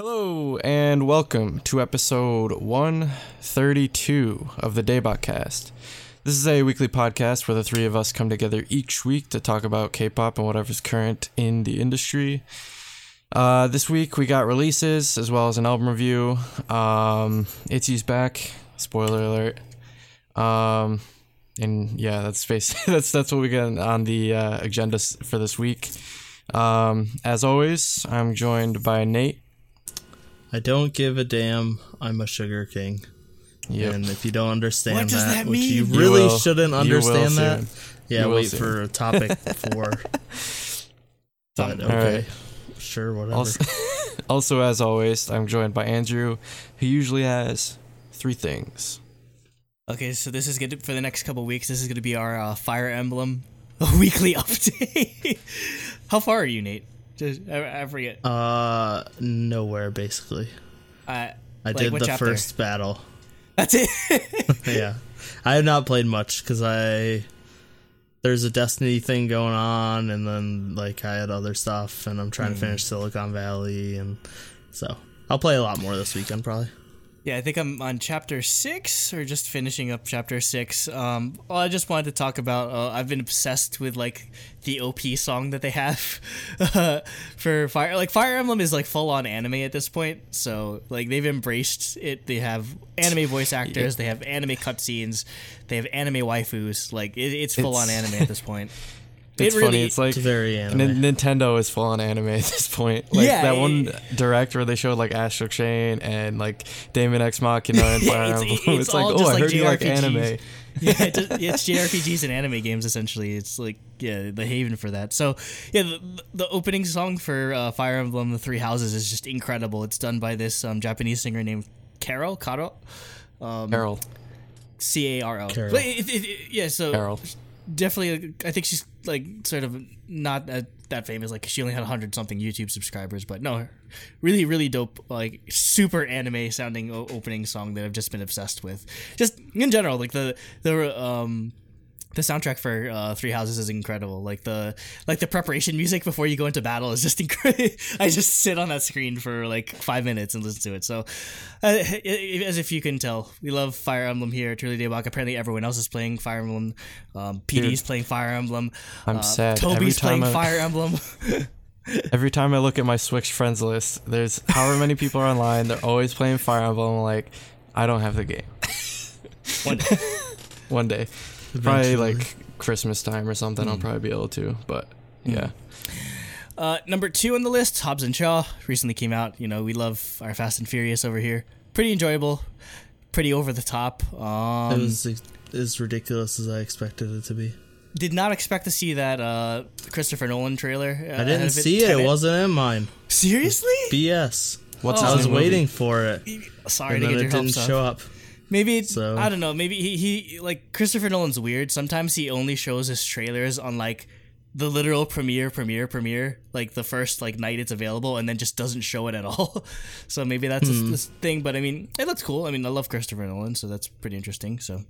Hello and welcome to episode 132 of the Daybot Cast. This is a weekly podcast where the three of us come together each week to talk about K-pop and whatever's current in the industry. Uh, this week we got releases as well as an album review. Um, Itzy's back. Spoiler alert. Um, and yeah, that's basically that's that's what we got on the uh, agenda for this week. Um, as always, I'm joined by Nate. I don't give a damn. I'm a sugar king. Yep. And if you don't understand What does that which you mean? You really shouldn't understand that. soon. Yeah, wait soon. for topic four. but okay. right. Sure, whatever. Also, also, as always, I'm joined by Andrew, who usually has three things. Okay, so this is good for the next couple weeks. This is going to be our uh, Fire Emblem weekly update. How far are you, Nate? Just I, I forget. uh nowhere basically. I I Like, did the chapter? first battle. that's it. yeah. I have not played much cuz I there's a Destiny thing going on and then like I had other stuff and I'm trying to finish Silicon Valley and so I'll play a lot more this weekend probably. Yeah, I think I'm on chapter six or just finishing up chapter six. Um, well, I just wanted to talk about. Uh, I've been obsessed with like the OP song that they have for Fire. Like Fire Emblem is like full on anime at this point, so like they've embraced it. They have anime voice actors. They have anime cutscenes. They have anime waifus. Like it, it's full on anime at this point. It's It funny. It's like It's very anime. Nin- Nintendo is full on anime at this point. Like Yeah, that it- one direct where they showed like Astral Chain and like Daemon X Machina and Yeah, Fire it's- Emblem. it's It's, like, all oh, just I like heard you like anime. yeah, it it's JRPGs and anime games essentially. It's like yeah, the haven for that. So yeah, the, the opening song for uh, Fire Emblem: The Three Houses is just incredible. It's done by this um, Japanese singer named Carol Caro, um, Carol. C A R O. Yeah, so Carol. Definitely, I think she's like sort of not that, that famous. Like she only had hundred something YouTube subscribers, but no, really, really dope. Like super anime sounding opening song that I've just been obsessed with. Just in general, like the the um. The soundtrack for uh, Three Houses is incredible. Like the like the preparation music before you go into battle is just incredible. I just sit on that screen for like five minutes and listen to it. So, uh, as if you can tell, we love Fire Emblem here at Truly Daybach. Apparently, everyone else is playing Fire Emblem. Um, PD's Dude. playing Fire Emblem. I'm Uh, sad. Toby's time playing I- Fire Emblem. Every time I look at my Switch friends list, there's however many people are online. They're always playing Fire Emblem. I'm like, I don't have the game. One One day, probably like Christmas time or something. Hmm. I'll probably be able to. But yeah, Uh, number two on the list, Hobbs and Shaw, recently came out. You know, we love our Fast and Furious over here. Pretty enjoyable, pretty over the top. it Um, was as ridiculous as I expected it to be. did not expect to see that uh, Christopher Nolan trailer. uh, I didn't see it. It wasn't in mine. seriously. BS. what's Oh. I was new movie? waiting for it, Sorry and to then get it your didn't hopes up. show up. Maybe it's, So- I don't know. Maybe he, he like Christopher Nolan's weird. Sometimes he only shows his trailers on like the literal premiere, premiere, premiere, like the first like night it's available, and then just doesn't show it at all. so maybe that's Hmm. this thing. But I mean, it looks cool. I mean, I love Christopher Nolan, so that's pretty interesting. So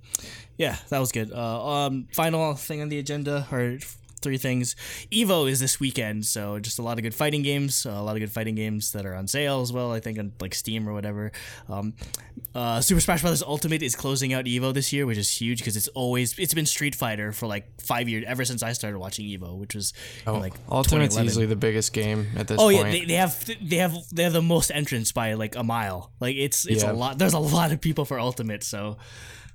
yeah, that was good. Uh, um, final thing on the agenda or three things. Evo is this weekend, so just a lot of good fighting games, a lot of good fighting games that are on sale as well. I think on like Steam or whatever. Um, uh, Super Smash Bros. Ultimate is closing out Evo this year, which is huge because it's always it's been Street Fighter for like five years ever since I started watching Evo, which was in, Oh, like Ultimate's easily the biggest game at this Oh point. yeah, they, they have they have they have the most entrants by like a mile. Like it's it's Yeah. a lot. There's a lot of people for Ultimate, so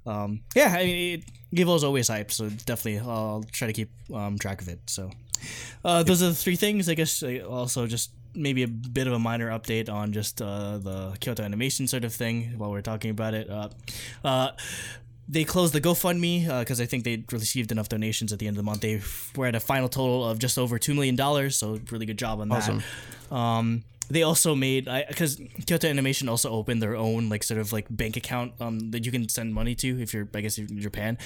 um, yeah. I mean, it, Evo's always hype, so definitely I'll try to keep um, track of it. So uh, those are the three things. I guess uh, also just maybe a bit of a minor update on just uh, the Kyoto animation sort of thing while we're talking about it. Uh, uh, they closed the GoFundMe because I think they received enough donations at the end of the month. They were at a final total of just over two million dollars, so really good job on Awesome. that. Um, they also made because Kyoto Animation also opened their own like sort of like bank account um, that you can send money to if you're I guess in Japan,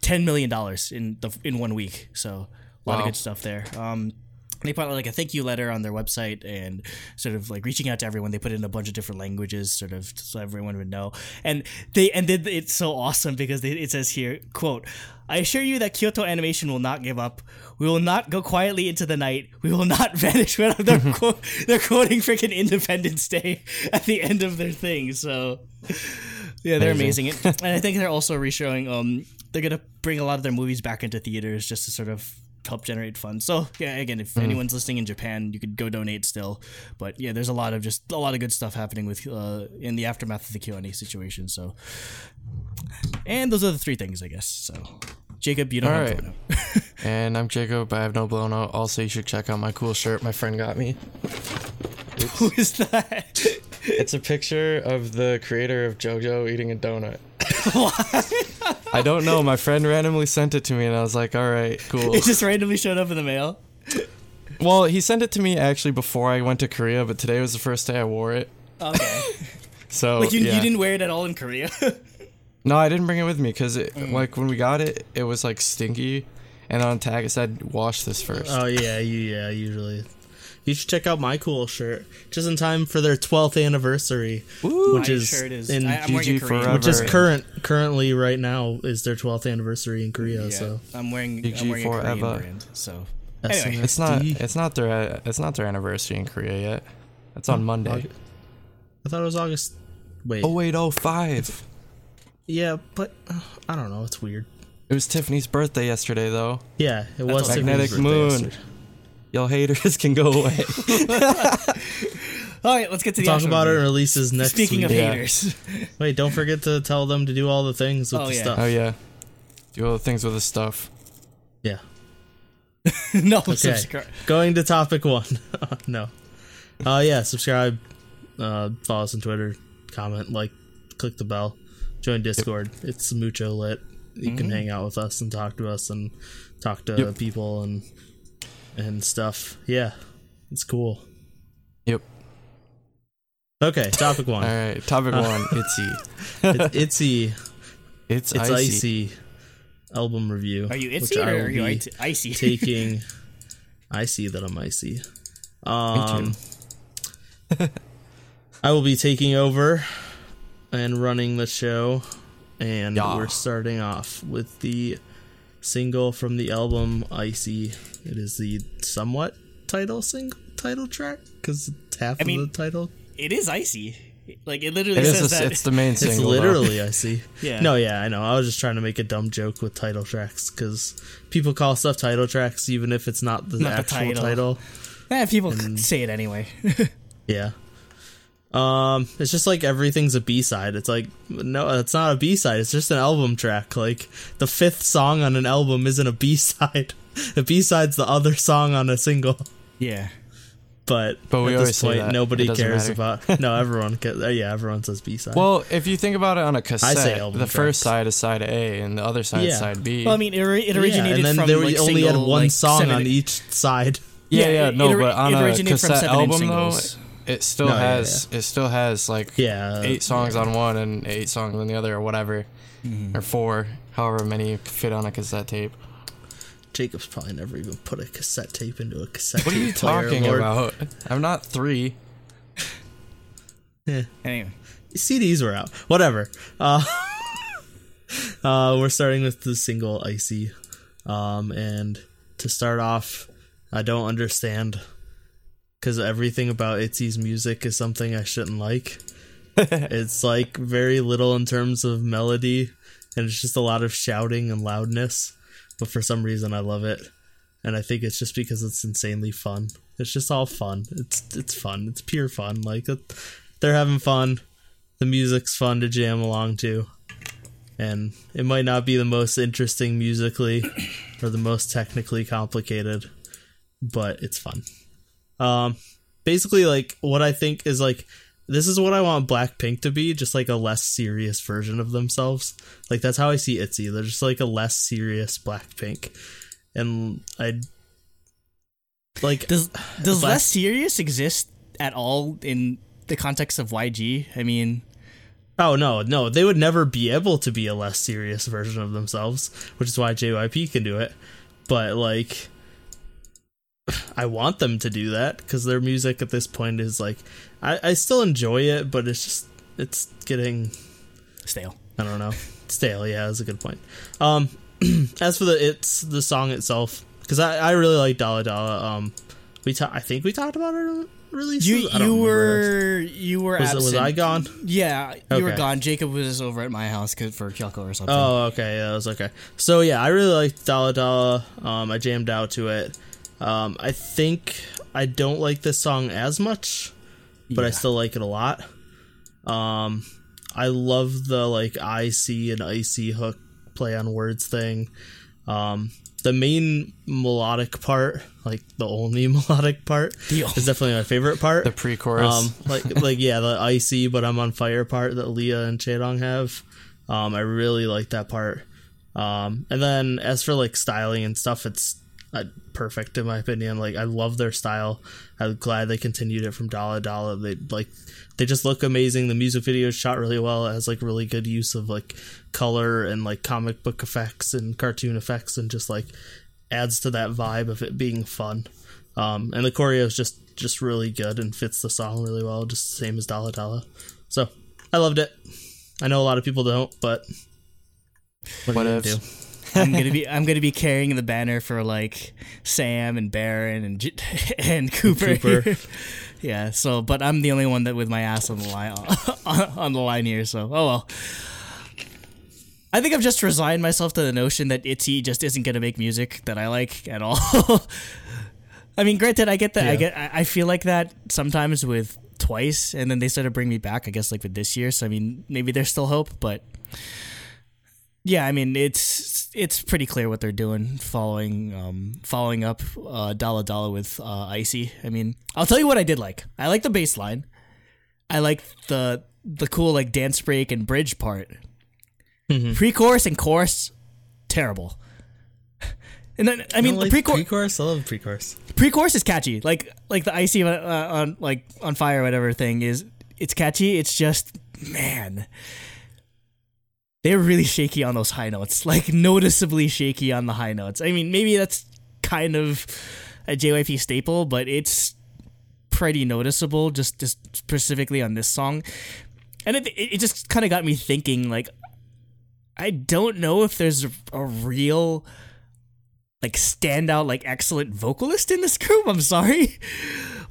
ten million dollars in the in one week. So a lot of good stuff there. Um, they put out like a thank you letter on their website and sort of like reaching out to everyone. They put it in a bunch of different languages, sort of so everyone would know. And they ended it's so awesome because they, it says here, quote, I assure you that Kyoto Animation will not give up. We will not go quietly into the night. We will not vanish. they're, quote, they're quoting freaking Independence Day at the end of their thing. So, yeah, they're amazing. Amazing. and I think they're also reshowing. Um, they're gonna bring a lot of their movies back into theaters just to sort of help generate funds. So yeah, again, if anyone's listening in Japan, you could go donate still. But yeah, there's a lot of just a lot of good stuff happening with uh, in the aftermath of the KyoAni situation. So, and those are the three things, I guess. So, Jacob, you don't All have right. know. And I'm Jacob. I have no blown out. Also, you should check out my cool shirt my friend got me. Who is that? It's a picture of the creator of JoJo eating a donut. I don't know. My friend randomly sent it to me, and I was like, "All right, cool." it just randomly showed up in the mail. Well, he sent it to me actually before I went to Korea, but today was the first day I wore it. Okay, So like you, yeah. you didn't wear it at all in Korea. No, I didn't bring it with me because it Mm. like when we got it, it was like stinky, and on tag it said wash this first. Oh yeah, you, yeah. Usually, you should check out my cool shirt just in time for their 12th anniversary, Woo! which is shirt is. in I, I'm wearing GG Korean. forever. which is Right. current currently right now is their 12th anniversary in Korea. Yeah, So I'm wearing. GG I'm wearing a Korean forever. brand. So Anyway. It's not. It's not their. It's not their anniversary in Korea yet. It's on Monday. I thought it was August. Wait, Oh wait, oh five. yeah, but uh, I don't know. It's weird. It was Tiffany's birthday yesterday, though. Yeah, it was all. Tiffany's Magnetic birthday moon. yesterday. Y'all haters can go away. all right, let's get to the Talk actual about it review. releases next Speaking week. of Yeah. haters, Wait, don't forget to tell them to do all the things with Oh, the yeah. stuff. oh yeah. Do all the things with the stuff. Yeah. no Okay. subscribe. Going to topic one. no. Uh yeah, subscribe, uh follow us on Twitter, comment, like, click the bell, join Discord. It's mucho lit. You can hang out with us and talk to us and talk to Yep. people and and stuff. Yeah. It's cool. Yep. Okay, topic one. All right, Topic one. Itzy. it's Itzy. It's, It's icy. icy. album review. Are you which Itzy or are you icy? taking. I see that I'm icy. Um, I will be taking over and running the show, and Yeah. we're starting off with the single from the album "Icy." It is the somewhat title single title track because it's half I mean, of the title. it is icy. Like it literally It says. A, that. it's the main It's single. though. literally icy. Yeah. No, yeah, I know. I was just trying to make a dumb joke with title tracks because people call stuff title tracks even if it's not the Not the actual title. title. Eh, people say it anyway. Yeah. Um, it's just like everything's a B side. It's like no, it's not a B side. It's just an album track. Like the fifth song on an album isn't a B side. The B side's the other song on a single. yeah. But, But we at always this say point, that. nobody cares matter. about. No, everyone. Ca- uh, yeah, everyone says B side. Well, if you think about it on a cassette, album the first side is side A and the other side is side B. Well, I mean, it, ori- it originated yeah, and then from they like only single, had one like, song seven- on each side. yeah, yeah, yeah, it- no, it but on it a originated from cassette seven-inch album though, singles. It still No, yeah, has it still has like Yeah, eight songs on one and eight songs on the other or whatever, Mm-hmm. or four, however many fit on a cassette tape. Jacob's probably never even put a cassette tape into a cassette. What are you tape player, talking Lord. about? I'm not three. Yeah. Anyway, CDs were out. Whatever. Uh, uh, we're starting with the single "Icy," um, and to start off, I don't understand because everything about Itzy's music is something I shouldn't like. it's like very little in terms of melody, and it's just a lot of shouting and loudness. But for some reason, I love it, and I think it's just because it's insanely fun. It's just all fun. It's it's fun. It's pure fun. Like they're having fun. The music's fun to jam along to. And it might not be the most interesting musically or the most technically complicated, but it's fun. Um basically like what I think is like this is what I want Blackpink to be, just like a less serious version of themselves. Like that's how I see Itzy. They're just like a less serious Blackpink. And I like does does Black- less serious exist at all in the context of YG? I mean, Oh no, no, they would never be able to be a less serious version of themselves, which is why JYP can do it. But like I want them to do that because their music at this point is like I, I still enjoy it, but it's just it's getting Stale. I don't know stale. Yeah, that's a good point. Um, as for the it's the song itself, because I, I really like Dalla Dalla. Um, we ta- I think we talked about it release. You you were you were was, absent. was I gone? Yeah, you were gone. Jacob was over at my house for Kyoko or something. Oh, okay, yeah, that was okay. So yeah, I really liked Dalla Dalla. Um, I jammed out to it. Um, I think I don't like this song as much, but I still like it a lot. Um, I love the like icy and icy hook play on words thing. Um, the main melodic part, like the only melodic part, is definitely my favorite part. The pre-chorus. Um, like like yeah, the icy but I'm on fire part that Leah and Chedong have. Um, I really like that part. Um, and then as for like styling and stuff, it's uh, perfect in my opinion. Like I love their style. I'm glad they continued it from Dalla Dalla. They like they just look amazing. The music video is shot really well. It has like really good use of like color and like comic book effects and cartoon effects and just like adds to that vibe of it being fun. Um, and the choreo is just just really good and fits the song really well, just the same as Dalla Dalla. So I loved it. I know a lot of people don't, but what, What you do? I'm gonna be I'm gonna be carrying the banner for like Sam and Baron and and Cooper. Cooper. yeah. So, but I'm the only one that with my ass on the line on the line here. So, oh well. I think I've just resigned myself to the notion that Itzy just isn't gonna make music that I like at all. I mean, granted, I get that. I get. I I feel like that sometimes with twice, and then they sort of bring me back. I guess like with this year. So I mean, maybe there's still hope, but yeah, I mean it's it's pretty clear what they're doing, following um following up uh Dalla Dalla with uh Icy. I mean, I'll tell you what I did like. I like the bass line. I like the the cool like dance break and bridge part. Mhm. Pre-chorus and chorus, terrible. And then I mean, like the pre-chorus pre-chorus. I love pre-chorus. pre-chorus is catchy. Like like the icy uh, on like on fire or whatever thing is. It's catchy. It's just man, they're really shaky on those high notes. Like noticeably shaky on the high notes. I mean, maybe that's kind of a JYP staple, but it's pretty noticeable. Just just specifically on this song, and it it just kind of got me thinking. Like, I don't know if there's a real like standout like excellent vocalist in this group. I'm sorry.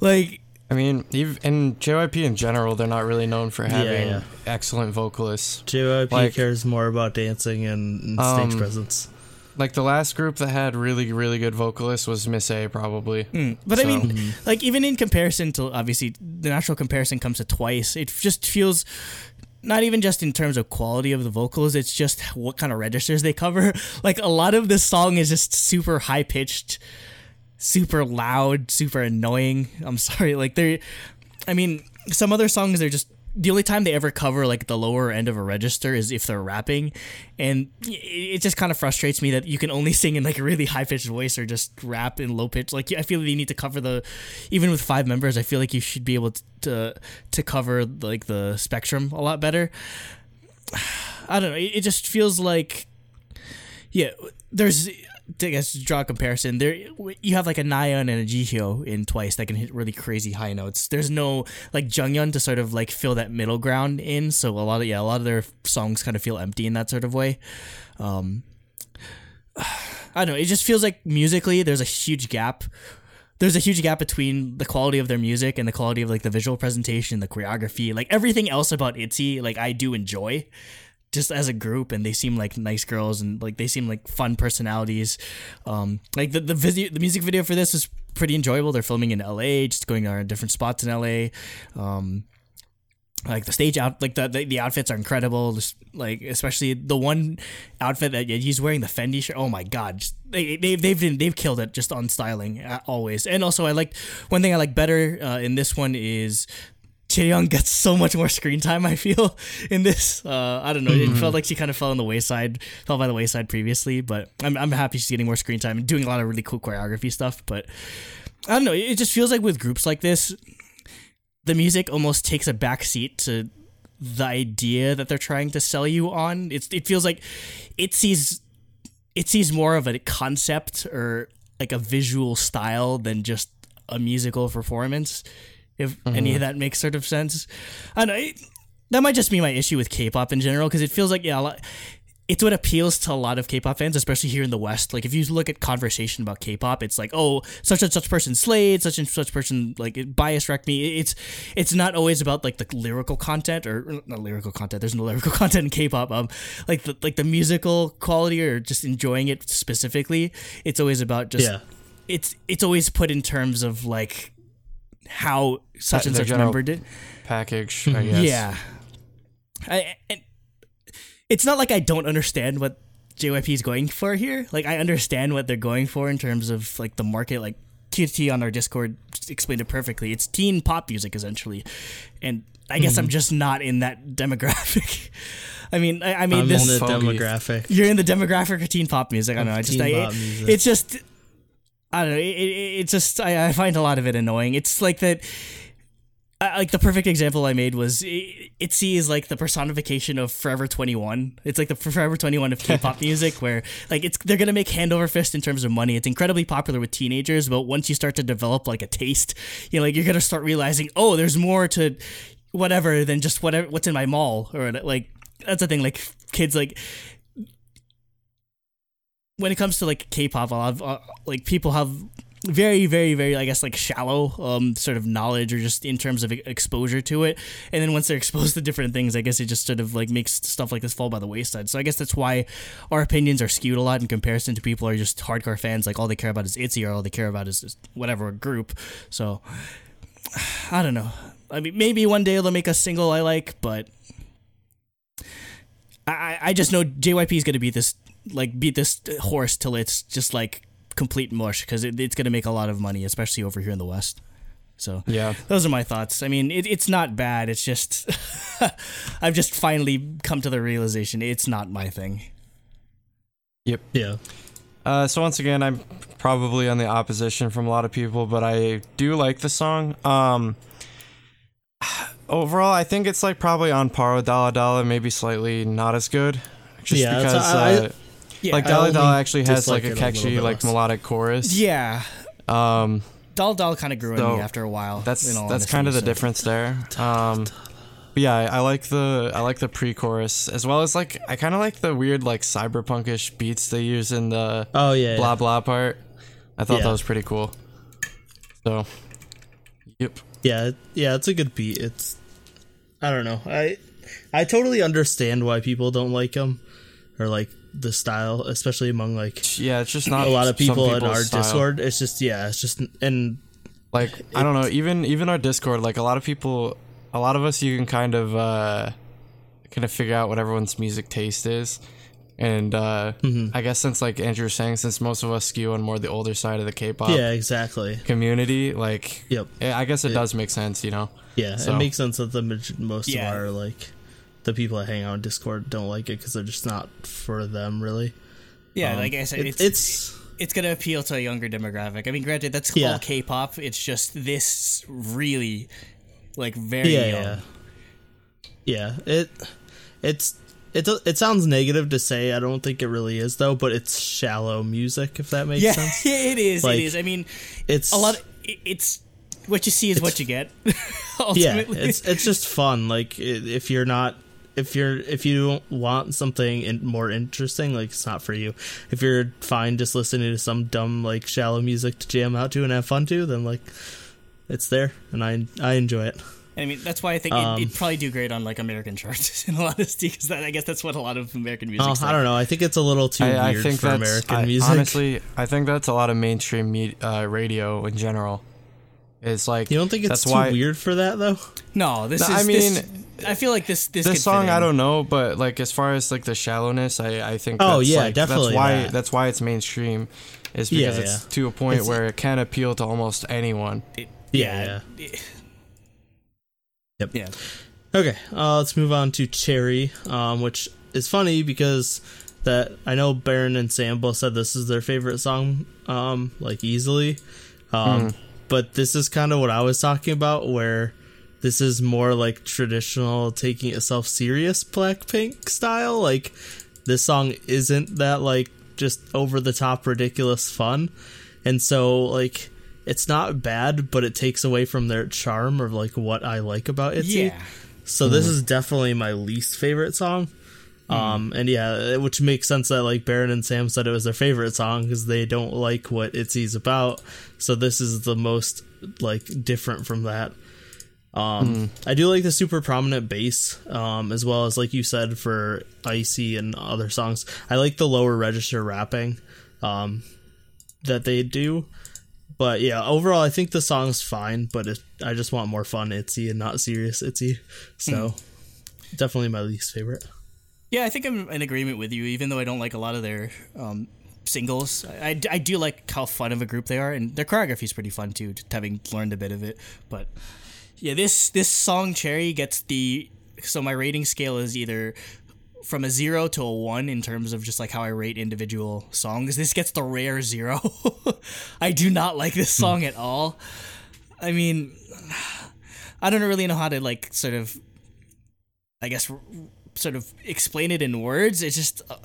Like I mean, even in JYP in general, they're not really known for having yeah. excellent vocalists. JYP Like- cares more about dancing and, and Um, stage presence. Like the last group that had really, really good vocalists was Miss A, probably. mm. but I So- mean like even in comparison to obviously the natural comparison comes to twice. It just feels not even just in terms of quality of the vocals, it's just what kind of registers they cover. Like a lot of this song is just super high pitched, super loud, super annoying. I'm sorry. Like they're I mean, some other songs they're just the only time they ever cover like the lower end of a register is if they're rapping, and it just kind of frustrates me that you can only sing in like a really high pitched voice or just rap in low pitch. Like I feel like you need to cover the, even with five members, I feel like you should be able to to cover like the spectrum a lot better. I don't know. It just feels like, yeah. There's, I guess, to draw a comparison. There, you have like a Nayeon and a Jihyo in Twice that can hit really crazy high notes. There's no like Jungyeon to sort of like fill that middle ground in. So a lot of yeah, a lot of their songs kind of feel empty in that sort of way. Um, I don't know. It just feels like musically there's a huge gap. There's a huge gap between the quality of their music and the quality of like the visual presentation, the choreography, like everything else about ITZY. Like I do enjoy, just as a group, and they seem like nice girls and like they seem like fun personalities. Um, like the the the music video for this is pretty enjoyable. They're filming in LA, just going to different spots in LA. Um, like the stage out like the, the the outfits are incredible just like especially the one outfit that he's wearing the fendi shirt oh my god just, they, they, they've been, they've killed it just on styling uh, always and also i like one thing i like better uh, in this one is Chaeyoung gets so much more screen time. I feel in this. Uh, I don't know. It felt like she kind of fell on the wayside, fell by the wayside previously. But I'm I'm happy she's getting more screen time and doing a lot of really cool choreography stuff. But I don't know. It just feels like with groups like this, the music almost takes a back seat to the idea that they're trying to sell you on. It's it feels like it sees it sees more of a concept or like a visual style than just a musical performance. If any of that makes sort of sense, I know it, that might just be my issue with K-pop in general because it feels like yeah, a lot, it's what appeals to a lot of K-pop fans, especially here in the West. Like if you look at conversation about K-pop, it's like, oh, such and such person slayed, such and such person like it bias wrecked me. It's it's not always about like the lyrical content or not lyrical content. There's no lyrical content in K-pop. Um, like the like the musical quality or just enjoying it specifically. It's always about just Yeah. it's it's always put in terms of like how such and such general member did. Package, I guess. Yeah. I, and it's not like I don't understand what JYP is going for here. Like I understand what they're going for in terms of like the market. Like QT on our Discord explained it perfectly. It's teen pop music essentially, and I guess Mm-hmm. I'm just not in that demographic. I mean, I, I mean I'm this. in the demographic. you're in the demographic of teen pop music. I don't know. I just, teen I, pop it- music. it's just, I don't know. It, it, it's just, I, I find a lot of it annoying. It's like that. I, like the perfect example I made was it, ITZY is like the personification of Forever 21. It's like the Forever 21 of K-pop music where like it's they're going to make hand over fist in terms of money. It's incredibly popular with teenagers, but once you start to develop like a taste, you know, like you're going to start realizing, "Oh, there's more to whatever than just whatever what's in my mall." Or like that's the thing like kids like when it comes to like K-pop, a lot of uh, like people have very, very, very, I guess, like shallow um sort of knowledge or just in terms of exposure to it. And then once they're exposed to different things, I guess it just sort of like makes stuff like this fall by the wayside. So I guess that's why our opinions are skewed a lot in comparison to people who are just hardcore fans. Like all they care about is ITZY or all they care about is, whatever group. So I don't know. I mean, maybe one day they'll make a single I like, but I- I just know JYP is going to be this like beat this horse till it's just like complete mush because it, it's going to make a lot of money, especially over here in the West. So Yeah. those are my thoughts. I mean, it, it's not bad. It's just I've just finally come to the realization it's not my thing. Yep. Yeah. Uh, so once again, I'm probably on the opposition from a lot of people, but I do like the song. Um, overall, I think it's like probably on par with Dalla Dalla, maybe slightly not as good, just Yeah, because I- I- uh, Yeah, like I Dala only Dala actually has like a it a catchy, like less. melodic chorus. yeah. Um, Doll Doll kind of grew on So, me after a while. that's in all that's kind of the so- difference there. Um, but yeah, I, I like the I like the pre-chorus as well as like I kind of like the weird like cyberpunkish beats they use in the Oh yeah. blah blah part. I thought Yeah. that was pretty cool. So, yep. Yeah, yeah, it's a good beat. It's I don't know. I I totally understand why people don't like them or like the style, especially among like Yeah, it's just not a lot of some people in our style. Discord. It's just yeah, it's just and Like I don't know, even even our Discord, like a lot of people, a lot of us, you can kind of uh kind of figure out what everyone's music taste is. And uh Mm-hmm. I guess since like Andrew was saying, since most of us skew on more the older side of the K-pop yeah, exactly. community, like Yep. yeah, I guess it does make sense, you know. Yeah, So- it makes sense that the most Yeah. of our like the people that hang out on Discord don't like it because they're just not for them really. Yeah, Um, like I said, it- it's, it's it's gonna appeal to a younger demographic. I mean, granted, that's Yeah. all K-pop. It's just this really, like, very yeah, young. yeah, yeah. It it's it it sounds negative to say. I don't think it really is though, but it's shallow music if that makes Yeah, sense. Yeah, it is. Like, it is. I mean, It's a lot. Of, it- it's what you see is what you get. yeah it's it's just fun like if you're not if you're if you want something in, more interesting like it's not for you if you're fine just listening to some dumb like shallow music to jam out to and have fun to then like it's there and i i enjoy it I mean, that's why I think Um, it, it'd probably do great on like American charts in a lot of because I guess that's what a lot of American music. oh i don't know i think it's a little too I, I weird think for american I- music honestly, I think that's a lot of mainstream me- uh, radio in general. It's like you don't think it's that's too why weird for that though No, this No, is. I this- mean, I feel like this this, this song I don't know, but like as far as like the shallowness, I I think Oh, that's, yeah, like, definitely that's why that. that's why it's mainstream, is Yeah, because it's yeah. to a point It's- where it can appeal to almost anyone. yeah, Yep. Yeah. Okay, uh, let's move on to Cherry, um, which is funny because that I know Baron and Sam both said this is their favorite song, um, like easily. Um, But this is kind of what I was talking about, where this is more like traditional taking itself serious Blackpink style. Like this song isn't that like just over the top ridiculous fun. and so like it's not bad, but it takes away from their charm of like what I like about Itzy. Yeah. So this mm. is definitely my least favorite song. Um, and yeah, which makes sense that like Baron and Sam said it was their favorite song because they don't like what Itzy's about. So this is the most like different from that. Um, I do like the super prominent bass, um, as well as like you said for Icy and other songs. I like the lower register rapping, um, that they do. But yeah, overall, I think the song's fine. But it, I just want more fun Itzy and not serious Itzy. So definitely my least favorite. Yeah, I think I'm in agreement with you, even though I don't like a lot of their um, singles. I, I, do like how fun of a group they are, and their choreography is pretty fun too, just having learned a bit of it. But yeah, this this song Cherry gets the so my rating scale is either from a zero to a one in terms of just like how I rate individual songs. This gets the rare zero. I do not like this song at all. I mean, I don't really know how to like sort of, I guess, sort of explain it in words. It's just uh,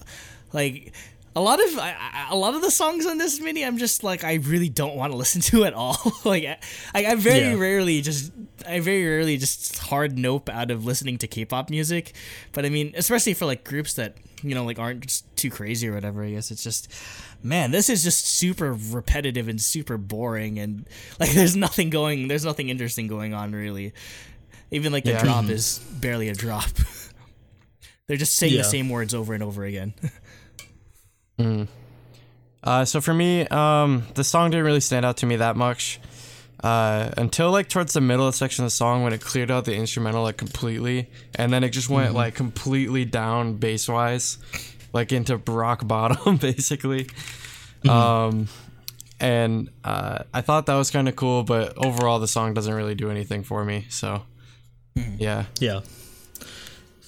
like a lot of I, a lot of the songs on this mini. I'm just like I really don't want to listen to at all. like I, I very Yeah. rarely just I very rarely just hard nope out of listening to K-pop music. But I mean, especially for like groups that you know like aren't just too crazy or whatever. I guess it's just man, this is just super repetitive and super boring and like there's nothing going. There's nothing interesting going on really. Even like the Yeah. drop is barely a drop. They're just saying Yeah. the same words over and over again. Uh, so for me, um, the song didn't really stand out to me that much uh, until like towards the middle of the section of the song when it cleared out the instrumental like completely, and then it just went like completely down bass wise, like into rock bottom basically. Um, and uh, I thought that was kind of cool, but overall the song doesn't really do anything for me. So yeah, Yeah.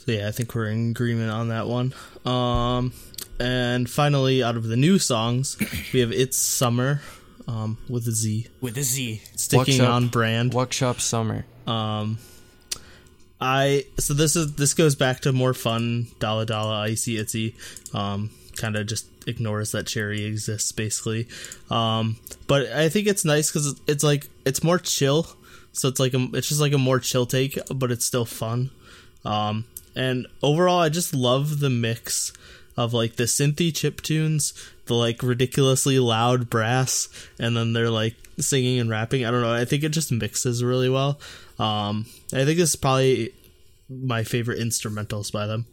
So yeah, I think we're in agreement on that one. Um, and finally, out of the new songs, we have "It's Summer" um, with a Z, With a Z. sticking Workshop- on brand. Workshop Summer. Um, I so this is this goes back to more fun Dalla Dalla Icy Itzy. Um, kind of just ignores that cherry exists basically. Um, but I think it's nice because it's like it's more chill. So it's like a, it's just like a more chill take, but it's still fun. Um, and overall, I just love the mix of like the synthy chip tunes, the like ridiculously loud brass, and then they're like singing and rapping. I don't know. I think it just mixes really well. Um, I think this is probably my favorite instrumentals by them,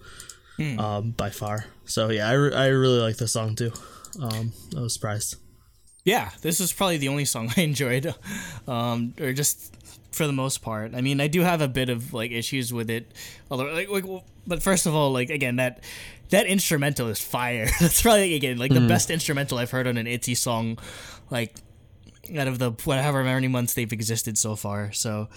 um, by far. So yeah, I, re- I really like the song too. Um, I was surprised. Yeah, this is probably the only song I enjoyed, um, or just for the most part. I mean, I do have a bit of like issues with it, although like, like but first of all, like again that that instrumental is fire. That's probably again like the mm-hmm. best instrumental I've heard on an Itzy song, like out of the whatever many months they've existed so far. So.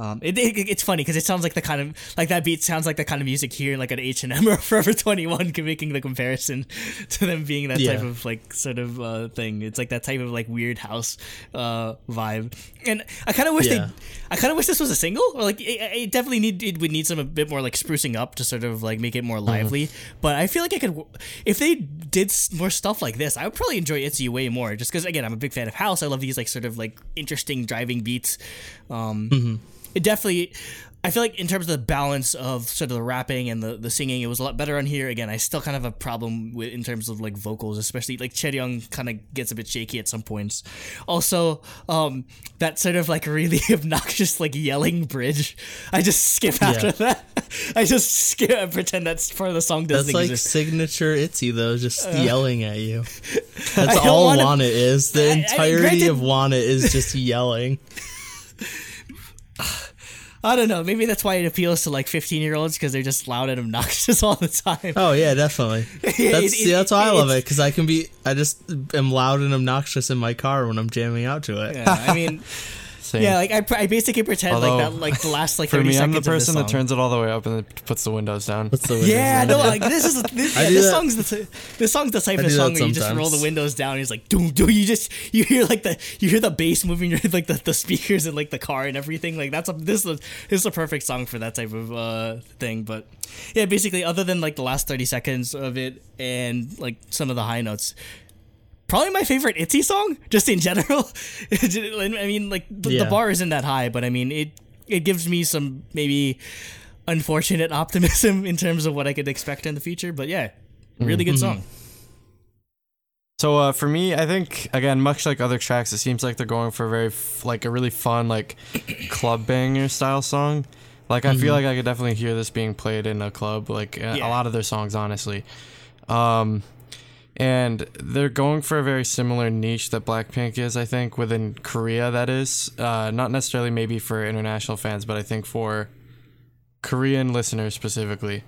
Um, it, it, it's funny because it sounds like the kind of like that beat sounds like the kind of music here like at H and M or Forever Twenty One, making the comparison to them being that type of like sort of uh, thing. It's like that type of like weird house uh, vibe, and I kind of wish Yeah. they, I kind of wish this was a single, or like it, it definitely need it would need some a bit more like sprucing up to sort of like make it more lively. But I feel like I could, if they did more stuff like this, I would probably enjoy Itzy way more. Just because again, I'm a big fan of house. I love these like sort of like interesting driving beats. Um, It definitely. I feel like in terms of the balance of sort of the rapping and the, the singing, it was a lot better on here. Again, I still kind of have a problem with in terms of like vocals, especially like Young kind of gets a bit shaky at some points. Also, um, that sort of like really obnoxious like yelling bridge, I just skip after that. I just skip and pretend that's part of the song doesn't That's like signature Itzy though, just yelling at you. That's all wanna- Want It is. The I- I- entirety granted- of Want It is just yelling. I don't know. Maybe that's why it appeals to like 15 year olds because they're just loud and obnoxious all the time. Oh yeah, definitely. That's It- it- that's why I love it because I can be. I just am loud and obnoxious in my car when I'm jamming out to it. Yeah, I mean, Same. yeah, like I, I basically pretend Although, like that, like the last like For 30 me, I'm the person that turns it all the way up and then puts the windows down. What's the windows Yeah, on? no, like this is this, yeah, this song's the this song's the type of song that where you just roll the windows down. And it's like doom doom. You just you hear like the you hear the bass moving, like the, the speakers in like the car and everything. Like that's a this is a, this is a perfect song for that type of uh thing. But yeah, basically, other than like the last thirty seconds of it and like some of the high notes. Probably my favorite Itzy song, just in general. I mean, like the, Yeah. the bar isn't that high, but I mean it it gives me some maybe unfortunate optimism in terms of what I could expect in the future. But yeah, really good song. So uh, for me, I think again, much like other tracks, it seems like they're going for a very f- like a really fun like club banger style song. Like I feel like I could definitely hear this being played in a club. Like uh, Yeah. a lot of their songs, honestly. Um, and they're going for a very similar niche that Blackpink is, I think, within Korea. That is uh, not necessarily maybe for international fans, but I think for Korean listeners specifically.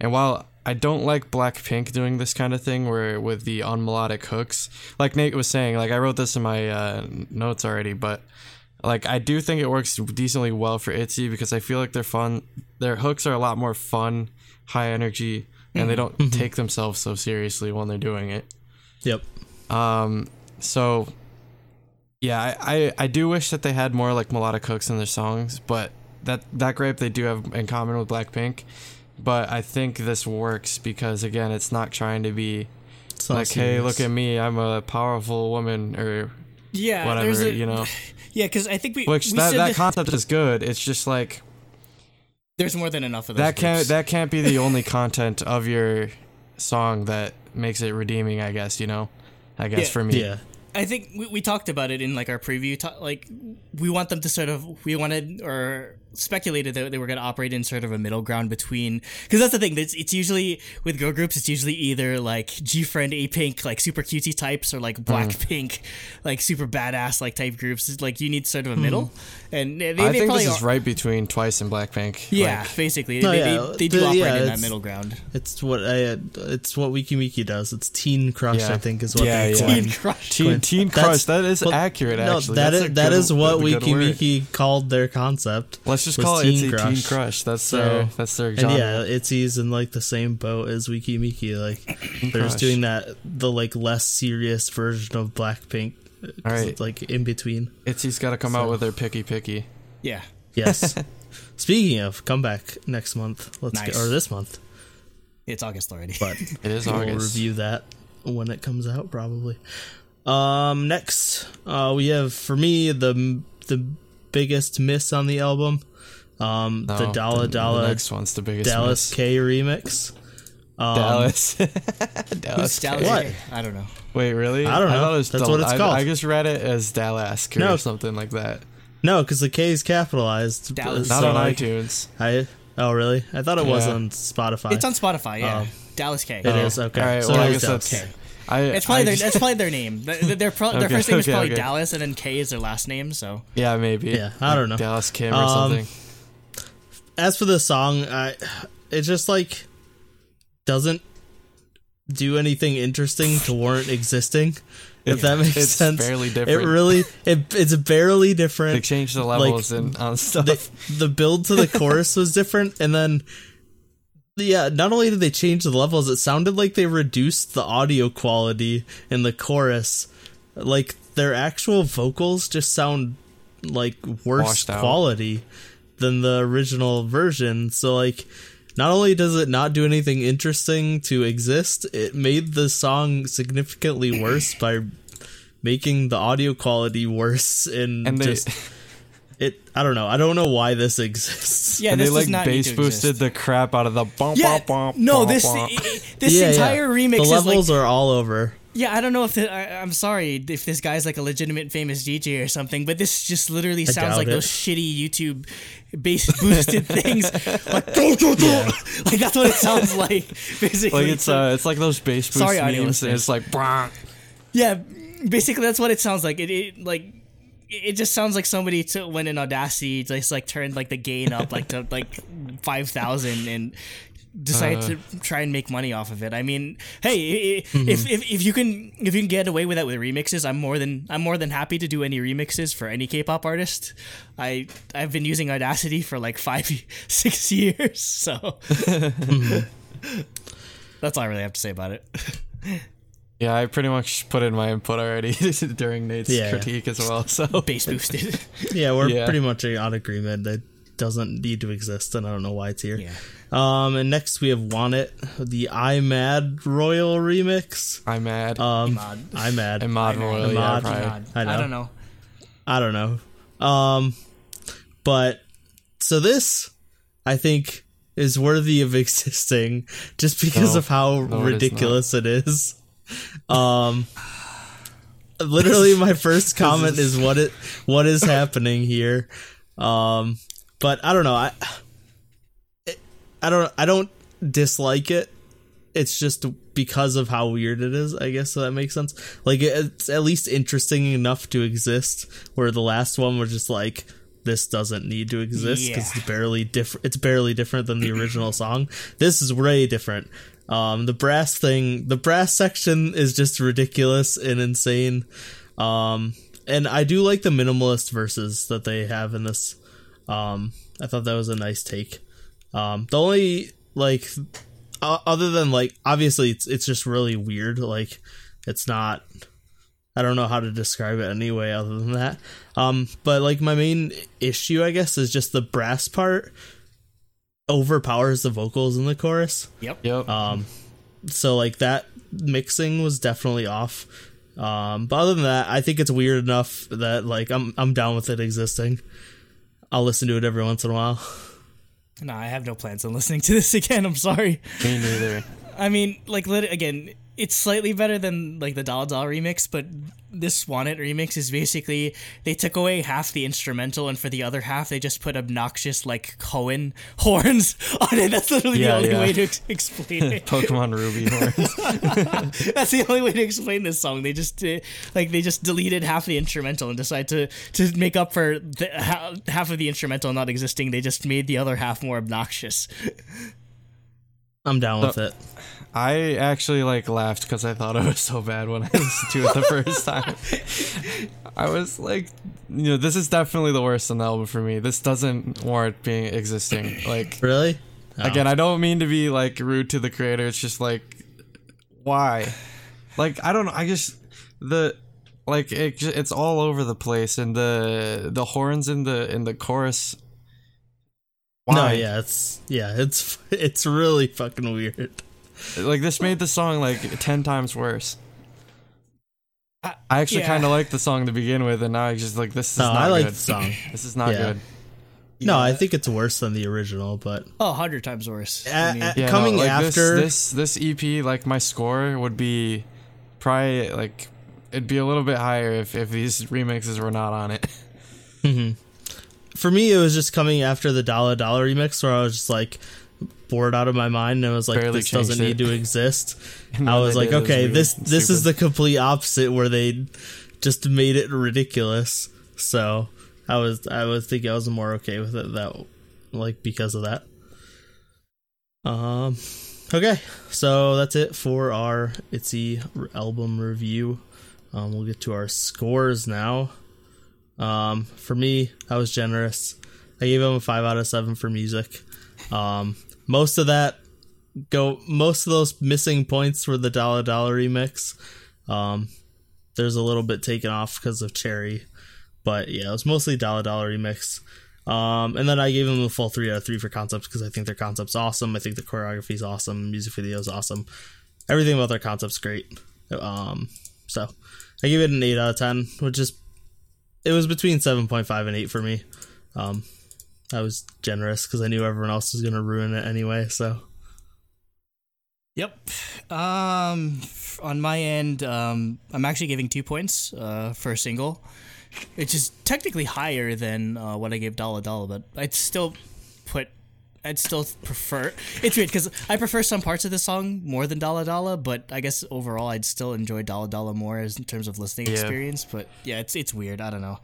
And while I don't like Blackpink doing this kind of thing where with the unmelodic hooks, like Nate was saying, like I wrote this in my uh, notes already, but like I do think it works decently well for ITZY because I feel like they're fun. Their hooks are a lot more fun, high energy, and they don't take themselves so seriously when they're doing it. Yep. Um, so yeah, I, I, I do wish that they had more like melodic hooks in their songs, but that that gripe they do have in common with Blackpink. But I think this works because again, it's not trying to be It's not like, hey, look at me, I'm a powerful woman or Yeah, whatever, a, you know. Yeah, because I think we Which we that, said that that concept is good. It's just like there's more than enough of those that can't groups. that can't be the only content of your song that makes it redeeming. I guess you know. I guess Yeah. for me, Yeah. I think we, we talked about it in like our preview. To, like we want them to sort of we wanted or speculated that they were going to operate in sort of a middle ground between because that's the thing. It's, it's usually with girl groups. It's usually either like G Friend, A Pink, like super cutesy types, or like Black Blackpink, like super badass like type groups. It's like you need sort of a hmm. middle, and they, I think probably this is are- right between Twice and Blackpink. Yeah, Like, basically, No, they, yeah, they, they do the- operate yeah, in that middle ground. It's what I. It's what Weki Meki does. It's Teen Crush. Yeah. I think is what Yeah, they yeah. coined. Teen Crush. Teen, teen That's- Crush. That is well, accurate. No, Actually, that That's is a that good- is what that's a Wiki. Wiki called their concept. Let's just call it Teen Itzy Crush. Teen Crush. That's So- their that's their And genre. yeah, Itzy's in like the same boat as Weki Meki. Like they're just doing that the like less serious version of Blackpink. Alright. it's, like in between. Itzy's got to come out with their picky picky. Yeah, Yes. Speaking of, come back next month. Let's Nice. get or this month, it's August already. but It is we'll August. review that when it comes out probably. Um, next, uh, we have for me the the biggest miss on the album, um, No, the Dala the, Dala The next one's the biggest. Dallas miss. K remix. Um, Dallas. Who's Dallas. Dallas? What? K? I don't know. Wait, really? I don't know. thought it was That's Dal- what it's called. I just read it as Dallas or No. something like that. No, because the K is capitalized. Dallas. Not so, on like, iTunes. I oh really? I thought it was Yeah. on Spotify. It's on Spotify. Yeah, Oh. Dallas K. It is okay. All right. So well, I guess that's. Dallas. I, It's probably I their just- that's probably their name. Their their, pro, their first name is probably okay. Dallas, and then K is their last name. So yeah, maybe. Yeah, I don't know. Dallas Kim or Um, something. As for the song, I it just like doesn't do anything interesting to warrant existing. If that makes It's sense. barely It really it, it's barely different. They changed the levels and on uh, stuff. the, the build to the chorus was different and then yeah not only did they change the levels it sounded like they reduced the audio quality in the chorus like their actual vocals just sound like worse Washed out. Quality than the original version so like not only does it not do anything interesting to exist it made the song significantly worse by making the audio quality worse and, and they just it i don't know i don't know why this exists yeah, and this they like does not bass boosted the crap out of the bump Yeah, bump bump. no, bump, this bump. i- i- this Yeah, yeah. entire remix the is levels like are all over yeah. I don't know if the, I, I'm sorry if this guy's like a legitimate famous DJ or something, but this just literally sounds like it. those shitty YouTube bass boosted things. Like, like that's what it sounds like. Basically, like it's uh, it's like those bass boost Sorry, memes. It's like, "Brah." Yeah, basically that's what it sounds like. It, it like it just sounds like somebody took went in Audacity, just like turned like the gain up like to like five thousand and decided Uh. to try and make money off of it. I mean, hey, i- i- Mm-hmm. if, if if you can if you can get away with that with remixes, I'm more than I'm more than happy to do any remixes for any K-pop artist. I I've been using Audacity for like five six years, so that's all I really have to say about it. yeah, I pretty much put in my input already during Nate's Yeah. critique as well. So Bass boosted. yeah we're Yeah. pretty much on agreement that doesn't need to exist, and I don't know why it's here. Yeah. Um, and next we have Want It, the Imad Royal remix. I'm mad. Um, Mod. I Mad. and I know. Royal, yeah, Mod. probably. God, I I, don't know. I don't know. Um, but so this, I think, is worthy of existing just because No. of how No, it is ridiculous it is. Um, literally, my first comment is what it what is happening here. Um, but I don't know. I I don't I don't dislike it. It's just because of how weird it is, I guess so that makes sense. Like it's at least interesting enough to exist where the last one was just like this doesn't need to exist because Yeah. it's barely different it's barely different than the original song. This is way different. Um the brass thing, the brass section is just ridiculous and insane. Um and I do like the minimalist verses that they have in this. Um I thought that was a nice take. Um, the only like, uh, other than like, obviously it's it's just really weird. Like, it's not. I don't know how to describe it anyway, other than that. Um, but like my main issue, I guess, is just the brass part overpowers the vocals in the chorus. Yep. Yep. Um, so like that mixing was definitely off. Um, but other than that, I think it's weird enough that like I'm I'm down with it existing. I'll listen to it every once in a while. No, I have no plans on listening to this again. I'm sorry. Me neither. I mean, like, lit- again, it's slightly better than like the Dalla Dalla remix, but this Want It remix is basically they took away half the instrumental, and for the other half, they just put obnoxious like Cohen horns on it. That's literally Yeah, the only yeah. way to ex- explain it. Pokemon Ruby horns. That's the only way to explain this song. They just uh, like they just deleted half the instrumental and decided to to make up for the, ha- half of the instrumental not existing. They just made the other half more obnoxious. I'm down with it. I actually like laughed because I thought it was so bad when I listened to it the first time. I was like, you know, this is definitely the worst on the album for me. This doesn't warrant being existing. Like, Really? Oh. again, I don't mean to be like rude to the creator. It's just like, why? Like, I don't know. I just the like it. It's all over the place, and the the horns in the in the chorus. Why? No, yeah, it's yeah, it's it's really fucking weird. Like this made the song like ten times worse. I- I actually yeah. kind of liked the song to begin with, and now I just like this is No, not I like good. the song. This is not Yeah. good. No, I think it's worse than the original, but Oh, hundred times worse. Uh, I mean, uh, Yeah, Coming no, like after- this, this this EP, like my score would be probably like it'd be a little bit higher if if these remixes were not on it. for me, it was just coming after the Dalla Dalla remix, where I was just like bored out of my mind, and I was like, Barely this doesn't changed need to exist. I was like, it okay, really this this is the complete opposite, where they just made it ridiculous. So I was I was thinking I was more okay with it that like because of that. Um. Okay, so that's it for our Itzy album review. Um, we'll get to our scores now. Um, for me, I was generous. I gave him a five out of seven for music. Um, most of that go. Most of those missing points were the Dalla Dalla remix. Um, there's a little bit taken off because of Cherry, but yeah, it was mostly Dalla Dalla remix. Um, and then I gave them a full three out of three for concepts because I think their concept's awesome. I think the choreography is awesome. Music video is awesome. Everything about their concept's great. Um, so I gave it an eight out of ten, which is it was between seven point five and eight for me. Um, I was generous because I knew everyone else was gonna ruin it anyway. So Yep. Um, on my end, um, I'm actually giving two points uh, for a single, which is technically higher than uh, what I gave Dalla Dalla, but I'd still put. I'd still prefer. It's weird because I prefer some parts of the song more than Dalla Dalla, but I guess overall I'd still enjoy Dalla Dalla more as in terms of listening Yeah. experience. But yeah, it's it's weird. I don't know.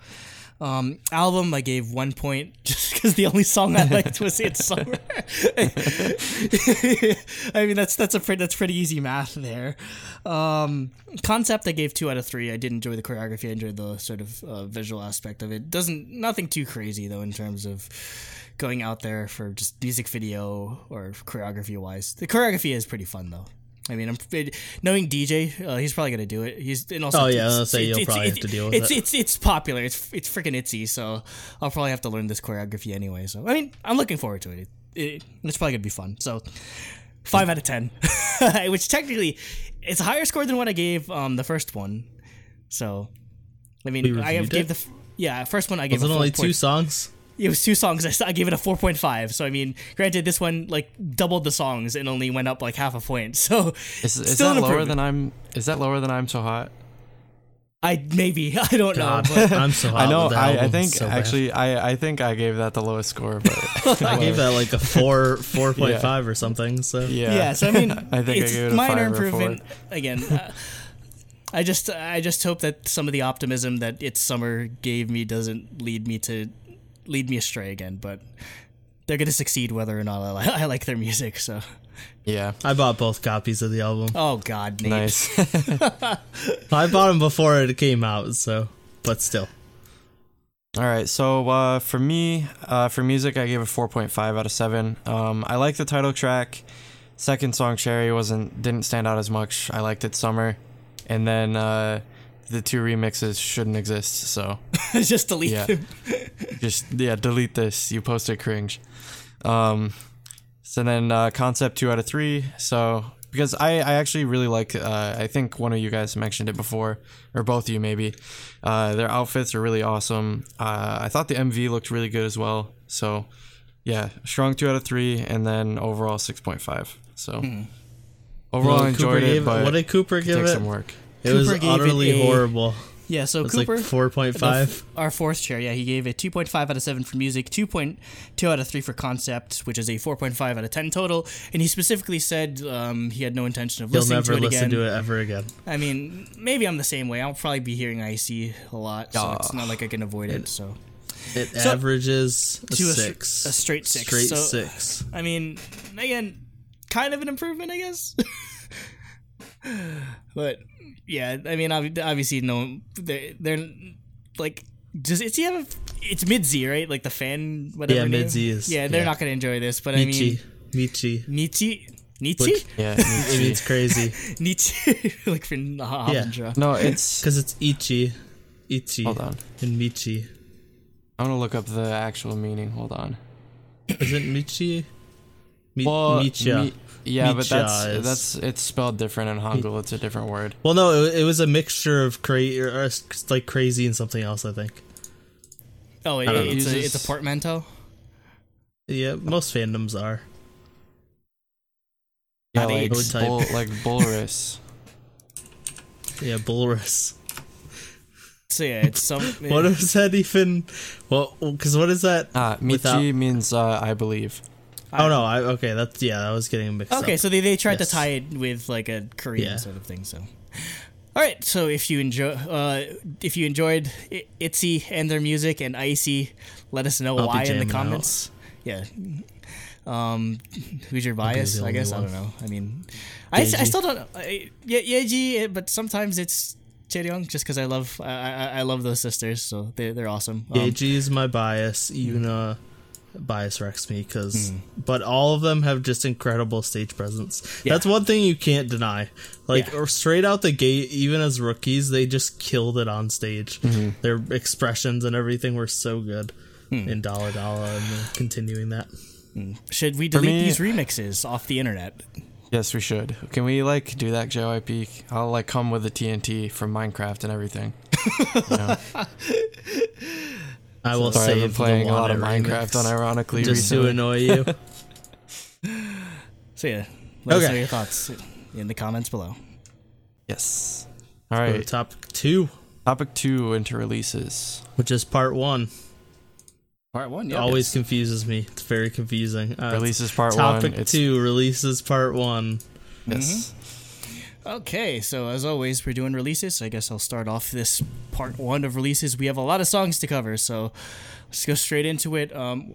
Um, album I gave one point just because the only song I liked was "It's Summer." I mean that's that's a pretty that's pretty easy math there. Um, concept I gave two out of three. I did enjoy the choreography. I enjoyed the sort of uh, visual aspect of it. Doesn't nothing too crazy though in terms of going out there for just music video or choreography wise. The choreography is pretty fun though. I mean, I'm it, knowing DJ, uh, he's probably gonna do it. He's and also Oh, yeah, I was it's- gonna say you'll probably have to deal with it's, it. It's it's popular. It's it's freaking Itzy. So I'll probably have to learn this choreography anyway. So I mean, I'm looking forward to it. it, it it's probably gonna be fun. So five out of ten, which technically it's a higher score than what I gave um the first one. So I mean, I gave it? the yeah first one I gave Was it only 4.5. two songs? It was two songs. I, gave it a four point five. So I mean, granted, this one like doubled the songs and only went up like half a point. So Is, is still that an lower than I'm? Is that lower than I'm so hot? I maybe I don't God, know. But I'm so hot I know. I, I think So actually, I I think I gave that the lowest score, but I gave that like a four, four point five or something. So yeah. yeah. So I mean, I think it's I gave it a minor five or four. improvement. Again, uh, I just I just hope that some of the optimism that it's summer gave me doesn't lead me to lead me astray again. But they're gonna succeed whether or not I, li- I like their music. So Yeah. I bought both copies of the album. oh god, Nate. Nice. I bought them before it came out, so but still. All right, so uh, for me, uh, for music, I gave it 4.5 out of 7. Um, I like the title track. Second song, Cherry, wasn't didn't stand out as much. I liked it, Summer, and then uh, the two remixes shouldn't exist. So just delete Yeah. them. just yeah, delete this. You posted cringe. Um, so then uh, concept two out of three. So because I I actually really like. Uh, I think one of you guys mentioned it before, or both of you maybe. Uh, their outfits are really awesome. Uh, I thought the MV looked really good as well. So yeah, strong two out of three, and then overall six point five. So overall, Well, I Cooper enjoyed gave it, but what did Cooper give it? some work. It was Cooper it utterly a- horrible. Yeah, so It's Cooper like four point five. our fourth chair, yeah, he gave it 2.5 out of 7 for music, 2.2 out of 3 for concept, which is a 4.5 out of 10 total. And he specifically said um, he had no intention of He'll listening never to it listen again. to it ever again. I mean, maybe I'm the same way. I'll probably be hearing IC a lot, so it's not like I can avoid it. So, It So- averages a To a six, a straight six, straight so- six. I mean, again, kind of an improvement, I guess. but yeah, I mean, obviously, no, they're, they're like, does it's you have a, it's mid Z, right? Like the fan, whatever. Yeah, name? mid-Z is- Yeah, they're yeah. not gonna enjoy this, but I mean, Michi, Michi. Nietzsche, Nietzsche, Which- Yeah, It means crazy Nietzsche, like for Havendra. no, it's because it's Ichi, Ichi, hold on. and Michi. I'm gonna look up the actual meaning. Hold on. Is it Michi? Mi- Well, Micha. mi- yeah, but that's is- that's it's spelled different in Hangul. It's a different word. well, no, it, it was a mixture of cra- or, or like crazy and something else. I think. Oh, it, I don't it's a Uses- it's a portmanteau. Yeah, most fandoms are. Yeah, like AIDS. Bull, like bulrus. Yeah, Bulrus. So yeah, it's some. What is that even? Well, because what is that? Ah, Michi Without- means uh, I believe. Oh no, I okay. That's yeah. I was getting mixed up. Okay, so they, they tried Yes. to tie it with like a Korean Yeah. sort of thing. So, all right. So if you enjoy, uh, if you enjoyed I- Itzy and their music and Icy, let us know I'll why in the jamming out. comments. Yeah. Um, who's your bias? I guess I don't know. I mean, I, I still don't. I, yeah, Yeji, but sometimes it's Chaeryeong just because I love I, I I love those sisters, so they they're awesome. Um, Yeji is my bias. Yuna bias wrecks me because, Hmm. but all of them have just incredible stage presence. Yeah. That's one thing you can't deny. Like Yeah. or straight out the gate, even as rookies, they just killed it on stage. Mm-hmm. Their expressions and everything were so good Hmm. in Dalla Dalla, and continuing that. should we delete me- these remixes off the internet? Yes, we should. Can we like do that, JYP? I'll like come with the TNT from Minecraft and everything. You know? I will Sorry, I've been playing the a lot of Minecraft remix unironically just to annoy you. So yeah, let us Okay. know your thoughts in the comments below. yes. All Go to right. topic two, Topic two into releases. which is part one. Part one, It always confuses me. It's very confusing. Uh, Releases part topic one. Topic two releases part one. yes. Okay, so as always, we're doing releases. I guess I'll start off this part one of releases. We have a lot of songs to cover, so let's go straight into it. Um,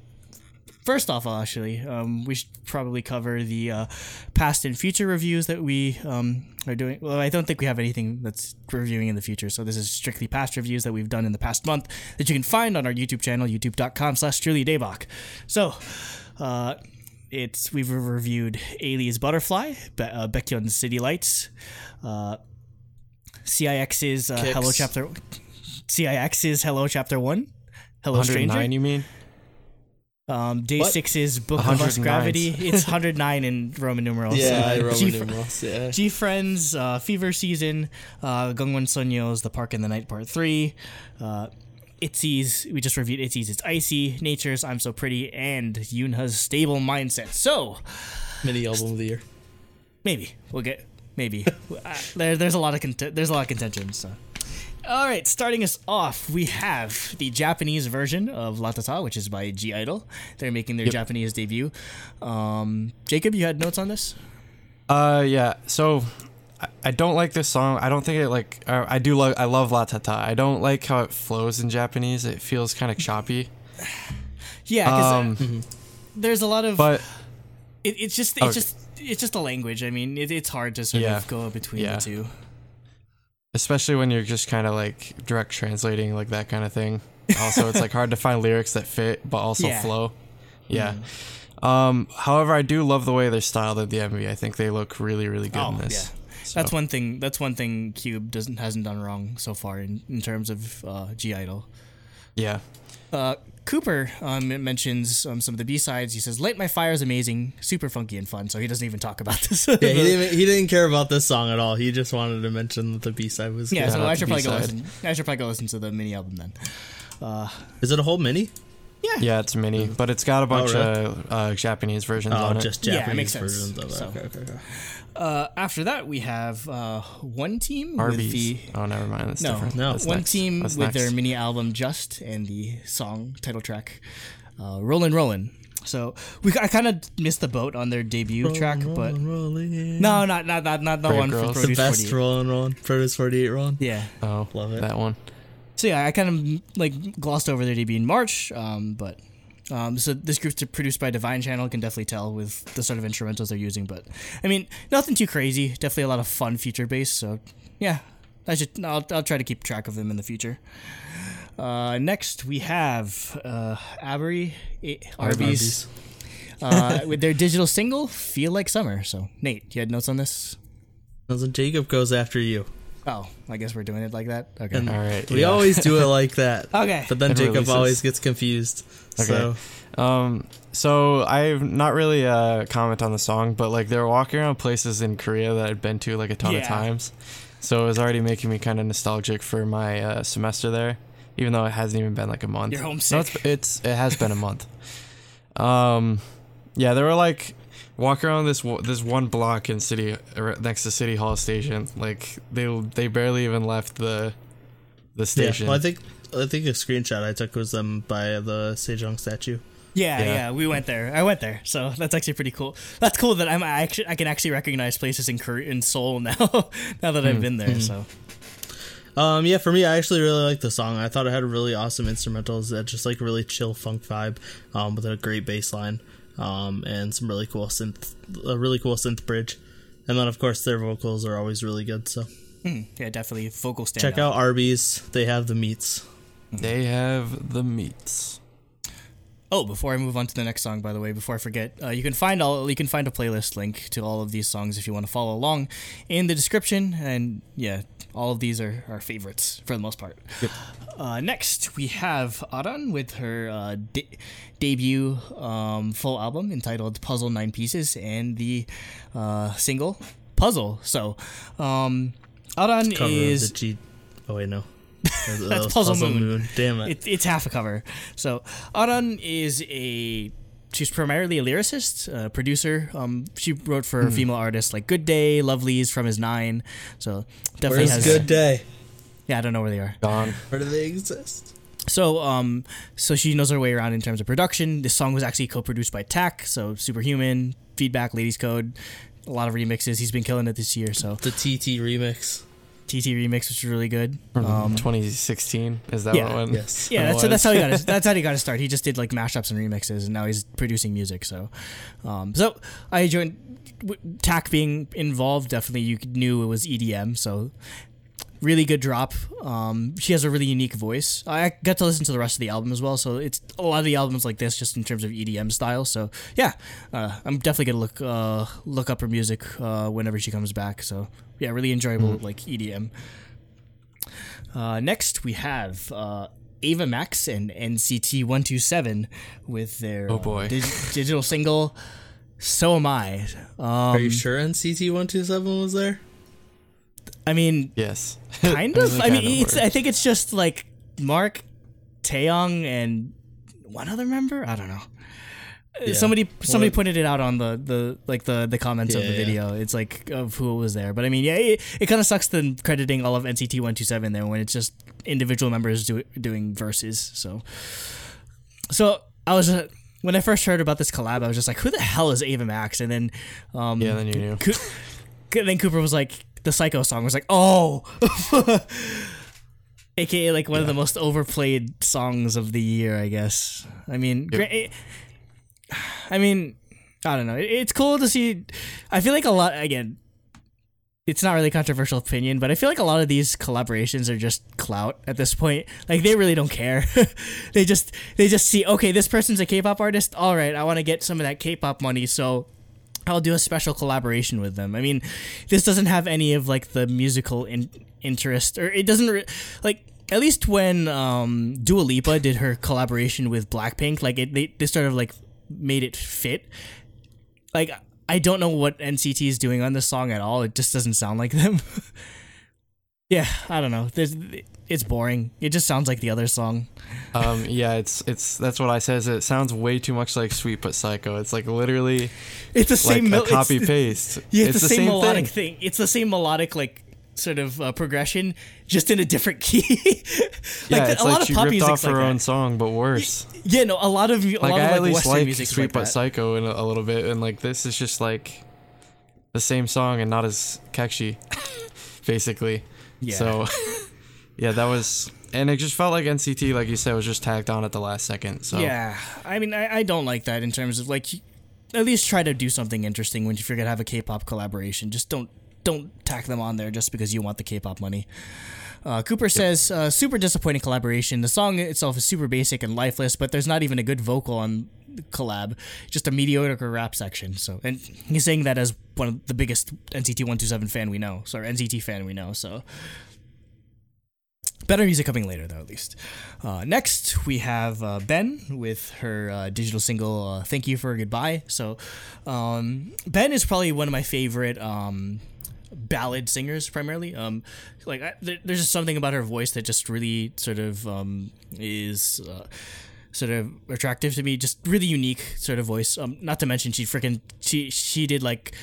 first off, actually, um, we should probably cover the uh, past and future reviews that we um, are doing. Well, I don't think we have anything that's reviewing in the future, so this is strictly past reviews that we've done in the past month that you can find on our YouTube channel, youtube.com slash Julie Daybach. So, uh, it's we've reviewed Ailey's Butterfly, Be- uh, City Lights, uh, CIX's uh, Hello. Chapter, CIX's Hello Chapter One, Hello Stranger. 109, you mean? Um, Day What? is Book of Us Gravity. It's 109 in Roman numerals. Uh, Roman G- numerals. Yeah. G Friends, uh, Fever Season, uh, Gungwon Sonyo's The Park in the Night Part 3, uh, Itzy's, we just reviewed Itzy's It's Icy, Nature's I'm So Pretty, and Yunha's Stable Mindset. So, Mini album of the year. maybe we'll get, maybe. Uh, there, there's a lot of cont- there's a lot of contention, so. All right, starting us off, we have the Japanese version of Latata, which is by (G)I-DLE. They're making their Yep. Japanese debut. Um, Jacob, you had notes on this? Uh, yeah. So, I, don't like this song. I don't think it like. Uh, I do love. I love La Tata. I don't like how it flows in Japanese. It feels kind of choppy. Yeah, because Um, there's a lot of but It, it's just it's Okay. just it's just a language. I mean, it, it's hard to sort Yeah. of go between Yeah. the two. especially when you're just kind of like direct translating like that kind of thing. Also, it's like hard to find lyrics that fit but also Yeah. flow. Yeah. Um, however, I do love the way they're styled at the MV. I think they look really, really good Oh, in this. So, That's one thing. That's one thing Cube doesn't hasn't done wrong so far in, in terms of uh, (G)I-DLE. Yeah. Uh, Cooper um, mentions um, some of the B sides. He says, "Light My Fire is amazing, super funky and fun." So he doesn't even talk about this. Yeah, he didn't. He didn't care about this song at all. He just wanted to mention that the B side was. Yeah, so I should probably go B-side. listen. I should probably go listen to the mini album then. Is it a whole mini? Yeah, Yeah, it's a mini, but it's got a bunch really? of uh, Japanese versions Oh, on it. just Yeah, it Japanese makes sense. versions of it. So- Okay, okay, okay. Uh, after that, we have uh, one team with the Oh, never mind. That's No, different. no. That's one next. team That's with their mini album Just and the song title track uh, Rollin' Rollin'. So we I kind of missed the boat on their debut track, but Rollin', rollin'. no, not not not not the Brave one from Girls. the best 48. rolling rolling. Produce forty eight rolling. Yeah. Oh, Love it. that one. So yeah, I kind of like glossed over their debut in March, um, but um, so this group's produced by Divine Channel. Can definitely tell with the sort of instrumentals they're using, but I mean nothing too crazy. Definitely a lot of fun future bass. So yeah, I should I'll, I'll try to keep track of them in the future. Uh, next we have uh, Avery A- Arby's uh, with their digital single "Feel Like Summer." So Nate, you had notes on this? Doesn't Jacob goes after you? Oh, I guess we're doing it like that. Okay. And All right. we yeah. always do it like that. Okay. But then And Jacob releases. always gets confused. So Um, so I've not really uh comment on the song, but like they're walking around places in Korea that I've been to like a ton of times. So it was already making me kind of nostalgic for my uh, semester there, even though it hasn't even been like a month. You're No, homesick. it's, it's it has been a month. Um, yeah, there were like walking around this this one block in city next to City Hall station. Like they they barely even left the the yeah. station. Well, I think I think a screenshot I took was them by the Sejong statue. Yeah, Yeah. yeah, we went there. I went there, so that's actually pretty cool. That's cool that I'm I actually I can actually recognize places in Korea, in Seoul now. now that I've been there, so Um, yeah, for me, I actually really like the song. I thought it had really awesome instrumentals that just like really chill funk vibe, um, with a great bass line, um, and some really cool synth, a really cool synth bridge, and then of course their vocals are always really good. So hmm, yeah, definitely vocal stand. check out Arby's; they have the meats. they have the meats. Oh, before I move on to the next song, by the way, before I forget, uh, you can find all you can find a playlist link to all of these songs if you want to follow along in the description. And yeah, all of these are our favorites for the most part. Uh, next, we have Aran with her uh, de- debut um, full album entitled "Puzzle Nine Pieces" and the uh, single "Puzzle." So, um, Aran is G. Oh wait, no, That was That's Puzzle Moon. Damn it. it, it's half a cover. So Aran is a she's primarily a lyricist, uh, producer. Um, she wrote for Hmm. female artists like Good Day, Lovelies fromis_9. So definitely Where's has Good Day? Yeah, I don't know where they are. Gone. Where do they exist? So um, so she knows her way around in terms of production. This song was actually co-produced by Tack, so Superhuman, Feedback, Ladies Code. A lot of remixes. He's been killing it this year. So The TT remix. TT remix, which is really good. From Um, 2016 is that yeah, what one? Yes. Yeah, It that's, was. that's how he got his, that's how he got to start. He just did like mashups and remixes, and now he's producing music. So, um, so I joined Tack being involved. Definitely, you knew it was EDM. So really good drop. Um, she has a really unique voice. I got to listen to the rest of the album as well, so it's a lot of the albums like this, just in terms of EDM style. So yeah, uh, I'm definitely gonna look uh, look up her music uh, whenever she comes back. So yeah, really enjoyable like EDM. Uh, next we have uh, Ava Max and NCT 127 with their Oh, boy. dig- digital single. So am I. Um, Are you sure NCT one two seven was there? I mean, Yes. kind of. I mean, kind of it's. I think it's just like Mark, Taeyong, and one other member. I don't know. Uh, Yeah. Somebody somebody Well- pointed it out on the, the like the the comments of Yeah, the yeah. video. It's like of who was there. But I mean, yeah, it, it kind of sucks then crediting all of NCT one two seven there when it's just individual members do, doing verses. So, so I was uh, when I first heard about this collab, I was just like, who the hell is Ava Max? And then, um, Yeah, then you knew. Co- and then Cooper was like, the Psycho song was like, oh, aka like one of the most overplayed songs of the year, I guess. I mean, gra- it- I mean, I don't know. It- It's cool to see. I feel like a lot again. It's not really a controversial opinion, but I feel like a lot of these collaborations are just clout at this point. Like they really don't care. they just they just see, okay, this person's a K-pop artist. All right, I want to get some of that K-pop money, so I'll do a special collaboration with them. I mean, this doesn't have any of like the musical in- interest, or it doesn't re- like at least when um, Dua Lipa did her collaboration with Blackpink, like it they, they sort of like made it fit. Like I don't know what NCT is doing on this song at all. It just doesn't sound like them. yeah, I don't know. There's, it's boring. It just sounds like the other song. Um, yeah, it's it's that's what I said. Is it sounds way too much like Sweet but Psycho. It's like literally It's the like same a mel- it's- copy paste. Yeah, it's, the, same, thing. melodic thing. It's the same melodic like sort of uh, progression, just in a different key. Yeah, the- it's like she pop ripped off her like own song, but worse. Yeah, no, a lot of a Like lot I of at like least Western like Sweet like but that. Psycho in a, a little bit, and like this is just like the same song and not as catchy, basically. Yeah. So, yeah, that was, and it just felt like NCT, like you said, was just tacked on at the last second. So Yeah, I mean, I, I don't like that in terms of like, at least try to do something interesting when if you're gonna have a K-pop collaboration. Just don't don't tack them on there just because you want the K-pop money. Uh, Cooper says, uh, super disappointing collaboration. The song itself is super basic and lifeless, but there's not even a good vocal on the collab, just a mediocre rap section. So, and he's saying that as one of the biggest NCT 127 fan we know, sorry, NCT fan we know. So, better music coming later, though, at least. Uh, next, we have uh, Ben with her uh, digital single uh, "Thank You for Goodbye." So, um, Ben is probably one of my favorite um, ballad singers, primarily. Um, like, I, there, there's just something about her voice that just really sort of um, is. Uh, Sort of attractive to me, just really unique sort of voice. Um, not to mention she freaking she she did like,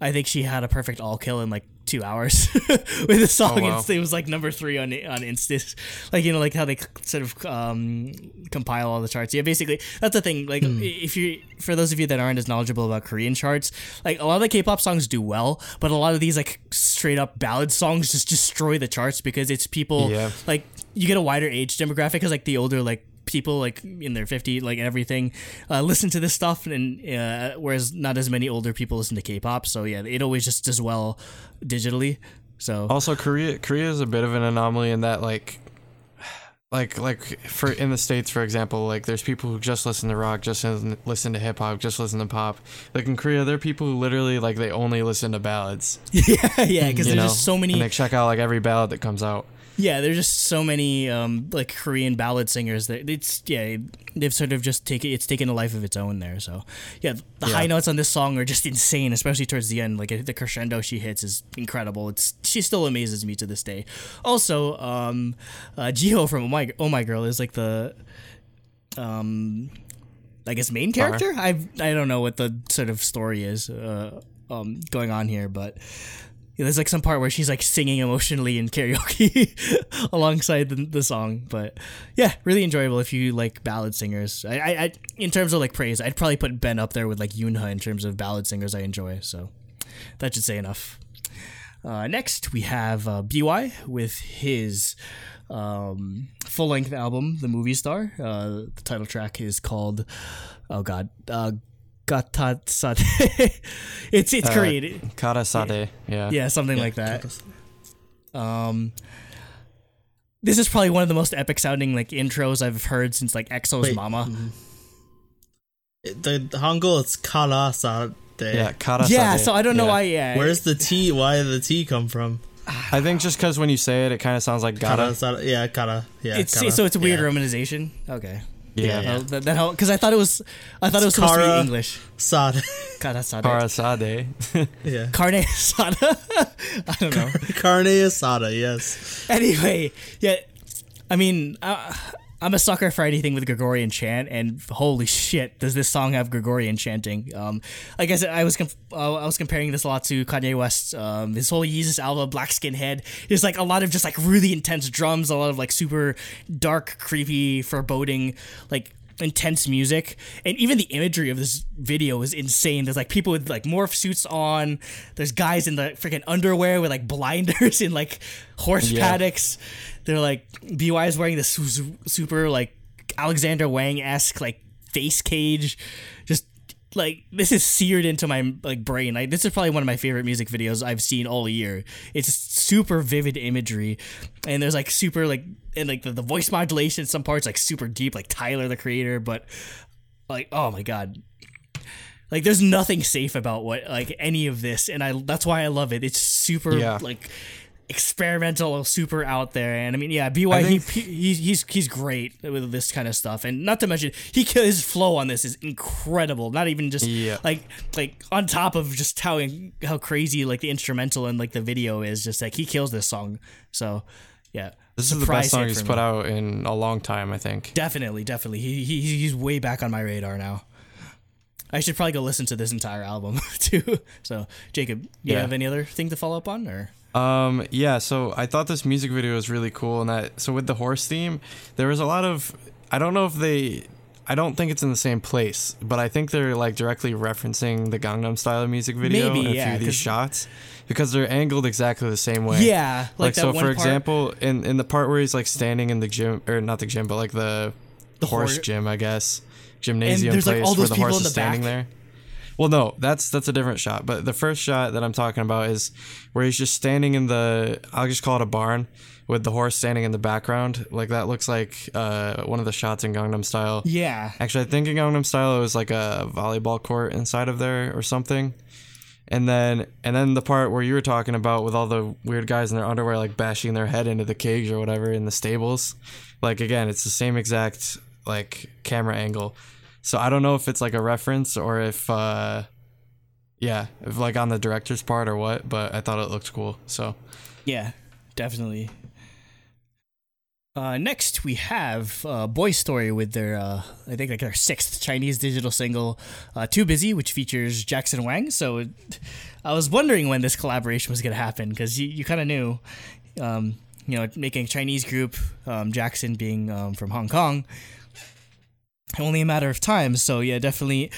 I think she had a perfect all kill in like two hours with the song. Oh, wow. and it was like number three on on Instiz, like you know, like how they sort of um, compile all the charts. Yeah, basically that's the thing. Like if you, for those of you that aren't as knowledgeable about Korean charts, like a lot of the K-pop songs do well, but a lot of these like straight up ballad songs just destroy the charts because it's people Yeah. like you get a wider age demographic because like the older like people like in their 50 like everything uh, listen to this stuff and uh, whereas not as many older people listen to k-pop. So yeah it always just does well digitally. So Also, Korea Korea is a bit of an anomaly in that like like like for in the states for example like there's people who just listen to rock just listen, to hip hop just listen to pop. Like in Korea there are people who literally like they only listen to ballads. Yeah yeah because there's know? just so many and they check out like every ballad that comes out Yeah, there's just so many um, like Korean ballad singers that it's yeah they've sort of just taken it's taken a life of its own there. So yeah, the Yeah. high notes on this song are just insane, especially towards the end. Like the crescendo she hits is incredible. It's she still amazes me to this day. Also, um, uh, Jiho from Oh My Oh My Girl is like the um, I guess main character. I I don't know what the sort of story is uh, um, going on here, but there's like some part where she's like singing emotionally in karaoke alongside the, the song. But yeah, really enjoyable if you like ballad singers. I, I, I in terms of like praise, I'd probably put Ben up there with like Yoonha in terms of ballad singers I enjoy. So that should say enough. Uh, next, we have uh, BewhY with his um, full length album, The Movie Star. Uh, the title track is called, oh god, uh, Gatatsate. it's it's Uh, Korean. Karasade yeah Yeah, something like that. Um, this is probably one of the most epic sounding like intros I've heard since like EXO's Wait, Mama. The, the Hangul it's kara sa Yeah, kara Yeah, so I don't know Yeah. why. Yeah, Where's the T? Why did the T come from? I think just because when you say it, it kind of sounds like Kara, gotta. sa- yeah, kara. Yeah, it's kara. so it's a weird yeah. romanization. Okay, Yeah, Yeah. Well, that, that because I thought it was I thought it was supposed to be English. Sad. Karasade. kara sade. yeah. Carne asada. I don't know. Carne asada, yes. anyway, yeah, I mean, uh, I'm a sucker for anything with Gregorian chant, and holy shit, does this song have Gregorian chanting? Um, like I said, I was comp- uh, I was comparing this a lot to Kanye West. Um, his whole Yeezus album, Black Skin Head, there's like a lot of just like really intense drums, a lot of like super dark, creepy, foreboding, like intense music and even the imagery of this video is insane there's like people with like morph suits on there's guys in the freaking underwear with like blinders in like horse Yeah. paddocks they're like BewhY is wearing this su- su- super like alexander wang-esque like face cage. Just like this is seared into my like brain. Like this is probably one of my favorite music videos i've seen all year. It's super vivid imagery and there's like super like and like the, the voice modulation in some parts like super deep like tyler the creator but like oh my god. Like there's nothing safe about what like any of this and i that's why i love it. It's super Yeah. like experimental super out there and i mean yeah by I he, he he's he's great with this kind of stuff and not to mention he his flow on this is incredible not even just Yeah. like like on top of just how how crazy like the instrumental and like the video is just like he kills this song so yeah This is the best song he's put me. out in a long time. I think. definitely definitely he, he he's way back on my radar now I should probably go listen to this entire album too. So, Jacob, do you Yeah. have any other thing to follow up on, or Um, yeah, so I thought this music video was really cool, and that so with the horse theme, there was a lot of I don't know if they, I don't think it's in the same place, but I think they're like directly referencing the Gangnam Style music video Maybe, in a yeah, few of these shots because they're angled exactly the same way. yeah, like, that so for part- example, in in the part where he's like standing in the gym or not the gym, but like the The horse hor- gym, I guess gymnasium like, place all where the horse is the standing back. there. Well, no, that's that's a different shot. But the first shot that I'm talking about is where he's just standing in the I'll just call it a barn with the horse standing in the background. Like that looks like uh, one of the shots in Gangnam Style. yeah, Actually, I think in Gangnam Style it was like a volleyball court inside of there or something. And then and then the part where you were talking about with all the weird guys in their underwear like bashing their head into the cage or whatever in the stables. Like again, it's the same exact like camera angle. So I don't know if it's like a reference or if uh yeah, if like on the director's part or what, but I thought it looked cool. So yeah, definitely. Uh, next, we have uh, Boy Story with their, uh, I think, like their sixth Chinese digital single, uh, "Too Busy," which features Jackson Wang. So, I was wondering when this collaboration was to happen because you, you kind of knew, um, you know, making a Chinese group, um, Jackson being um, from Hong Kong, only a matter of time. So yeah, definitely.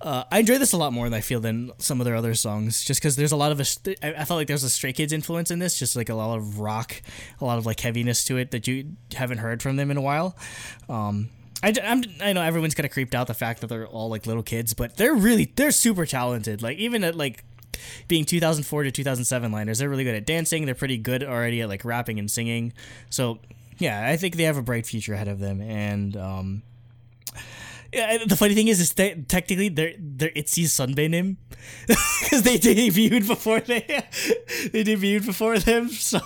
Uh, I enjoy this a lot more than I feel than some of their other songs, just because there's a lot of a. I felt like there's a Stray Kids influence in this, just like a lot of rock, a lot of like heaviness to it that you haven't heard from them in a while. Um, I, am I know everyone's kind of creeped out the fact that they're all like little kids, but they're really they're super talented. Like even at like being 2004 to 2007 liners, they're really good at dancing. They're pretty good already at like rapping and singing. So yeah, I think they have a bright future ahead of them. And um, yeah, the funny thing is, is that technically they're they're Itzy's Sunbae because they debuted before they they debuted before them. So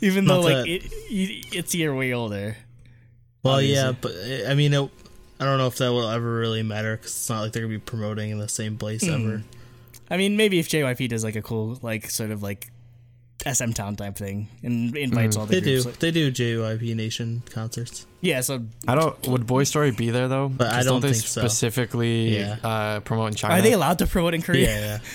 even though Not like that- it, it, Itzy are way older. Well, Obviously. yeah, but I mean, it, I don't know if that will ever really matter because it's not like they're gonna be promoting in the same place Hmm. ever. I mean, maybe if JYP does like a cool like sort of like SM Town type thing and invites all the They do. like- They do JYP Nation concerts. yeah, so I don't would Boy Story be there though? But I 'Cause don't they think so. specifically Yeah. uh, promote in China. are they allowed to promote in Korea? Yeah, yeah.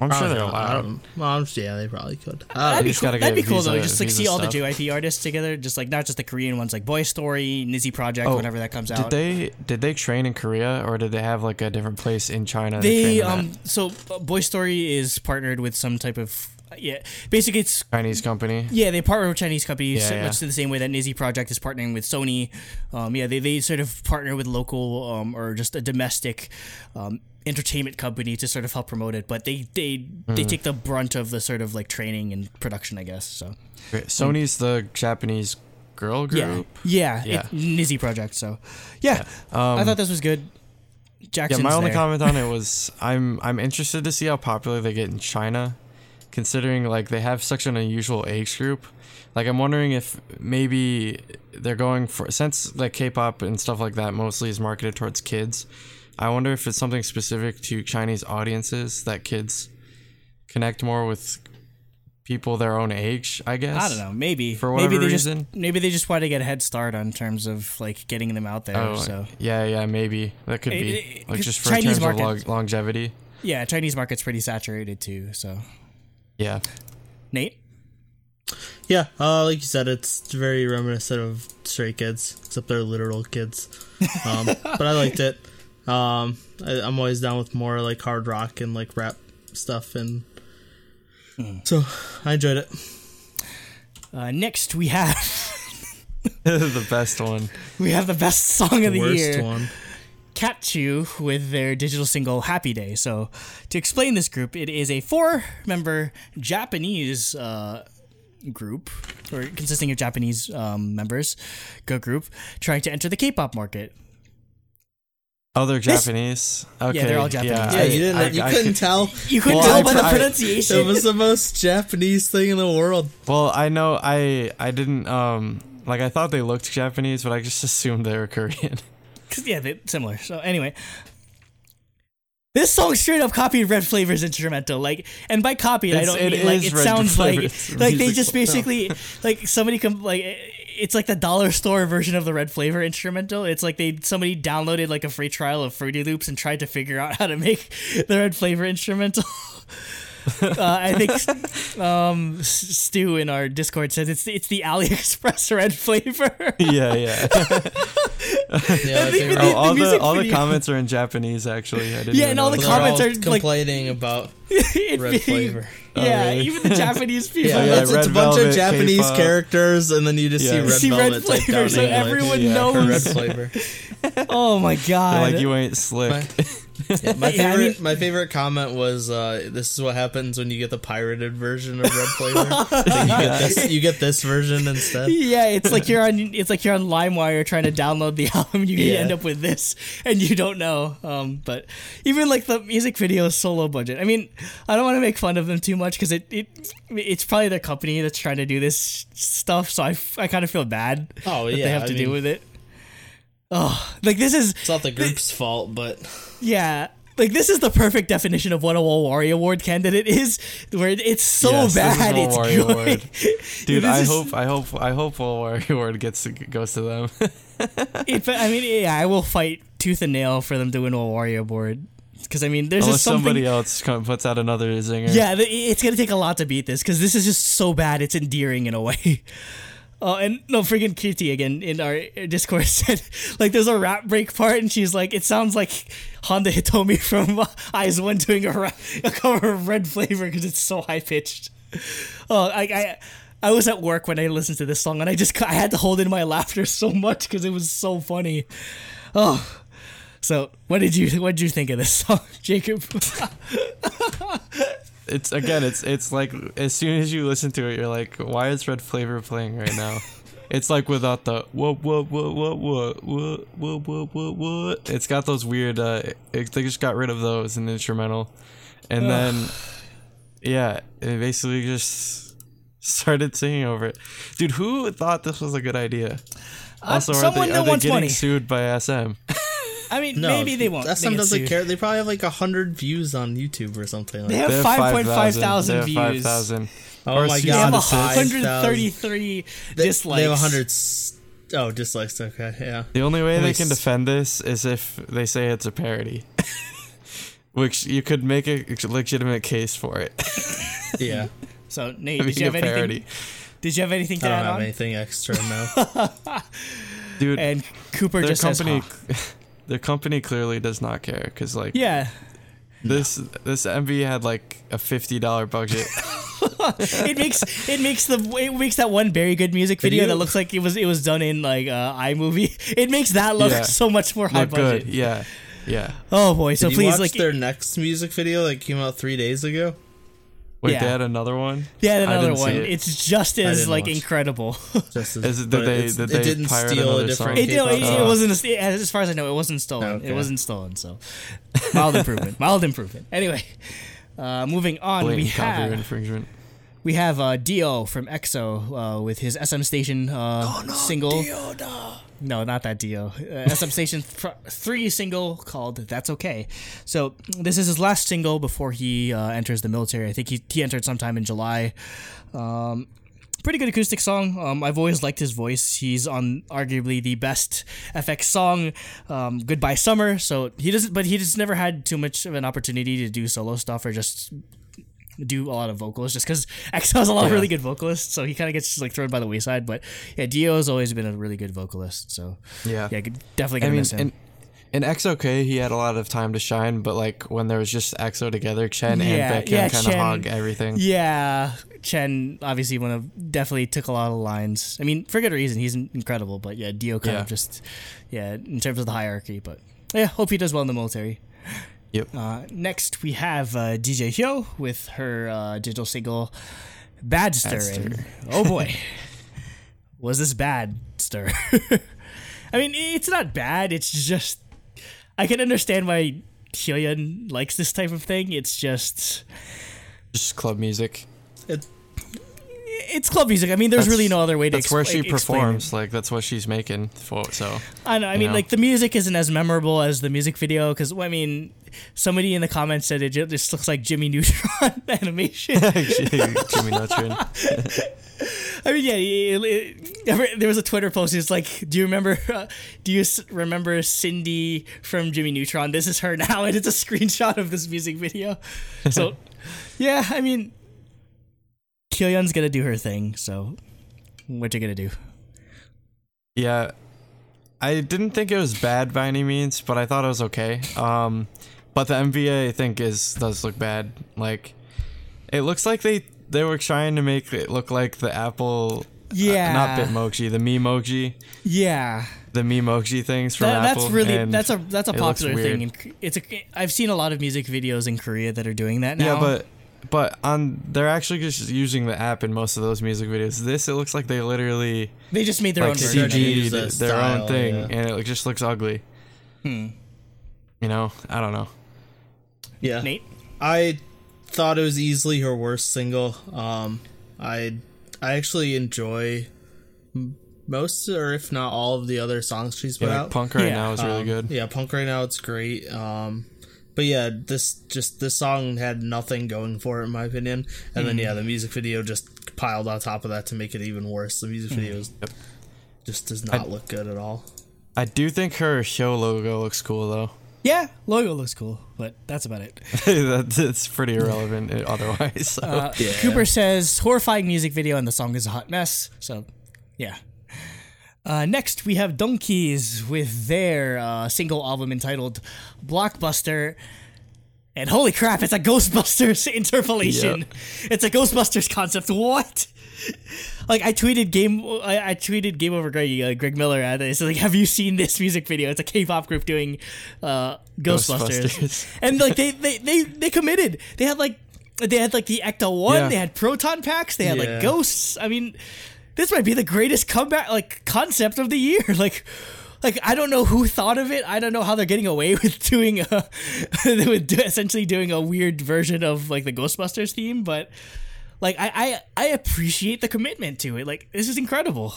I'm sure they're allowed. Well, I'm, yeah, they probably could. Uh, That'd be cool. gotta That'd be get cool though. Just like visa see all the. JYP artists together, just like not just the Korean ones, like Boy Story, Nizi Project, Oh, whenever that comes Did out. Did they did they train in Korea or did they have like a different place in China? to They in at? um so uh, Boy Story is partnered with some type of yeah basically it's Chinese company. yeah they partner with Chinese companies Yeah, yeah. much in the same way that Nizi Project is partnering with Sony. Um yeah they, they sort of partner with local um or just a domestic um entertainment company to sort of help promote it, but they they they take the brunt of the sort of like training and production, I guess. So Sony's the Japanese girl group. yeah, yeah, Yeah. Nizi project. So yeah, Um, I thought this was good. Yeah, my only there. comment on it was I'm I'm interested to see how popular they get in China, considering like they have such an unusual age group. Like I'm wondering if maybe they're going for since like K-pop and stuff like that mostly is marketed towards kids. I wonder if it's something specific to Chinese audiences that kids connect more with people their own age. I guess. I don't know. Maybe For maybe whatever they reason. just maybe they just want to get a head start on terms of like getting them out there. Oh, so yeah, yeah, maybe that could be it- like just for Chinese terms of market- log- longevity. yeah, Chinese market's pretty saturated too. So Yeah. Nate, Yeah, uh, like you said, it's very reminiscent of Stray Kids, except they're literal kids. Um, but I liked it. Um, I, I'm always down with more like hard rock and like rap stuff, and so I enjoyed it. uh, next we have the best one. we have the best song of the Worst year. one. Catchu with their digital single Happy Day. So, to explain this group, it is a four member Japanese uh, group, or consisting of Japanese um, members, go group, trying to enter the K pop market. Oh, they're This- Japanese. Okay. they're all Japanese. Yeah, I- you didn't. I- you I- couldn't tell. You couldn't Well, tell I by the pronunciation. It was the most Japanese thing in the world. Well, I know I I didn't um like I thought they looked Japanese, but I just assumed they were Korean. yeah, they're similar. So anyway, this song straight up copied Red Flavor's instrumental. Like, and by copied, I don't it mean like it Red sounds like Flavor's like they just basically like somebody come like it's like the dollar store version of the Red Flavor instrumental. It's like they somebody downloaded like a free trial of Fruity Loops and tried to figure out how to make the Red Flavor instrumental. uh, I think um, Stu in our Discord says it's it's the AliExpress Red Flavor. yeah, yeah. Yeah, I think the- oh, all the, music all the comments are in Japanese actually. I didn't Yeah, and all the notice they're that. comments all are, like- complaining about red being- flavor. Yeah, really? even the Japanese people. Yeah, yeah, it's, it's a bunch Velvet, of Japanese K-pop. characters, and then you just Yeah. see You red see red velvet typed flavor, so English. everyone Yeah. For red flavor. Oh my They're god! like you ain't slick. Yeah, my Yeah, I favorite, mean- my favorite comment was, uh, "This is what happens when you get the pirated version of red flavor. You, get this, you get this version instead." yeah, it's like you're on it's like you're on LimeWire trying to download the album. You Yeah. end up with this, and you don't know. Um, but even like the music video is so low budget. I mean, I don't want to make fun of them too much because it, it it's probably their company that's trying to do this stuff. So I, I kind of feel bad Oh that yeah, they have I to do mean, with it. Oh, like this is It's not the group's fault, but Yeah. Like this is the perfect definition of what a Wari Award candidate is, where it's so Yes, this is bad it's Warrior good. Award. Dude, This I is- hope I hope I hope Wall Warrior Award gets to, goes to them. If I mean, yeah, I will fight tooth and nail for them to win a Wari Award, because I mean, there's Unless just something. somebody else come, puts out another zinger. Yeah, it's gonna take a lot to beat this because this is just so bad. It's endearing in a way. Oh, and no, freaking Kitty again in our uh, Discord said, like, there's a rap break part, and she's like, it sounds like Honda Hitomi from uh, IZ*ONE doing a, rap, a cover of Red Flavor because it's so high pitched. Oh, I, I, I was at work when I listened to this song, and I just, I had to hold in my laughter so much because it was so funny. Oh, so what did you, what did you think of this song, Jacob? It's again, it's it's like as soon as you listen to it, you're like, why is Red Flavor playing right now? It's like without the what what what what what what what what what what. It's got those weird. Uh, it, they just got rid of those in the instrumental, and then yeah, it basically just started singing over it. Dude, who thought this was a good idea? Also, are Uh, someone they, are they getting money. sued by SM? I mean, no, maybe they won't. SM They get doesn't sued. care. They probably have like a hundred views on YouTube or something. Like They that. have They have 5.5 They have views. 5,000. Oh Or my cease They have and 133 dislikes. they have a hundred. Oh, dislikes. Okay, yeah. The only way they Nice. can defend this is if they say it's a parody. Which you could make a legitimate case for it. Yeah. So Nate, I did you have anything? parody. Did you have anything to add? I don't add have on? anything extra now. Dude, And Cooper their just company says, huh. Their company clearly does not care cuz like "Yeah, this this MV had like a $50 budget. it makes it makes the it makes that one very good music video Video? that looks like it was it was done in like uh, iMovie. It makes that look Yeah. so much more high Look budget. good. Yeah. Yeah. Oh boy! So Did you please, watch like, their next music video that came out three days ago? Wait, Yeah. they had another one. yeah, I another one. it. It's just as like watch. incredible. Just as, Is it- did they- it's- did it they didn't steal a different song? It, no, it, K-pop it song? wasn't. It, as far as I know, it wasn't stolen. Okay. It wasn't stolen. So mild improvement. Mild improvement. Anyway, uh, moving on, we Blatant copyright have infringement. we have uh, Dio from EXO uh, with his SM Station uh, single. No, not that deal. Uh, SM Station th- 3 single called That's Okay. So, this is his last single before he uh, enters the military. I think he, he entered sometime in July. Um, pretty good acoustic song. Um, I've always liked his voice. He's on arguably the best f(x) song, um, "Goodbye Summer." So he doesn't, but he just never had too much of an opportunity to do solo stuff or just do a lot of vocals. Just because EXO has a lot of really good vocalists, so he kind of gets just like thrown by the wayside. But yeah, Dio has always been a really good vocalist. So Yeah. yeah, could- definitely I gonna mean, miss him. in, in EXO-K, he had a lot of time to shine, but like when there was just EXO together, Chen Yeah, and Baekhyun yeah, kind of hog everything. Yeah, Chen obviously one of definitely took a lot of lines. I mean, for good reason. He's incredible, but yeah, Dio kind Yeah. of just yeah in terms of the hierarchy. But yeah, hope he does well in the military. Yep. Uh, next we have uh, DJ Hyo with her uh, digital single "Badster." Badster. And, oh boy, was this Badster? I mean, it's not bad. It's just I can understand why Hyoyeon likes this type of thing. It's just. Just club music. It, it's club music. I mean, there's That's- really no other way to. That's where she performs. Like that's what she's making for. So I know. I mean, know? like the music isn't as memorable as the music video because I mean, somebody in the comments said it just looks like Jimmy Neutron animation. Jimmy Neutron. I mean, yeah. it- it- there was a Twitter post. It's like, do you remember? Uh, do you remember Cindy from Jimmy Neutron? This is her now, and it's a screenshot of this music video. So, yeah. I mean, Hyoyeon's gonna do her thing. So, what you gonna do? Yeah, I didn't think it was bad by any means, but I thought it was okay. Um, but the MVA I think is does look bad. Like, it looks like they they were trying to make it look like the Apple. uh, Yeah. not Bitmoji, the Memoji, Yeah. the Memoji things from That, Apple. that's really that's a that's a popular thing. In, it's a I've seen a lot of music videos in Korea that are doing that now. Yeah, but but on they're actually just using the app in most of those music videos. This it looks like they literally they just made their like own They're version. trying to use CG'd their style, own thing, yeah. and it just looks ugly. Hmm. You know, I don't know. yeah. Nate, I thought it was easily her worst single. Um, I I actually enjoy most, or if not all, of the other songs she's put Yeah, like out. punk right Yeah. now is really Um, good. Yeah, punk right now it's great. Um, but yeah, this just this song had nothing going for it in my opinion. And then Hmm. yeah, the music video just piled on top of that to make it even worse. The music video is, Yep. just does not look good at all. I do think her show logo looks cool though. yeah, logo looks cool, but that's about it. That's it's pretty irrelevant uh, otherwise. So. Uh, Yeah. Cooper says horrifying music video and the song is a hot mess. So, yeah. Uh, next, we have DONGKIZ with their uh, single album entitled Blockbuster. And holy crap, it's a Ghostbusters interpolation. It's a Ghostbusters concept. What? Like I tweeted game, I, I tweeted Game Over Greg, uh, Greg Miller at this. Like, have you seen this music video? It's a K-pop group doing uh, Ghostbusters. Ghostbusters. and like they, they they they committed. They had like they had like the Ecto One. Yeah. They had proton packs. They had Yeah. like ghosts. I mean, this might be the greatest comeback like concept of the year. Like. Like I don't know who thought of it. I don't know how they're getting away with doing a, with do, essentially doing a weird version of like the Ghostbusters theme. But like I, I I appreciate the commitment to it. Like this is incredible.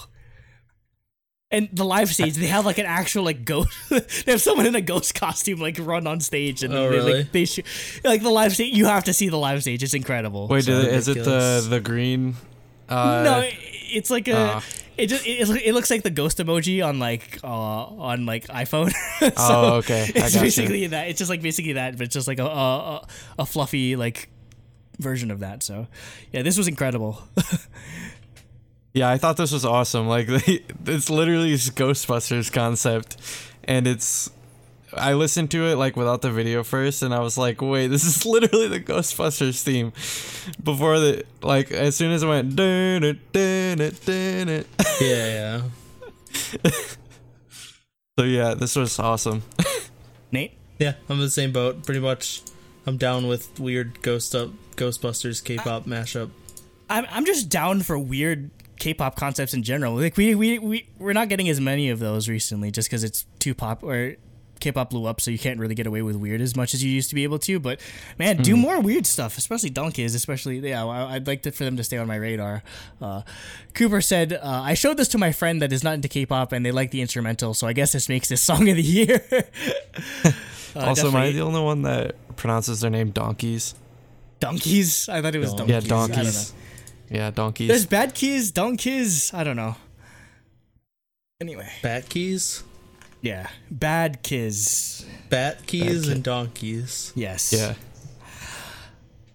And the live stage, they have like an actual like ghost. they have someone in a ghost costume like run on stage, and Oh, they, really? like they sh- like the live stage. You have to see the live stage. It's incredible. Wait, so did it, is it the the green? Uh, no, it- it's like a. uh. it just it, it looks like the ghost emoji on like uh on like iPhone. so Oh, okay. I It's got you. basically that. It's just like basically that, but it's just like a a, a, a fluffy like version of that. So yeah, this was incredible. Yeah, I thought this was awesome. Like, they, it's literally this Ghostbusters concept, and it's. I listened to it like without the video first, and I was like, "Wait, this is literally the Ghostbusters theme." Before the like, as soon as it went, dun, it, dun, it, dun, it. Yeah, yeah. so yeah, this was awesome. Nate, Yeah, I'm in the same boat. Pretty much, I'm down with weird ghost up Ghostbusters K-pop mashup. I'm I'm just down for weird K-pop concepts in general. Like we we we we're not getting as many of those recently, just because it's too pop or K-pop blew up, so you can't really get away with weird as much as you used to be able to. But man, do more weird stuff, especially DONGKIZ. Especially yeah, I- I'd like to, for them to stay on my radar. Uh, Cooper said, uh, "I showed this to my friend that is not into K-pop, and they like the instrumental, so I guess this makes this song of the year." Uh, also, am I definitely- the only one that pronounces their name donkeys? donkeys. I thought it was Don- donkeys. Yeah, I don't know. donkeys. Yeah, donkeys. There's bad keys, donkeys. I don't know. Anyway, bad keys, yeah, bad kids. bat keys, kid. and donkeys. Yes. yeah.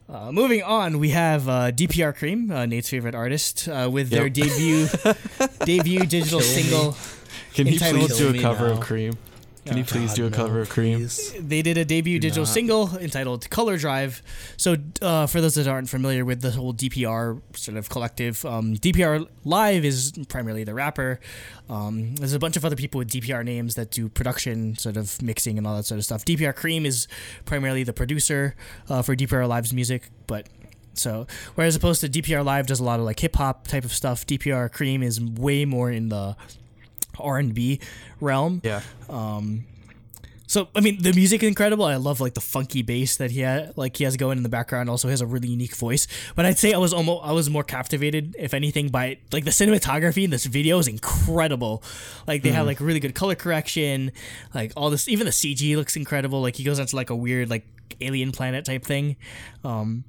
Uh, moving on, we have uh, DPR Cream, uh, Nate's favorite artist, uh, with their debut debut digital Kill me. single. Can you Entitled- please do Kill a cover now. of Cream? Can you Oh, please God, do a no, cover of Cream? please. They did a debut digital not. single entitled "Color Drive." So, uh, for those that aren't familiar with the whole DPR sort of collective, um, DPR Live is primarily the rapper. Um, there's a bunch of other people with DPR names that do production, sort of mixing and all that sort of stuff. DPR Cream is primarily the producer uh, for DPR Live's music, but so whereas opposed to DPR Live does a lot of like hip hop type of stuff, DPR Cream is way more in the R and B realm. Yeah. So I mean, the music is incredible. I love like the funky bass that he had, like he has going in the background. Also, has a really unique voice. But I'd say I was almost I was more captivated, if anything, by like the cinematography in this video is incredible. Like they have like really good color correction, like all this. Even the CG looks incredible. Like he goes onto like a weird like alien planet type thing. Um,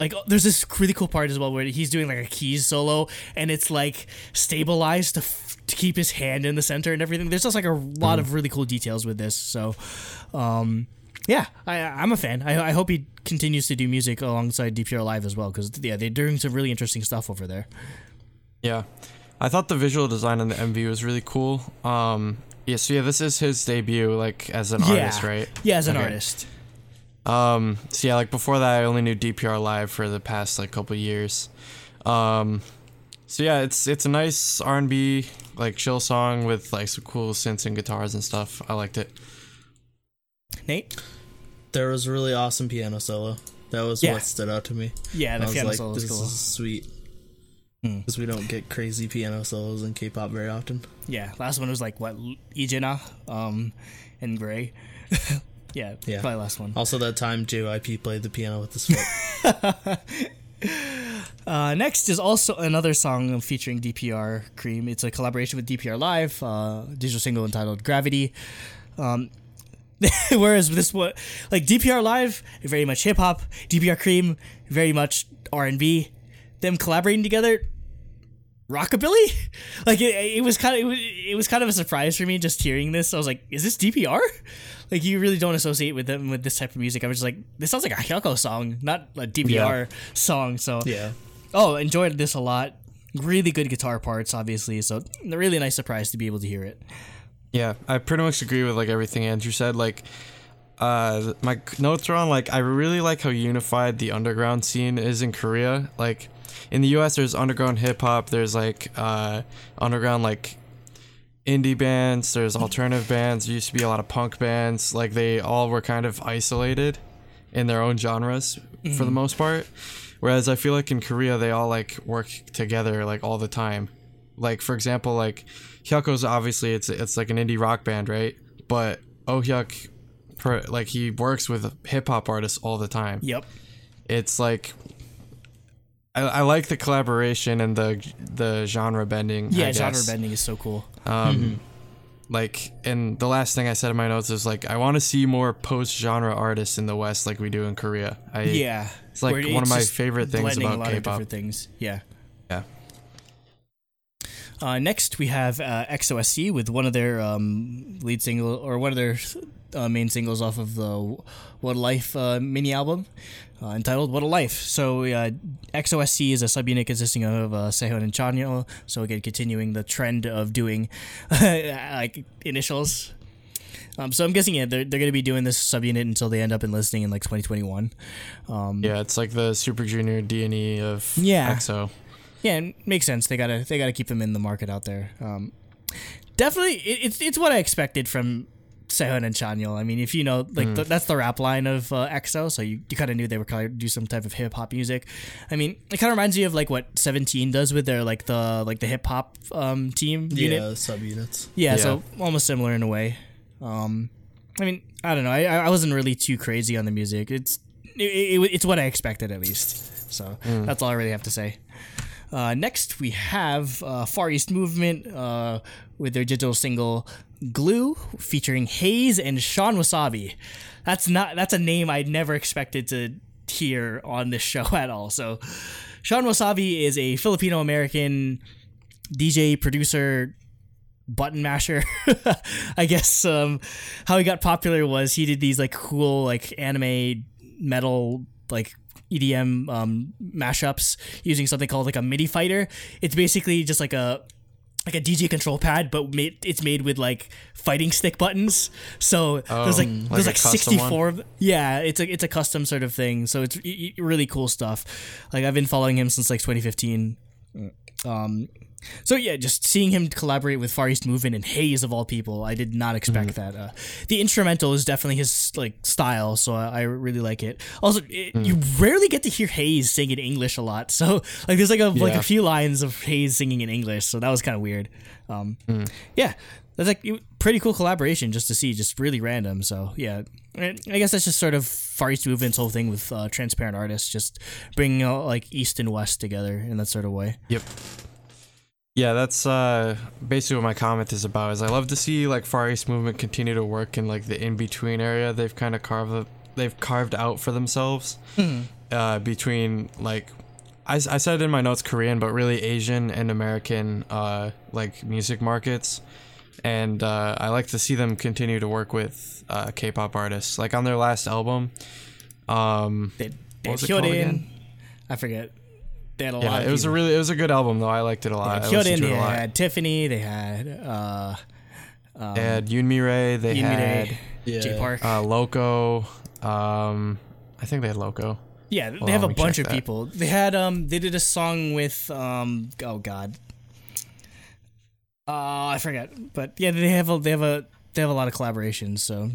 like there's this really cool part as well where he's doing like a keys solo and it's like stabilized to, to keep his hand in the center and everything there's just like a lot of really cool details with this so um yeah I, i'm a fan I, I hope he continues to do music alongside dpr live as well because yeah they're doing some really interesting stuff over there Yeah. I thought the visual design in the MV was really cool. Um yeah, so yeah, this is his debut like as an yeah artist, right? yeah as an Okay. artist Um so yeah, like before that I only knew DPR live for the past like couple years. Um so yeah, it's it's a nice R&B like chill song with like some cool synths and guitars and stuff. I liked it. nate There was a really awesome piano solo. That was Yeah. what stood out to me. yeah I the was piano like, solo this is cool is sweet. Hmm. Because we don't get crazy piano solos in K-pop very often. yeah last one was like what ijina um and gray yeah Yeah. probably last one Also, that time JYP played the piano with his foot. Uh, next is also another song featuring DPR Cream. It's a collaboration with DPR Live, uh, digital single entitled Gravity. Um, whereas this one, like DPR Live, very much hip hop. DPR Cream, very much R and B. Them collaborating together, rockabilly. Like it, it was kind of it was, it was kind of a surprise for me just hearing this. I was like, is this DPR? Like you really don't associate with them with this type of music. I was just like, this sounds like a Hyukoh song, not a DPR song. So yeah. Oh, enjoyed this a lot. Really good guitar parts, obviously. So really nice surprise to be able to hear it. Yeah, I pretty much agree with like everything Andrew said. Like, uh, my notes are on like I really like how unified the underground scene is in Korea. Like, in the U.S., there's underground hip hop. There's like uh, underground like indie bands. There's alternative bands. There used to be a lot of punk bands. Like they all were kind of isolated in their own genres for the mm. most part. Whereas I feel like in Korea they all like work together like all the time. Like for example, like Hyukoh's obviously it's it's like an indie rock band, right? But Oh Hyuk, per, like he works with hip hop artists all the time. Yep. It's like I, I like the collaboration and the the genre bending. Yeah, genre bending is so cool. Um, like, and the last thing I said in my notes is like, I want to see more post-genre artists in the West, like we do in Korea. I, yeah. it's like Where one of my favorite things about a lot of K-pop. different things. Yeah. Yeah. Uh, next, we have uh, EXO-SC with one of their um, lead single or one of their uh, main singles off of the What a Life uh, mini album uh, entitled What a Life. So, uh, EXO-SC is a subunit consisting of uh, Sehun and Chanyeol. So, again, continuing the trend of doing like initials. Um, so, I'm guessing, yeah, they're, they're going to be doing this subunit until they end up enlisting in like 2021. Um, Yeah, it's like the Super Junior D and E of Yeah. EXO. Yeah, it makes sense. They gotta they gotta keep them in the market out there. Um, definitely, it, it's it's what I expected from Sehun and Chanyeol. I mean, if you know, like th- that's the rap line of uh, EXO, so you, you kind of knew they were going to do some type of hip hop music. I mean, it kind of reminds you of like what Seventeen does with their like the like the hip hop um, team unit. Yeah, subunits. Yeah, Yeah. so almost similar in a way. Um, I mean, I don't know. I I wasn't really too crazy on the music. It's it, it, it's what I expected at least. So that's all I really have to say. Uh, next, we have uh, Far East Movement uh, with their digital single "Glue," featuring Heize and Sean Wasabi. That's not that's a name I never expected to hear on this show at all. So, Sean Wasabi is a Filipino American DJ producer button masher. I guess um, how he got popular was he did these like cool like anime metal like EDM um, mashups using something called like a MIDI fighter. It's basically just like a like a DJ control pad, but made, it's made with like fighting stick buttons. So there's like like there's like custom one? 64 of yeah, it's a it's a custom sort of thing. So it's really cool stuff. Like I've been following him since like 2015. Um, so yeah, just seeing him collaborate with Far East Movement and Heize of all people, I did not expect that. Uh, the instrumental is definitely his like style, so I, I really like it. Also, it, you rarely get to hear Heize sing in English a lot, so like there's like a like a few lines of Heize singing in English, so that was kind of weird. Um, Yeah, that's like pretty cool collaboration just to see, just really random. So yeah, I I guess that's just sort of Far East Movement's whole thing with uh, transparent artists, just bringing like East and West together in that sort of way. Yep. Yeah, that's uh, basically what my comment is about. Is I love to see like Far East movement continue to work in like the in between area they've kind of carved they've carved out for themselves uh, between like I said in my notes Korean, but really Asian and American uh, like music markets, and uh, I like to see them continue to work with uh, K-pop artists. Like on their last album, um, They, they What was it called again? I forget. They had a yeah, lot. Of it was a really it was a good album though. I liked it a They lot. had I listened Hyorin, to it they a lot. had Tiffany. They had uh, They had Yoon Ray. They Yoon had Mi-rae, Yeah. Jay Park. uh, Loco. Um, I think they had Loco. yeah, they on, have a bunch of that. people. They had um, they did a song with um, oh god, uh, I forget. But yeah, they have a they have a they have a lot of collaborations. So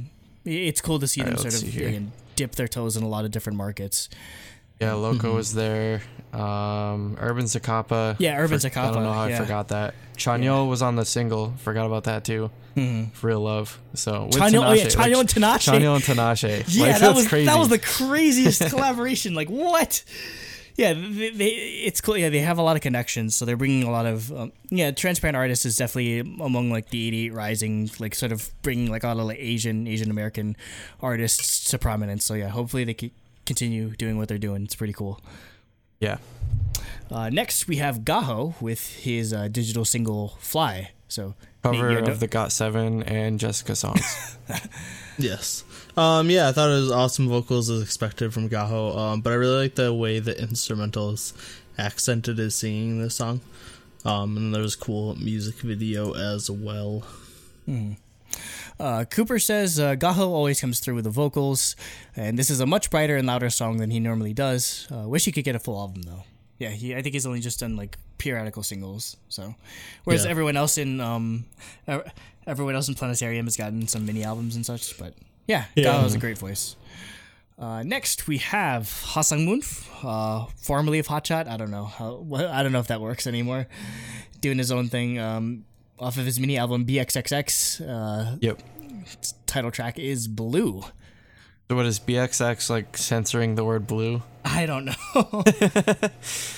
it's cool to see All them right, sort of see again, dip their toes in a lot of different markets. Yeah, Loco Mm-hmm. was there. Um, Urban Zacapa. Yeah, Urban For- I don't know how yeah. I forgot that. Chanyeol was on the single. Forgot about that too. Mm-hmm. Real love. So with Chanyeol, oh yeah, like, Chanyeol and Tinashe. Chanyeol and Tinashe. Yeah, like, that was crazy. that was the craziest collaboration. Like what? Yeah, they, they, it's cool. Yeah, they have a lot of connections, so they're bringing a lot of um, yeah. Transparent artists is definitely among like the 88rising, like sort of bringing like a lot of like Asian Asian American artists to prominence. So yeah, hopefully they can continue doing what they're doing. It's pretty cool. yeah. Uh, next, we have Gaho with his uh, digital single "Fly." So Cover Nate, of the Got Seven and Jessica songs. Yes. Um, yeah, I thought it was awesome vocals as expected from Gaho. Um, but I really like the way the instrumentals accented his singing this song. Um, and there's a cool music video as well. Uh, Cooper says uh, Gaho always comes through with the vocals, and this is a much brighter and louder song than he normally does. Uh, wish he could get a full album though. Yeah, he I think he's only just done like periodical singles. So, whereas Yeah. everyone else in um, ev- everyone else in Planetarium has gotten some mini albums and such. But yeah, Yeah. Gaho has a great voice. Uh, next we have Ha Sung-woon, uh, formerly of Hotshot. I don't know how. Well, I don't know if that works anymore. Doing his own thing. Um, off of his mini album BXXX. Uh, yep. title track is Blue. So what is BXX like censoring the word blue? I don't know.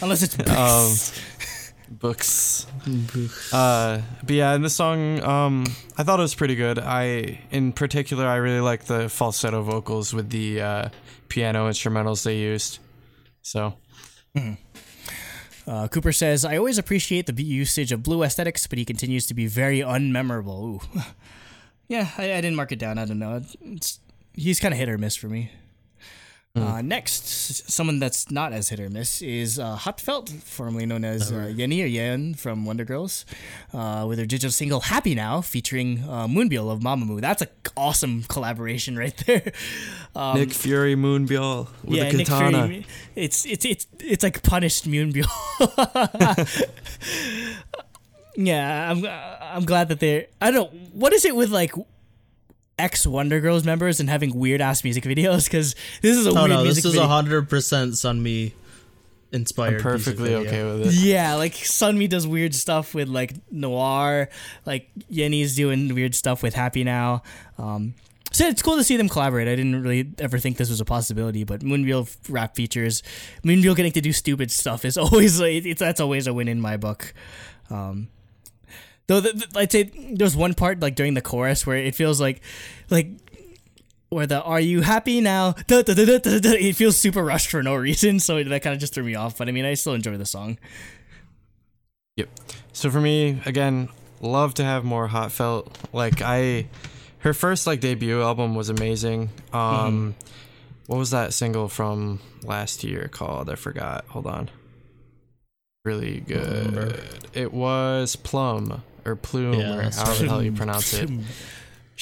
Unless it's Um, books. Uh, but yeah, in the song, um, I thought it was pretty good. I, in particular, I really like the falsetto vocals with the uh, piano instrumentals they used. So uh, Cooper says, I always appreciate the usage of blue aesthetics, but he continues to be very unmemorable. Yeah, I, I didn't mark it down. I don't know. It's, he's kind of hit or miss for me. Uh, next, someone that's not as hit or miss is uh, HA:TFELT, formerly known as uh, Yenny or Yen from Wonder Girls, uh, with her digital single "Happy Now" featuring uh, Moonbyul of Mamamoo. That's an awesome collaboration right there. Um, Nick Fury Moonbyul with yeah, a Nick katana. Fury. It's it's it's it's like punished Moonbyul. yeah, I'm I'm glad that they're. I don't know what is it with like ex Wonder Girls members and having weird ass music videos because this is a Oh weird no, music this is video. hundred percent Sunmi inspired. I'm perfectly music video. okay with it. Yeah, like Sunmi does weird stuff with like Noir, like Yenny's doing weird stuff with Happy Now. Um, so it's cool to see them collaborate. I didn't really ever think this was a possibility, but Moonbyul rap features, Moonbyul getting to do stupid stuff is always like, it's that's always a win in my book. Um, though the, the, I'd say there's one part like during the chorus where it feels like like where the "Are you happy now?" Da, da, da, it feels super rushed for no reason, so that kind of just threw me off. But I mean, I still enjoy the song. Yep. So for me, again, love to have more HA:TFELT. Like I, her first like debut album was amazing. Um, what was that single from last year called? I forgot. Hold on. Really good. It was Plum or Plume Yeah, or that's however the hell you pronounce it.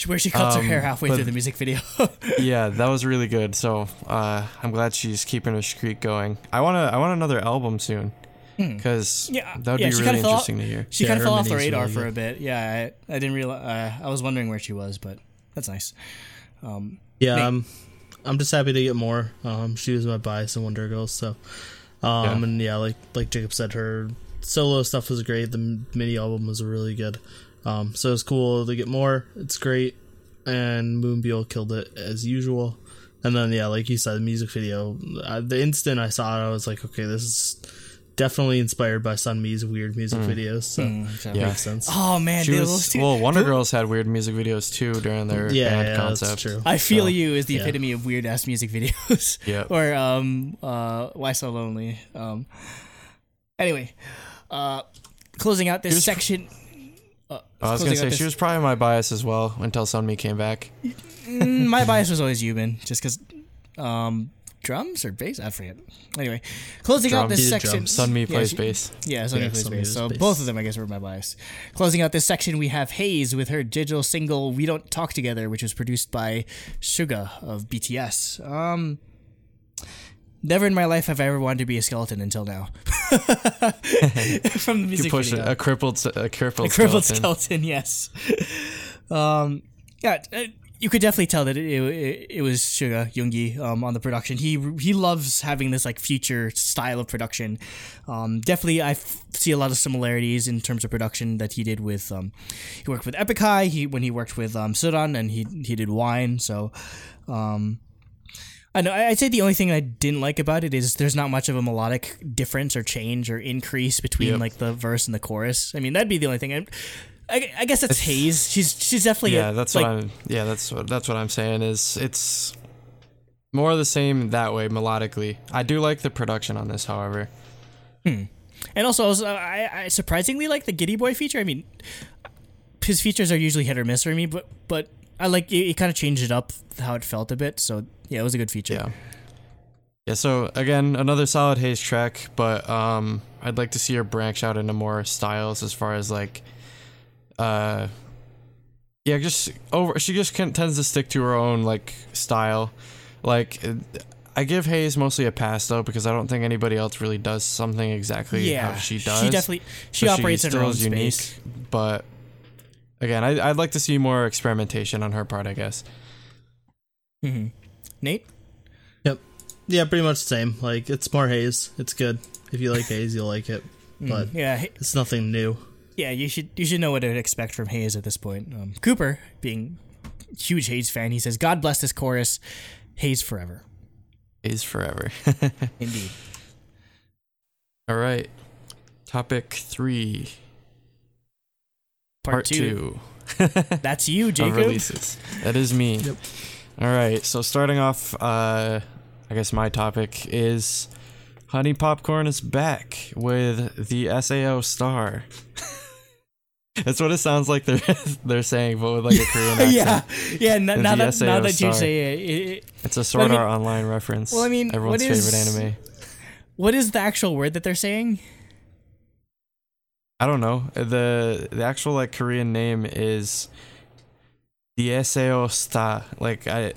Where she cuts her Um, hair halfway but- through the music video. yeah, that was really good. So uh, I'm glad she's keeping her streak going. I want to. I want another album soon because Hmm. Yeah, that would yeah, be really kinda fell off- interesting to hear. she Yeah, kind of fell off the radar really for a bit. Yeah, I, I didn't realize. Uh, I was wondering where she was, but that's nice. Um, Yeah, Nate. I'm I'm just happy to get more. Um, she was my bias in Wonder Girls, so um, Yeah. and yeah, like like Jacob said, her solo stuff was great. The mini album was really good. Um, so it's cool to get more. It's great, and Moonbyul killed it as usual. And then yeah, like you said, the music video. Uh, the instant I saw it, I was like, okay, this is definitely inspired by Sunmi's weird music videos. So mm, Yeah. makes sense. Oh man, She they- was those two- well. Wonder Girls had weird music videos too during their yeah, band yeah, concept. that's true. I feel So, you is the yeah. epitome of weird ass music videos. Yep. or um uh why so lonely. Um anyway, uh closing out this section uh, I was gonna say this- she was probably my bias as well until Sunmi came back. Mm, my bias was always Yubin, just because um drums or bass, I forget. Anyway, closing out this section. Sunmi Yeah, plays she- bass. Yeah, Sunmi Yeah, plays Sunmi bass. plays So bass. both of them, I guess, were my bias. Closing out this section, we have Heize with her digital single "We Don't Talk Together," which was produced by Suga of BTS. Um, never in my life have I ever wanted to be a skeleton until now. From the You music push video. a, a crippled, a crippled, A crippled skeleton. skeleton, yes. um, yeah, uh, you could definitely tell that it, it, it was Suga Yoongi um, on the production. He he loves having this like future style of production. Um, definitely, I f- see a lot of similarities in terms of production that he did with. Um, he worked with Epic High. He when he worked with um, Suran and he he did Wine. So. Um, I know. I- I'd say the only thing I didn't like about it is there's not much of a melodic difference or change or increase between Yep. like the verse and the chorus. I mean, that'd be the only thing. I, I, I guess that's Heize. She's she's definitely Yeah, a, that's like, what I'm. Yeah, that's what that's what I'm saying. Is it's more of the same that way melodically. I do like the production on this, however. Hmm. And also, I, I surprisingly like the Giriboy feature. I mean, his features are usually hit or miss for me, but but I like it, it kind of changed it up how it felt a bit. So yeah, it was a good feature. Yeah. Yeah, so again, another solid Heize track, but um I'd like to see her branch out into more styles as far as like uh yeah, just over she just can, tends to stick to her own like style. Like I give Heize mostly a pass though because I don't think anybody else really does something exactly Yeah, how she does. She definitely she operates in her own is space. But again, I I'd like to see more experimentation on her part, I guess. hmm Nate, Yep. Yeah, pretty much the same. Like it's more Heize. It's good. If you like Heize, you'll like it. But yeah, it's nothing new. yeah, you should you should know what to expect from Heize at this point. Um, Cooper, being huge Heize fan, he says, "God bless this chorus, Heize forever." Heize forever. Indeed. All right. Topic three. Part, two. two. That's you, of Jacob. releases. That is me. Yep. All right. So starting off, uh, I guess my topic is Honey Popcorn is back with the Sao Star. That's what it sounds like they're they're saying, but with like a Korean accent. yeah, yeah. N- now that now that you say it, it, it, It's a Sword I mean- Art Online reference. Well, I mean, everyone's what is- favorite anime. what is the actual word that they're saying? I don't know. the The actual like Korean name is the Sao Sta. Like I,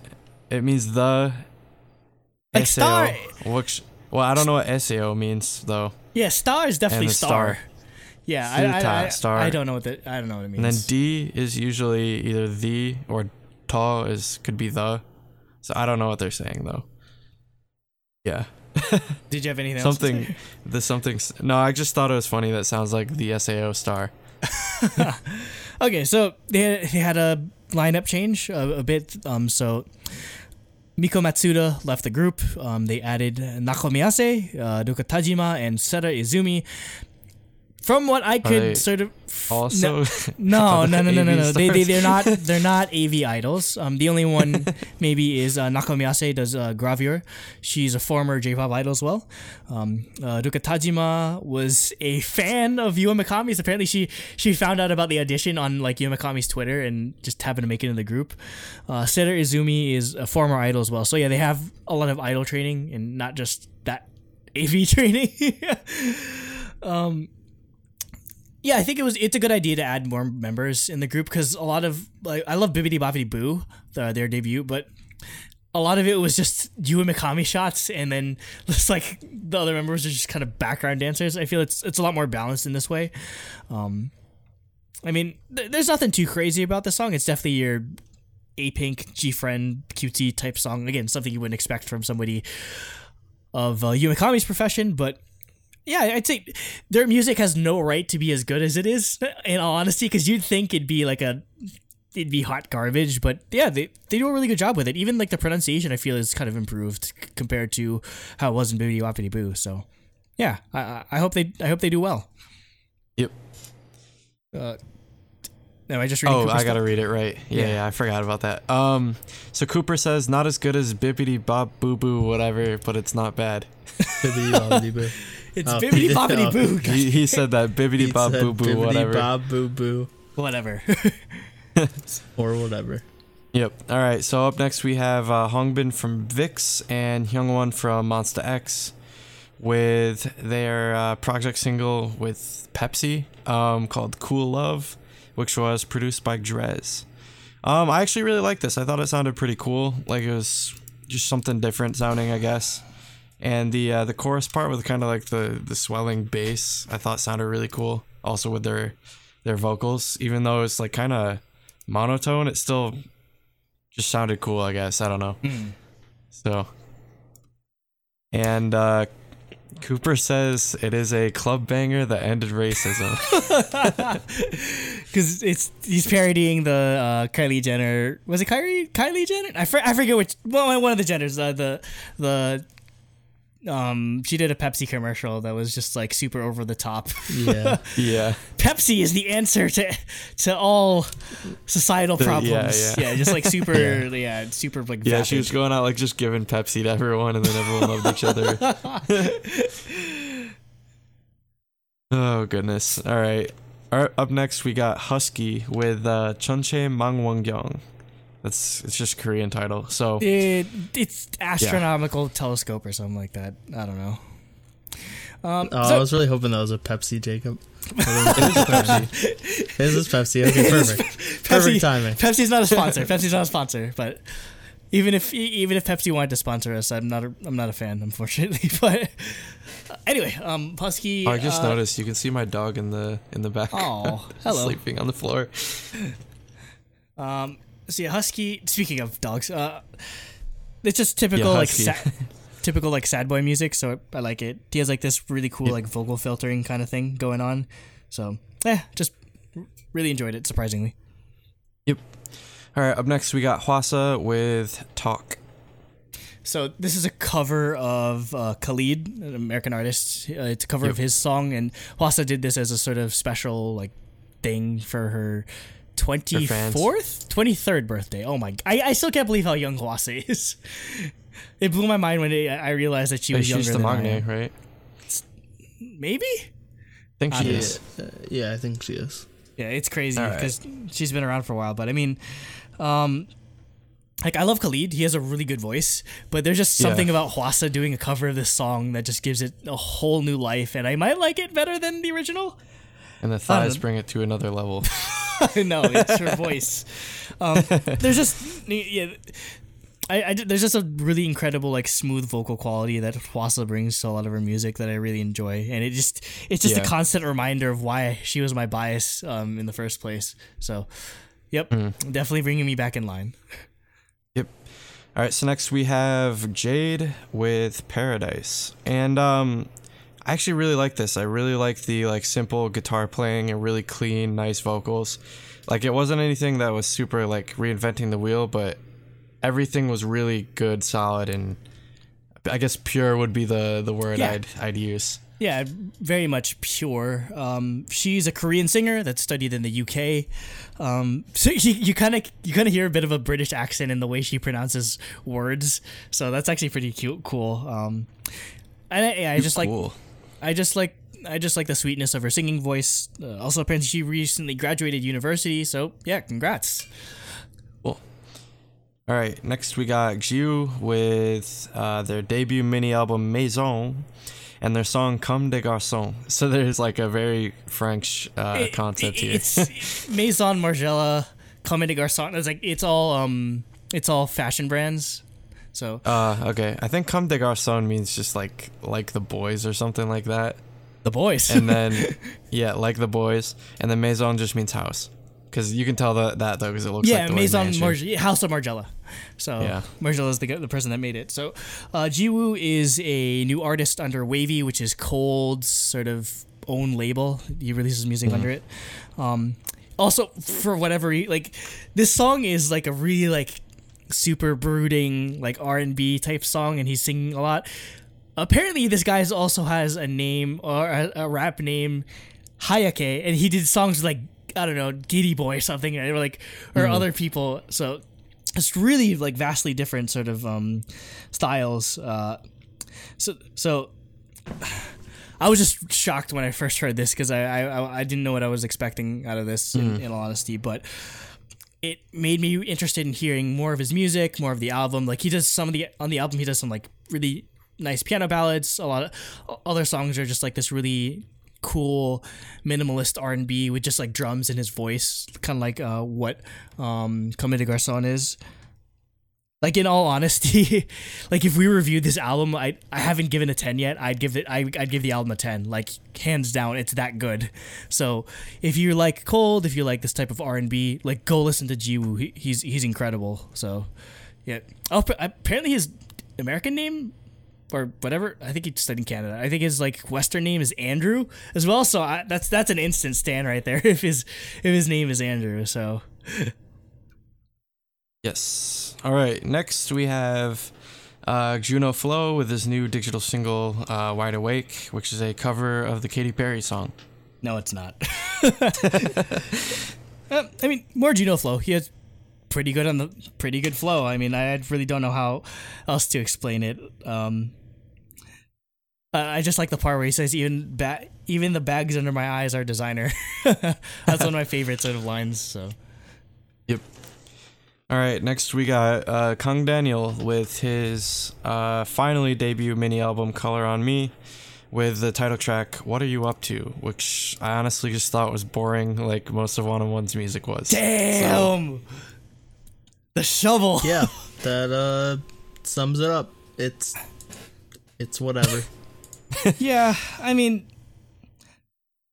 it means the Like SAO, star. Which well, I don't know what Sao means though. Yeah, star is definitely star. star. Yeah, I, I, I, star. I don't know what that. I don't know what it means. And then D is usually either the or ta is could be the. So I don't know what they're saying though. Yeah. Did you have anything else? something the something no i just thought it was funny that sounds like the sao star Okay, so they had, they had a lineup change a, a bit. Um, so Miko Matsuda left the group. Um, they added Nako Miyase, uh, Duka Tajima, and Seta Izumi. From what I could sort of also no, no, no, no, no, no. They, they they're not they're not AV idols. Um, the only one maybe is uh, Nako Miyase does uh, Gravure. She's a former J-pop idol as well. Um, uh, Duka Tajima was a fan of Yua Mikami's. Apparently, she she found out about the audition on like Yua Mikami's Twitter and just happened to make it in the group. Uh, Seta Izumi is a former idol as well. So yeah, they have a lot of idol training and not just that AV training. um, yeah, I think it was. It's a good idea to add more members in the group because a lot of like I love Bibbidi Bobbidi Boo, the, their debut, but a lot of it was just Yua Mikami shots, and then just like the other members are just kind of background dancers. I feel it's it's a lot more balanced in this way. Um, I mean, th- there's nothing too crazy about the song. It's definitely your A Pink, G Friend, QT type song. Again, something you wouldn't expect from somebody of uh, Yua Mikami's profession, but yeah, I'd say their music has no right to be as good as it is. In all honesty, because you'd think it'd be like a, it'd be hot garbage, but yeah, they they do a really good job with it. Even like the pronunciation, I feel is kind of improved c- compared to how it was in Bibbidi Bobbidi Boo. So, yeah, I I- I hope they I hope they do well. yep Uh, no, I just reading oh Cooper's i gotta read it right yeah, Yeah. yeah i forgot about that um so cooper says not as good as bippity bob boo boo whatever but it's not bad Bibbidi bobbidi boo. It's Oh, Bibbidi Bobbidi oh. Boo. he, he said that bibbity He bob boo boo bibbidi whatever Bob boo boo Whatever. or whatever. Yep. All right. So up next we have uh, Hongbin from VIXX and Hyungwon from Monsta X with their uh, project single with Pepsi um, called "Cool Love," which was produced by Drez. Um, I actually really like this. I thought it sounded pretty cool. Like it was just something different sounding, I guess. And the uh, the chorus part with kind of like the the swelling bass, I thought sounded really cool. Also with their their vocals, even though it's like kind of monotone, it still just sounded cool, I guess. I don't know. So, and uh, Cooper says it is a club banger that ended racism. Because it's he's parodying the uh, Kylie Jenner. Was it Kylie Kylie Jenner? I, for, I forget which. Well, one of the Jenners. Uh, the the um she did a Pepsi commercial that was just like super over the top. Yeah. yeah. Pepsi is the answer to to all societal The- yeah, problems. yeah. just like super yeah, super like Yeah, she was going out like just giving Pepsi to everyone, and then everyone loved each other. oh goodness! All right. All right. Up next, we got Husky with uh, Chunche Mangwongyong. That's it's just Korean title. So It, it's astronomical telescope or something like that. I don't know. Um, Oh, so- I was really hoping that was a Pepsi, Jacob. it is Pepsi. It is Pepsi. Okay, perfect. Pepsi, Perfect timing. Pepsi's not a sponsor. Pepsi's not a sponsor, but even if even if Pepsi wanted to sponsor us, I'm not a, I'm not a fan, unfortunately. But anyway, um, Husky. Oh, I just uh, noticed you can see my dog in the in the back. Oh, hello. sleeping on the floor. Um, so yeah, Husky. Speaking of dogs, uh, it's just typical Yeah, like sad, typical like sad boy music. So I like it. He has like this really cool like vocal filtering kind of thing going on. So yeah, just really enjoyed it. Surprisingly. Yep. All right. Up next, we got Hwasa with Talk. So this is a cover of uh, Khalid, an American artist. Uh, it's a cover of his song, and Hwasa did this as a sort of special like thing for her twenty fourth, twenty third birthday. Oh my! I, I still can't believe how young Hwasa is. It blew my mind when it, I realized that she was she's younger the than I am. right? Maybe. I think she don't is. Uh, yeah, I think she is. Yeah, it's crazy All right. because she's been around for a while. But I mean, um, like I love Khalid. He has a really good voice, but there's just Yeah. something about Hwasa doing a cover of this song that just gives it a whole new life, and I might like it better than the original. And the thighs bring it to another level. no, it's her voice. Um, there's just yeah. I, I, there's just a really incredible like smooth vocal quality that Hwasa brings to a lot of her music that I really enjoy, and it just it's just Yeah. a constant reminder of why she was my bias um, in the first place. So, Yep, definitely bringing me back in line. Yep. All right, so next we have Jade with Paradise. And um I actually really like this. I really like the like simple guitar playing and really clean, nice vocals. Like it wasn't anything that was super like reinventing the wheel, but everything was really good, solid and I guess pure would be the the word Yeah. I'd I'd use. Yeah, very much pure. Um, she's a Korean singer that studied in the UK. Um, so you, you kind of you kind of hear a bit of a British accent in the way she pronounces words. So that's actually pretty cute, cool. Um, and I, I just like cool. I just like I just like the sweetness of her singing voice. Uh, also, apparently she recently graduated university. So yeah, congrats. Cool. All right, next we got Xiu with uh, their debut mini album Maison and their song Comme des Garçons. So there's like a very French uh, It- concept it- here. It's Maison Margiela, Comme des Garçons. It's like it's all um it's all fashion brands. So uh, okay, I think Comme des Garçons means just like like the boys or something like that. the boys. And then yeah, like the boys, and then Maison just means house. Because you can tell that, that though, because it looks yeah, like the Maison. Marg- House of Margiela. So Yeah. Margiela is the the person that made it. So uh, Jiwoo is a new artist under Wavy, which is Colde's sort of own label. He releases music under it. Um, also, for whatever like, this song is like a really like super brooding like R and B type song, and he's singing a lot. Apparently, this guy also has a name or a, a rap name, Hayake, and he did songs like I don't know, Giriboy or something, or like or other people. So it's really like vastly different sort of um, styles. Uh, so so I was just shocked when I first heard this because I, I I didn't know what I was expecting out of this in, in all honesty, but it made me interested in hearing more of his music, more of the album. Like he does some of the on the album, he does some like really nice piano ballads. A lot of other songs are just like this really cool minimalist R and B with just like drums in his voice, kind of like uh, what um, Comme des Garçons is. Like in all honesty, like if we reviewed this album, I I haven't given a ten yet. I'd give it I I'd give the album a ten, like hands down. It's that good. So if you like Colde, if you like this type of R and B, like go listen to Jiwoo. He, he's he's incredible. So yeah. Oh, apparently his American name or whatever. I think he studied in Canada. I think his like Western name is Andrew as well. So I, that's that's an instant stand right there. If his if his name is Andrew, so Yes. All right. Next we have uh, Junoflo with his new digital single uh, "Wide Awake," which is a cover of the Katy Perry song. no, it's not. Uh, I mean, more Junoflo. He has pretty good on the pretty good flow. I mean, I really don't know how else to explain it. Um, I just like the part where he says, "Even ba- even the bags under my eyes are designer." That's one of my favorite sort of lines. So Yep. All right. Next we got uh, Kang Daniel with his uh, finally debut mini album "Color on Me." With the title track "What Are You Up To," which I honestly just thought was boring, like most of Wanna One's music was. damn the shovel. Yeah, that uh sums it up. It's it's whatever. Yeah, I mean,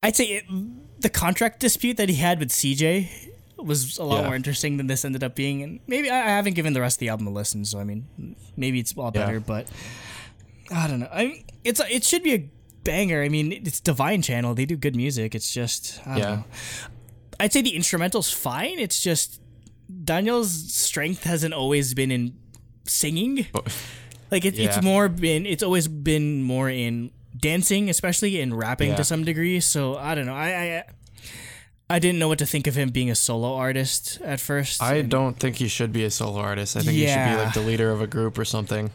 I'd say it, the contract dispute that he had with CJ was a lot Yeah. more interesting than this ended up being. And maybe I, haven't given the rest of the album a listen, so I mean, maybe it's a lot Yeah. better. But I don't know. I mean, it's a, it should be a banger. I mean, it's Divine Channel. They do good music. It's just I don't Yeah. know. I'd say the instrumental's fine. It's just Daniel's strength hasn't always been in singing. Like it, Yeah. it's more been it's always been more in dancing, especially in rapping Yeah. to some degree. So I don't know. I, I I didn't know what to think of him being a solo artist at first. I don't think he should be a solo artist. I think he should be like the leader of a group or something.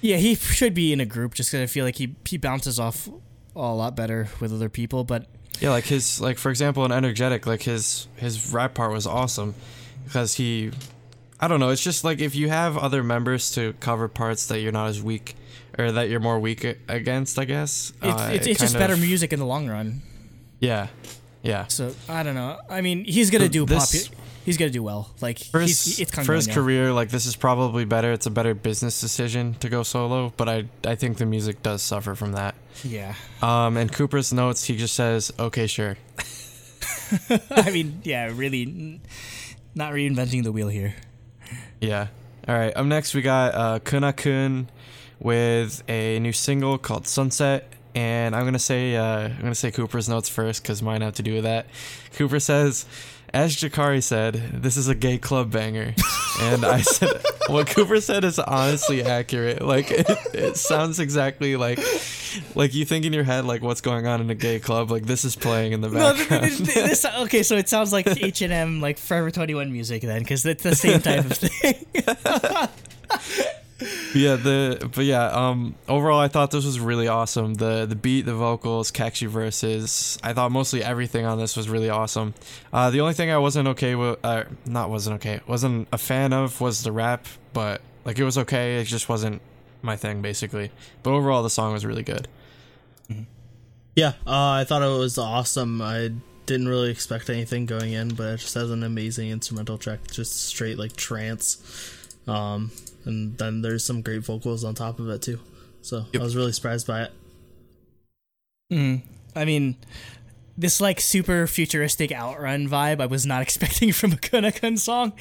Yeah, he should be in a group just because I feel like he he bounces off a lot better with other people. But Yeah, like his like for example in Energetic, like his his rap part was awesome because he I don't know, it's just like if you have other members to cover parts that you're not as weak or that you're more weak against, I guess. it's uh, it's, it it's just kind better of- music in the long run. Yeah. Yeah. So I don't know. I mean, he's gonna do this- popu- He's gonna do well. Like For he's, his, it's for his career, like this is probably better. It's a better business decision to go solo, but I I think the music does suffer from that. Yeah. Um, and Cooper's notes, he just says, "Okay, sure." I mean, yeah, really. Not reinventing the wheel here. Yeah. All right. Up next, we got uh, Kuna Kun with a new single called Sunset. And I'm gonna say uh, I'm gonna say Cooper's notes first because mine have to do with that. Cooper says, as Jakari said, this is a gay club banger, and I said what Cooper said is honestly accurate. Like it, it sounds exactly like like you think in your head like what's going on in a gay club. Like this is playing in the background. th- th- this, okay, so it sounds like H and M, like Forever Twenty One music, then, because it's the same type of thing. yeah the but yeah um overall i thought this was really awesome. The the beat the vocals catchy verses i thought mostly everything on this was really awesome. Uh the only thing i wasn't okay with uh not wasn't okay wasn't a fan of was the rap but like it was okay it just wasn't my thing basically. But overall the song was really good. Yeah, uh, I thought it was awesome. I didn't really expect anything going in, but it just has an amazing instrumental track, just straight like trance. Um, and then there's some great vocals on top of it too. So Yep. I was really surprised by it. Mm. I mean, this like super futuristic outrun vibe I was not expecting from a Kunakun song.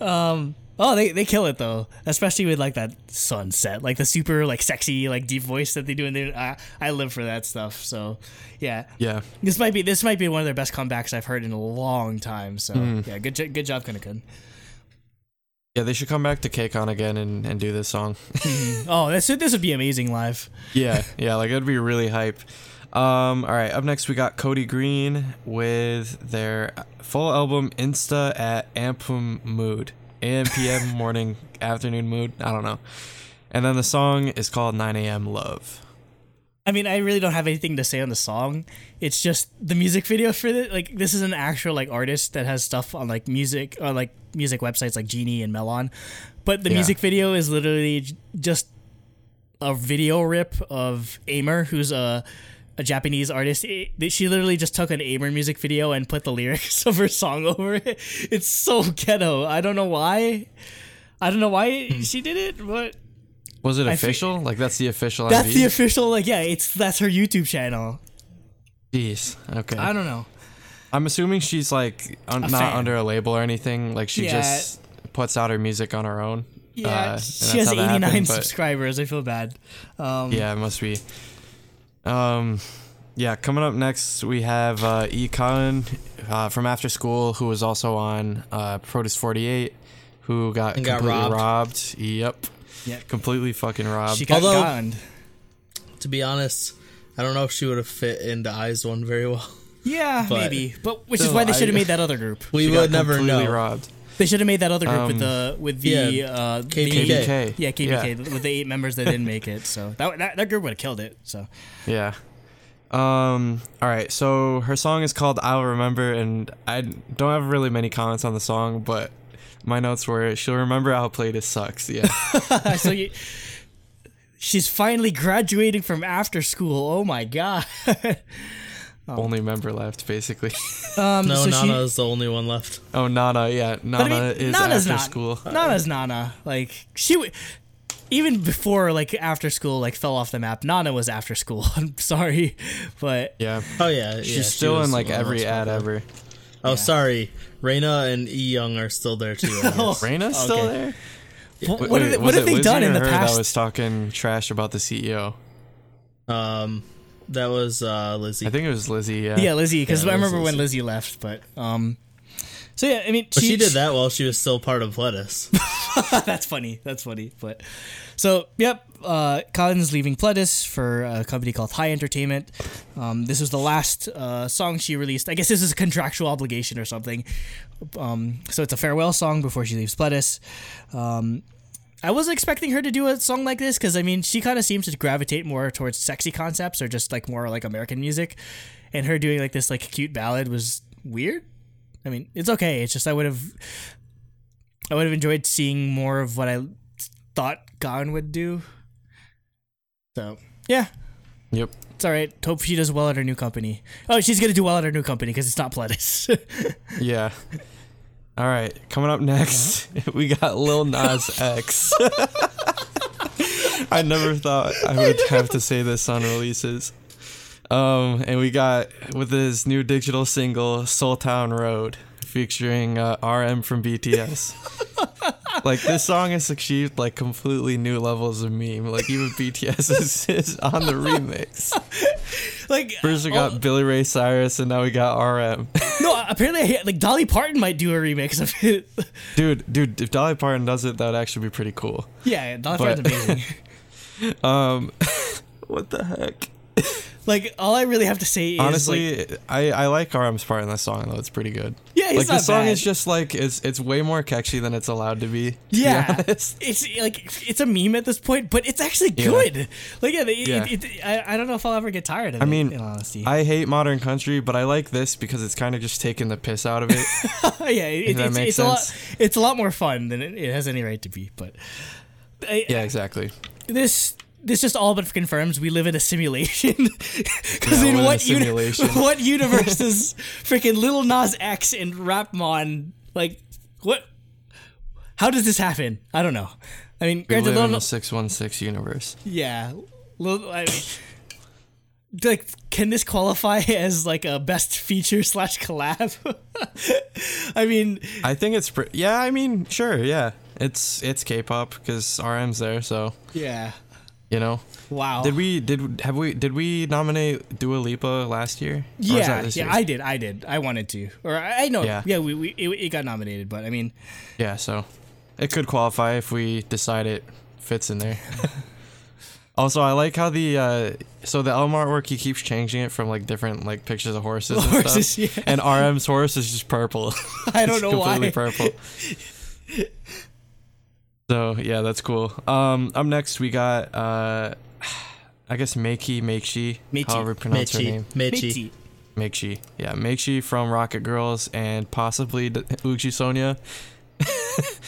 Um, oh, they, they kill it though, especially with like that sunset, like the super like sexy like deep voice that they do And there. I, I live for that stuff. So yeah, yeah this might be this might be one of their best comebacks I've heard in a long time. So yeah, good good job Kunakun. Yeah they should come back to KCON again and, and do this song Oh, this this would be amazing live. yeah, yeah, like it'd be really hype. Um, all right, up next we got Cody Green with their full album Insta at Ampum Mood. AM, PM, morning, afternoon mood. I don't know. And then the song is called 9 a.m. Love. I mean, I really don't have anything to say on the song. It's just the music video for it. Like, this is an actual like artist that has stuff on like music or like music websites like Genie and Melon, but the Yeah. music video is literally just a video rip of Aimer, who's a a Japanese artist. It- she literally just took an Aimer music video and put the lyrics of her song over it. It's so ghetto. I don't know why. I don't know why hmm. she did it, but Was it I fe- official? like that's the official that's MV? the official. Like, yeah, it's that's her YouTube channel. Jeez. Okay. I don't know. I'm assuming she's like un- not fan. under a label or anything. Like she Yeah. just puts out her music on her own. Yeah, Uh, she has 89 happened, subscribers. I feel bad. Um, Yeah, it must be. Um, yeah, coming up next we have uh, E. Cullen uh, from After School, who was also on uh, Produce 48, who got And got completely robbed. robbed. Yep. Yep. Completely fucking robbed. she got Although- gunned. To be honest, I don't know if she would have fit into IZ*ONE very well. Yeah, but- maybe. But which is why they should have made that other group. We She got would never know. robbed. They should have made that other group with Um, the with the yeah, uh, the- KPK. KBK. yeah KBK with the eight members that didn't make it. So that that, that group would have killed it. So Yeah. Um. All right. So her song is called "I'll Remember," and I don't have really many comments on the song, but my notes were she'll remember how Pledis sucks. Yeah. so you, she's finally graduating from after school. Oh my god. Only member left, basically. um, No, so Nana she, is the only one left. oh, Nana. Yeah, Nana I mean, is Nana's after not. school. Nana's Nana. Like she, w- even before like after school like fell off the map. Nana was after school. I'm sorry, but Yeah. Oh yeah, She's yeah, still was in like every ad popular. ever. Oh, sorry, Raina and E Young are still there too. I guess. Raina's still Okay. there. what, what have they, what have it they done in the her past? That was talking trash about the CEO. um, that was uh, Lizzie. I think it was Lizzie. Yeah. yeah, Lizzie. Because Yeah, I it was remember when Lizzie. Lizzie left, but um. So yeah, I mean, but she, did that while she was still part of Lettuce. That's funny. That's funny. But so, yep. Uh, Colin's leaving Pledis for a company called High Entertainment. Um, this was the last uh, song she released. I guess this is a contractual obligation or something. Um, so it's a farewell song before she leaves Pledis. Um, I wasn't expecting her to do a song like this because I mean she kind of seems to gravitate more towards sexy concepts or just like more like American music, and her doing like this like cute ballad was weird. I mean it's okay. It's just I would have I would have enjoyed seeing more of what I thought Gon would do. So yeah, Yep. it's all right. Hope she does well at her new company. Oh, she's gonna do well at her new company because it's not Pledis. Yeah. All right. Coming up next, we got Lil Nas X. I never thought I would have to say this on releases. Um, and we got with his new digital single "Seoul Town Road" featuring uh, RM from BTS. like this song has achieved like completely new levels of meme. Like even BTS is, is on the remix. Like First we got Billy Ray Cyrus, and now we got RM. no, apparently like Dolly Parton might do a remix of it. dude, dude, if Dolly Parton does it, that would actually be pretty cool. yeah, Dolly But- Parton's amazing. Um, what the heck? like all I really have to say is like, Honestly, I, I like RM's part in that song though. It's pretty good. Yeah, he's like the song bad. is just like it's it's way more catchy than it's allowed to be. to be Yeah, honest. it's like it's a meme at this point, but it's actually Yeah. good. Like yeah, it, Yeah. It, it, I, I don't know if I'll ever get tired of I it. mean, in honesty, I hate modern country, but I like this because it's kind of just taking the piss out of it. yeah, it, that it's, makes it's a lot. sense. It's a lot more fun than it, it has any right to be. But I, yeah, exactly. this this just all but confirms we live in a simulation. Because Yeah, in we're in a what uni- what universe does freaking Lil Nas X and Rapmon like what? How does this happen? I don't know. I mean, We granted, live in a six one six universe. yeah, Lil, I mean, like, can this qualify as like a best feature slash collab? I mean, I think it's pre- yeah. I mean, sure, yeah. It's it's K-pop because RM's there, so yeah. You know. Wow. Did we did have we did we nominate Dua Lipa last year? Or was that Yeah, yeah, year? I did. I did. I wanted to, or I, I know. Yeah. Yeah, we, we it, it got nominated, but I mean, Yeah, so it could qualify if we decide it fits in there. also, I like how the uh so the album artwork he keeps changing it from like different like pictures of horses and Horses, stuff. yeah. And RM's horse is just purple. I don't know why. completely purple. So yeah, that's cool. Um, up next we got uh, I guess Meiki Meikshi, Meichi. however you pronounce her name. Mechi. Meikshi, yeah, Meikshi from Rocket Girls and possibly D- Uju Sonyo.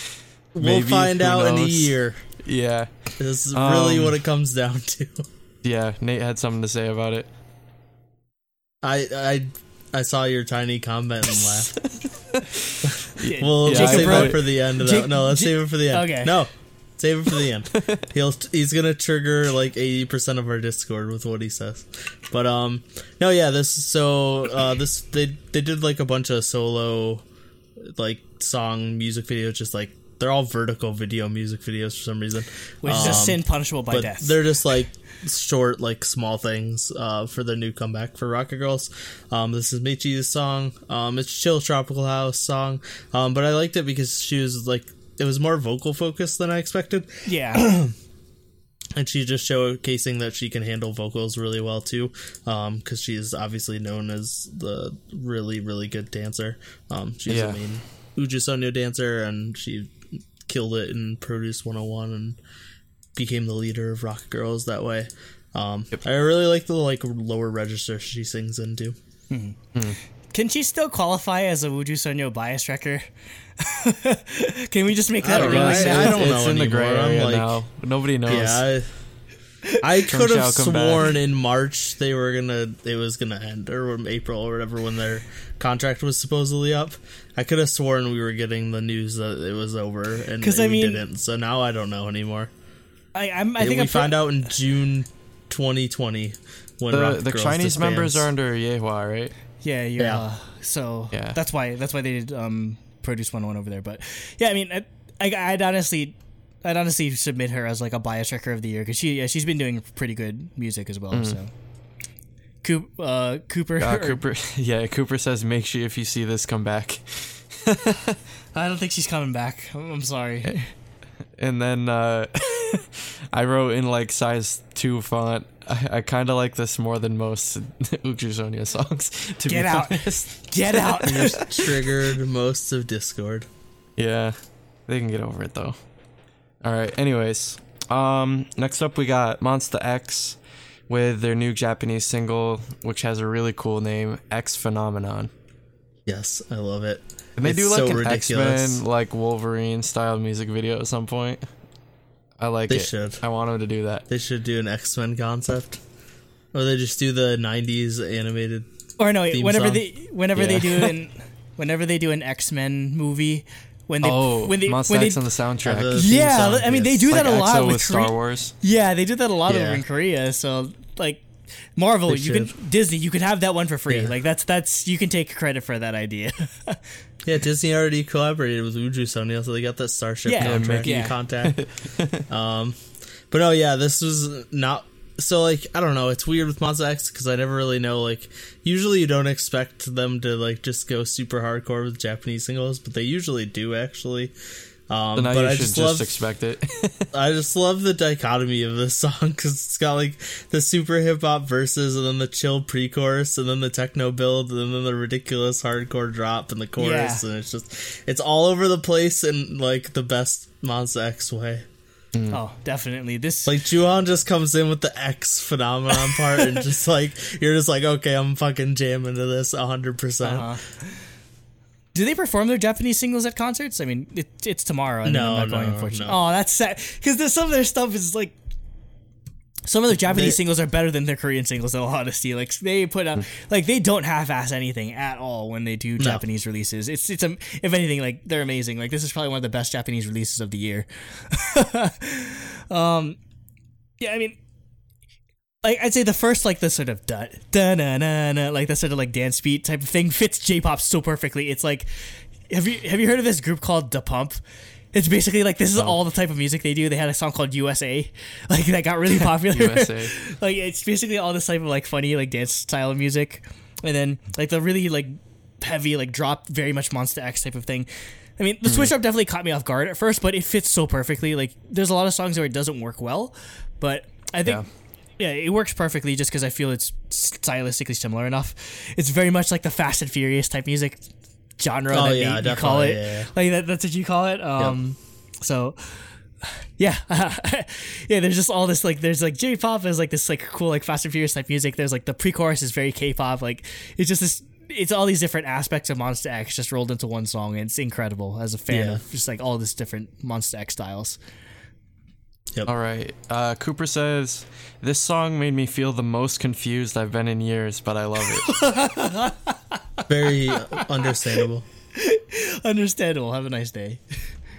We'll find who out in a year. Yeah, This is really Um, what it comes down to. yeah. Nate had something to say about it. I I I saw your tiny comment and laughed. We'll Yeah, save it for the end of that. No, let's Jake- save it for the end. Okay. No, save it for the end. He'll he's gonna trigger like eighty percent of our Discord with what he says. But um, no, yeah. This so uh this they they did like a bunch of solo like song music videos, just like they're all vertical video music videos for some reason. which is a Um, sin punishable by but death. they're just like short, like small things uh, for the new comeback for Rocket Girls. Um, this is Michi's song. Um, it's chill tropical house song. Um, but I liked it because she was like it was more vocal focused than I expected, Yeah, and she's just showcasing that she can handle vocals really well too. Um, because she is obviously known as the really really good dancer. Um, she's Yeah. a main Uju Sonyo dancer, and she killed it in Produce 101 and became the leader of Rocket Girls that way. Um, I really like the like lower register she sings into. can she still qualify as a Uju Sonyo bias wrecker? can we just make that I a don't know. I- I don't it's know in the gray anymore. I'm area like- now. Nobody knows. Yeah, I, I could have shall back. sworn in March they were gonna it was gonna end or April or whatever when their contract was supposedly up. I could have sworn we were getting the news that it was over and 'Cause, we I mean- didn't. So now I don't know anymore. I, I'm, I Yeah, think we I'm find out in June 2020 when the Rocket the Girls Chinese members are under Yuehua, right? Yeah, yeah. Yeah. so Yeah. that's why that's why they did um produce one one over there. But yeah, I mean, I, I I'd honestly. I'd honestly submit her as like a bias wrecker of the year because she yeah, she's been doing pretty good music as well. So, Coop, uh, Cooper, Uh, Cooper, yeah, Cooper says, "Make sure if you see this, come back." I don't think she's coming back. I'm, I'm sorry. And then uh, I wrote in like size two font. I, I kind of like this more than most Uju Sonyo songs. To Get be out. honest, Get out. triggered most of Discord. yeah, they can get over it though. All right. Anyways, um, next up we got Monsta X with their new Japanese single, which has a really cool name, X Phenomenon. Yes, I love it. And they It's do like so an X Men, like Wolverine style music video at some point. I like They it. should. I want them to do that. They should do an X Men concept, or they just do the '90s animated. or no, Theme whenever song. they whenever they Yeah. do an whenever they do an X Men movie when they oh, when they Monster when they X on the soundtrack. Have a theme yeah, song, I mean they yes. do like that a lot EXO with, with Star Kore- Wars. Yeah, they did that a lot Yeah. over in Korea. So like Marvel, you can. Disney, you can have that one for free. Yeah. Like that's that's you can take credit for that idea. Yeah, Disney already collaborated with Uju Sonyo, so they got that Starship Yeah, contract yeah. contact. um, but oh yeah, this was not. So like, I don't know. It's weird with Monsta X because I never really know. Like, usually you don't expect them to like just go super hardcore with Japanese singles, but they usually do actually. Um, So now but you I should just just, love expect it. I just love the dichotomy of this song because it's got like the super hip hop verses and then the chill pre chorus and then the techno build and then the ridiculous hardcore drop and the chorus Yeah. and it's just it's all over the place in like the best Monsta X way. oh, definitely. This Like Jooheon just comes in with the X phenomenon part and just like you're just like okay I'm fucking jamming to this hundred percent. Do they perform their Japanese singles at concerts? I mean, it, it's tomorrow. And No, I'm not going, no, unfortunately. no. Oh, that's sad. Because some of their stuff is like. Some of their Japanese They- singles are better than their Korean singles, in all honesty. Like they put out, like they don't half-ass anything at all when they do Japanese releases. It's it's a, if anything, like they're amazing. Like this is probably one of the best Japanese releases of the year. um, yeah, I mean, like I'd say the first like the sort of da da na na na like the sort of like dance beat type of thing fits J-pop so perfectly. It's like have you have you heard of this group called Da Pump? It's basically like this is all the type of music they do. They had a song called USA, like that got really popular. USA. like it's basically all this type of like funny like dance style of music, and then like the really like heavy like drop, very much Monsta X type of thing. I mean, the hmm. switch up definitely caught me off guard at first, but it fits so perfectly. Like, there's a lot of songs where it doesn't work well, but I think yeah, it works perfectly just because I feel it's stylistically similar enough. It's very much like the Fast and Furious type music genre Oh, that yeah, Nate, you call it. definitely, yeah, yeah. Like that, that's what you call it. Um, so yeah, yeah. There's just all this like there's like J-pop is like this like cool like Fast and Furious type music. There's like the pre-chorus is very K-pop. Like it's just this. It's all these different aspects of Monsta X just rolled into one song, and it's incredible as a fan Yeah. of just like all this different Monsta X styles. All right. Uh, Cooper says this song made me feel the most confused I've been in years, but I love it. Very understandable. Understandable. Have a nice day.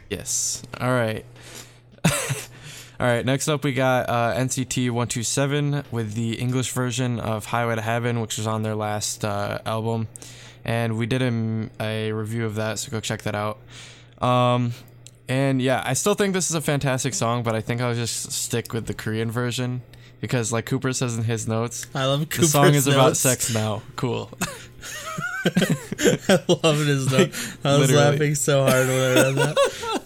yes. All right. All right. Next up, we got uh, NCT 127 with the English version of Highway to Heaven, which was on their last uh, album, and we did a, a review of that, so go check that out. Um, and yeah, I still think this is a fantastic song, but I think I'll just stick with the Korean version because, like Cooper says in his notes, I love the song is about sex now. Cool. I love his note. I was literally. laughing so hard when I read that.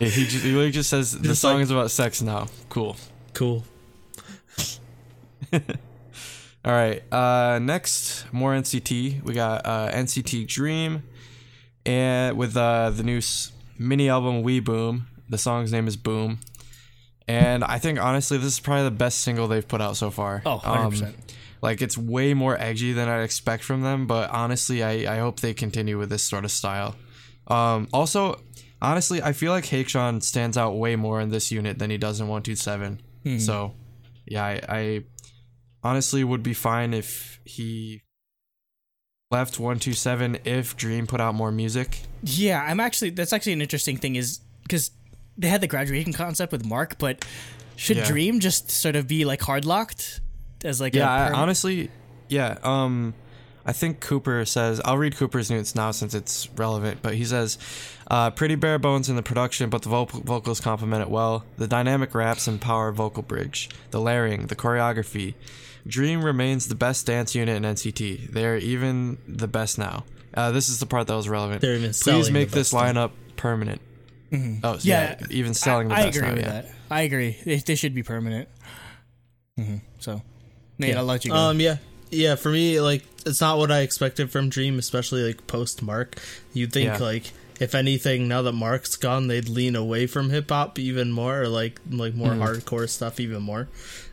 Yeah, he, just, he literally just says the Just song like- is about sex now. Cool. Cool. All right. Uh, next, more NCT. We got uh, NCT Dream, and with uh, the new s- mini album We Boom. The song's name is Boom, and I think honestly this is probably the best single they've put out so far. Oh, 100%. like it's way more edgy than I'd expect from them, but honestly, I, I hope they continue with this sort of style. Um, also, honestly, I feel like Haechan stands out way more in this unit than he does in 127. So, yeah, I, I honestly would be fine if he left 127 if Dream put out more music. Yeah, I'm actually. That's actually an interesting thing, is because they had the graduation concept with Mark, but should Yeah. Dream just sort of be like hard locked as like Yeah, a I, perm- honestly, yeah. Um, I think Cooper says I'll read Cooper's notes now since it's relevant. But he says, uh, "Pretty bare bones in the production, but the vocal vocals complement it well. The dynamic raps and power vocal bridge, the layering, the choreography. Dream remains the best dance unit in NCT. They're even the best now. Uh, this is the part that was relevant. They're even Please selling the make this best now. lineup permanent. Oh, Yeah, yeah, even selling I, the I best agree now. with Yeah. that. I agree. They, they should be permanent. hmm So, Nate, Yeah. I'll let you go. Um, yeah, yeah. For me, like, it's not what I expected from Dream, especially like post Mark. You'd think Yeah. like, if anything, now that Mark's gone, they'd lean away from hip hop even more, or like like more hardcore stuff even more.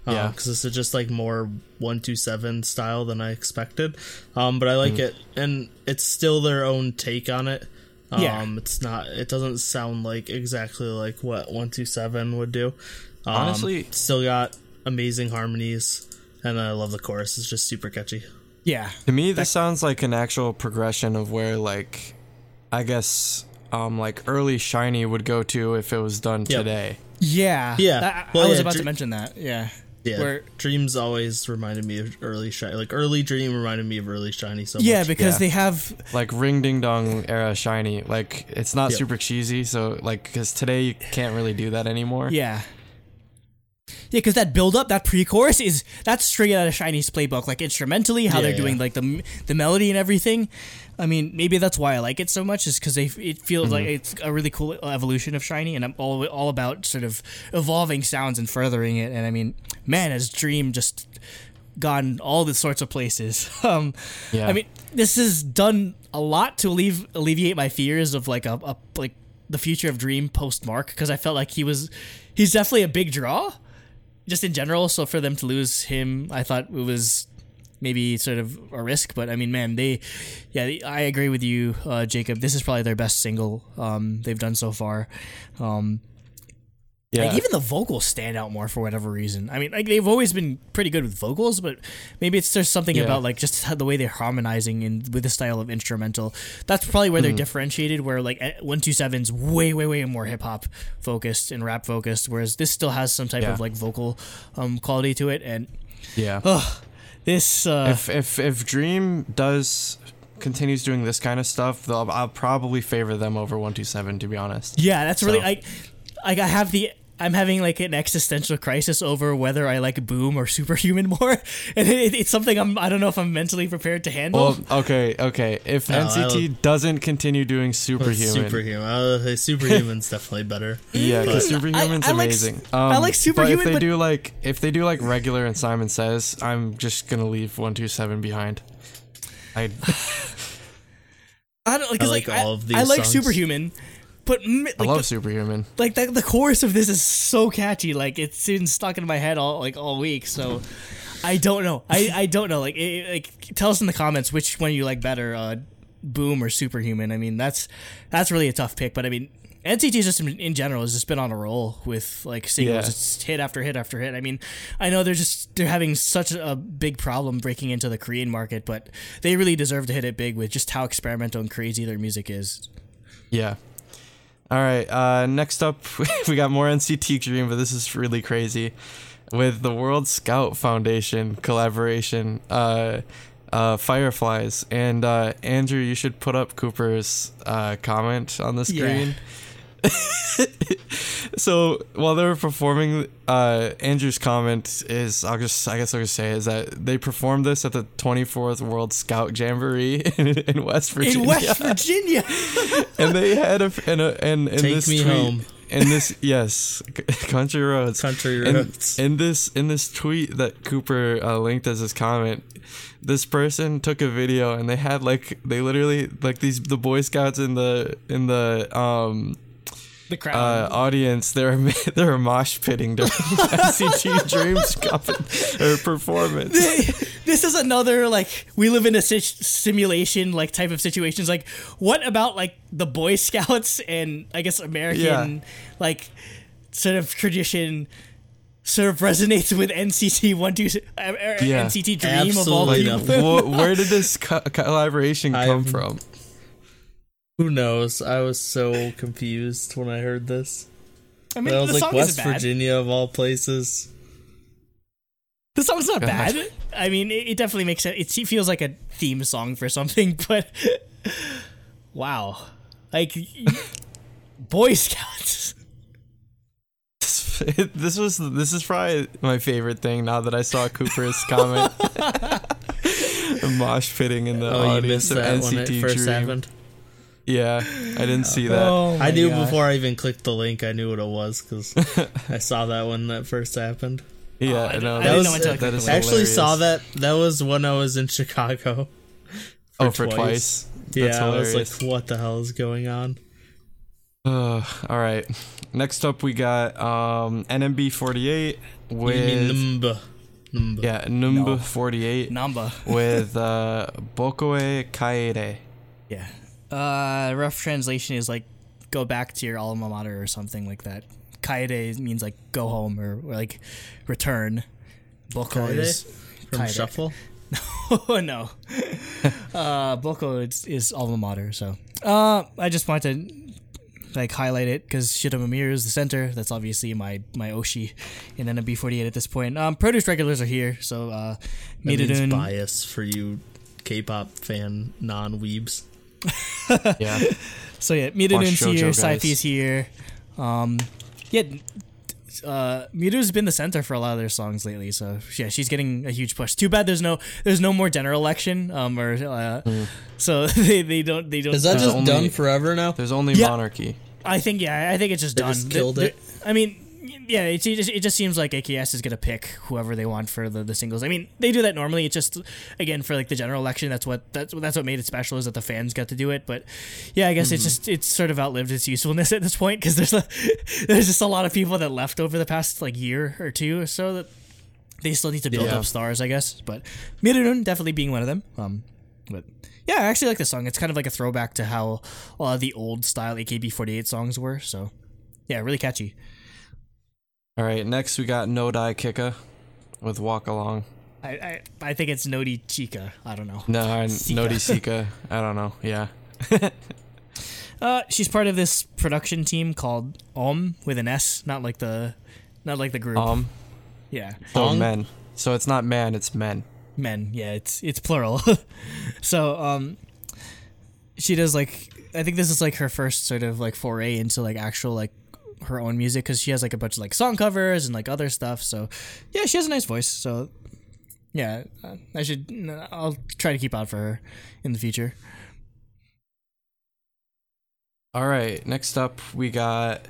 Um, Yeah. because this is just like more one two seven style than I expected. Um, but I like it, and it's still their own take on it. Um, Yeah. it's not. It doesn't sound like exactly like what one two seven would do. Um, Honestly- still got amazing harmonies, and I love the chorus. It's just super catchy. yeah, To me, this sounds like an actual progression of where, like, I guess, um, like early SHINee would go to if it was done Yep. today. yeah, Yeah. I, Well, I was yeah, about to mention that. Yeah, Yeah, Where- Dreams always reminded me of early SHINee. Like early Dream reminded me of early SHINee so yeah, much. because Yeah. they have like ring ding dong era SHINee like it's not Yep. super cheesy so like because today you can't really do that anymore Yeah. Yeah, because that build up, that pre-chorus is that's straight out of SHINee's playbook. Like instrumentally, how Yeah, they're doing like the the melody and everything. I mean, maybe that's why I like it so much, is because they it feels like it's a really cool evolution of SHINee, and I'm all all about sort of evolving sounds and furthering it. And I mean, man, has Dream just gone all the sorts of places. Um, Yeah. I mean, this has done a lot to alleviate alleviate my fears of like a, a like the future of Dream post Mark because I felt like he was he's definitely a big draw just in general. So for them to lose him, I thought it was maybe sort of a risk. But I mean, man, they yeah, I agree with you, uh, Jacob. This is probably their best single um, they've done so far. Um, yeah like even the vocals stand out more for whatever reason. I mean, like they've always been pretty good with vocals, but maybe it's there's something Yeah. about like just the way they're harmonizing in with the style of instrumental. That's probably where they're Mm-hmm. differentiated. Where like one two seven's way way way more hip hop focused and rap focused, whereas this still has some type Yeah. of like vocal um, quality to it. And yeah this uh, if if if dream does continues doing this kind of stuff they'll i'll probably favor them over 127 to be honest Yeah, that's really So- I like I have the I'm having like an existential crisis over whether I like Boom or Superhuman more, and it, it's something I'm I don't know if I'm mentally prepared to handle. well okay okay if No, I nct doesn't continue doing superhuman Superhuman. Uh, hey, Superhuman's definitely better. Yeah, because Superhuman's I like- amazing. I Um, like Superhuman, but if they but- do like if they do like regular and Simon Says, I'm just gonna leave one two seven behind. I I don't because I like, like all I, of these I like songs. Superhuman, but m- I like love the, Superhuman. like the, the chorus of this is so catchy. Like it's been stuck in my head all like all week. So I don't know. I I don't know. Like it, like tell us in the comments which one you like better, uh, Boom or Superhuman. I mean that's that's really a tough pick. But I mean. NCT just in, in general has just been on a roll with like singles. Yeah. It's hit after hit after hit. I mean, I know they're just they're having such a big problem breaking into the Korean market, but they really deserve to hit it big with just how experimental and crazy their music is. Yeah. All right. Uh, next up, we got more NCT Dream, but this is really crazy. With the World Scout Foundation collaboration, uh, uh, Fireflies, and uh, Andrew, you should put up Cooper's uh, comment on the Yeah. so while they were performing, uh, Andrew's comment is I'll just I guess I'll just say is that they performed this at the 24th World Scout Jamboree in, in West Virginia In West Virginia. and they had a and a, and in Take this me tweet, home. in this yes, country roads, Country In- roads. In, this in this tweet that Cooper uh, linked as his comment, this person took a video and they had like they literally like these the Boy Scouts in the in the um the crowd. uh, audience they're they're mosh pitting during NCT Dreams comp- or performance. this is another like we live in a si- simulation like type of situations like what about like the boy scouts and i guess american Yeah. like sort of tradition sort of resonates with nct one two uh, uh, Yeah. nct dream of all Absolutely people not. Where did this co- collaboration come I'm- from? Who knows? I was so confused when I heard this. i mean I the was like, song West isn't bad Virginia of all places. the song's not God. bad i mean it, it definitely makes sense it feels like a theme song for something but wow like boy scouts this was this is probably my favorite thing now that I saw Cooper's comment. Mosh pitting in the Oh, you audience missed of that when NCT it first Dream. happened. Yeah, I didn't see that. oh I knew before I even clicked the link. I knew what it was because I saw that when that first happened. yeah, Oh, I I know. That didn't was- know until I that clicked is the I actually saw that. That was when I was in Chicago. Oh, for twice. Yeah, That's I was like, "What the hell is going on?" Uh, all right. Next up, we got um, NMB48 You mean with Numba? Numba. yeah Numba No. 48 Namba. with uh, Bokoe Kaede. Yeah. Uh, rough translation is like go back to your alma mater or something like that. Kaede means like go home or, or like return. Boko Kaede? is From Kaede. Shuffle. oh no. uh, Boko is, is alma mater. So uh, I just wanted to like highlight it because Shiroma Miru is the center. That's obviously my my Oshi in NMB48 at this point. Um, produce regulars are here, so uh, That means bias for you K-pop fan non-weebs. Yeah. So yeah, Midodun's Watch JoJo, here, guys. Saifi's here. Um, yeah, uh, Miru's been the center for a lot of their songs lately. So yeah, she's getting a huge push. Too bad there's no there's no more general election. Um, or uh, so they, they don't they don't. Is that just only- done forever now? There's only Yeah. monarchy. I think yeah, I think it's just They done. just killed the- it? I mean, yeah, it's, it just it just seems like AKS is gonna pick whoever they want for the, the singles. I mean, they do that normally. It's just again for like the general election. That's what that's that's what made it special is that the fans got to do it. But yeah, I guess Mm-hmm. it's just it's sort of outlived its usefulness at this point because there's a, there's just a lot of people that left over the past like year or two or so that they still need to build Yeah. up stars, I guess. But Mirurun definitely being one of them. Um, but yeah, I actually like the song. It's kind of like a throwback to how a lot of the old style AKB48 songs were. So yeah, really catchy. All right. Next, we got No Die Kika with Walk Along. I, I, I think it's Nodi Chica. I don't know. No, I- Nodi Sika. I don't know. Yeah. Uh, she's part of this production team called Om with an S, not like the, not like the group. Um. yeah, So Ong? men. So it's not man. It's men. men. Yeah, it's it's plural. so um, she does like I think this is like her first sort of like foray into like actual like her own music because she has like a bunch of like song covers and like other stuff. So yeah, she has a nice voice. So yeah, I should I'll try to keep out for her in the future. All right. Next up, we got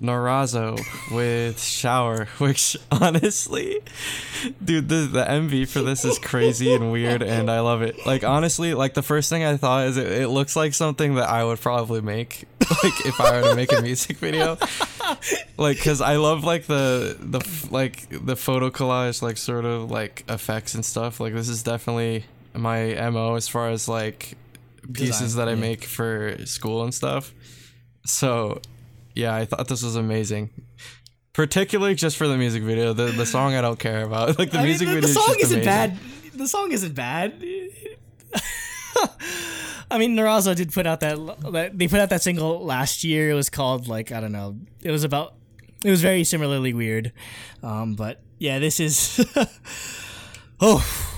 Norazo with Shower, which honestly, dude, the the MV for this is crazy and weird, and I love it. Like honestly, like the first thing I thought is it, it looks like something that I would probably make, like if I were to make a music video. Like, cause I love like the the like the photo collage, like sort of like effects and stuff. Like this is definitely my mo as far as like pieces Design, that I yeah. make for school and stuff. So, yeah, I thought this was amazing. Particularly just for the music video. The the song I don't care about. Like the I mean, music the, video the song isn't amazing. bad. The song isn't bad. I mean, Norazo did put out that, that they put out that single last year. It was called like I don't know. It was about. It was very similarly weird, um, but yeah, this is. oh.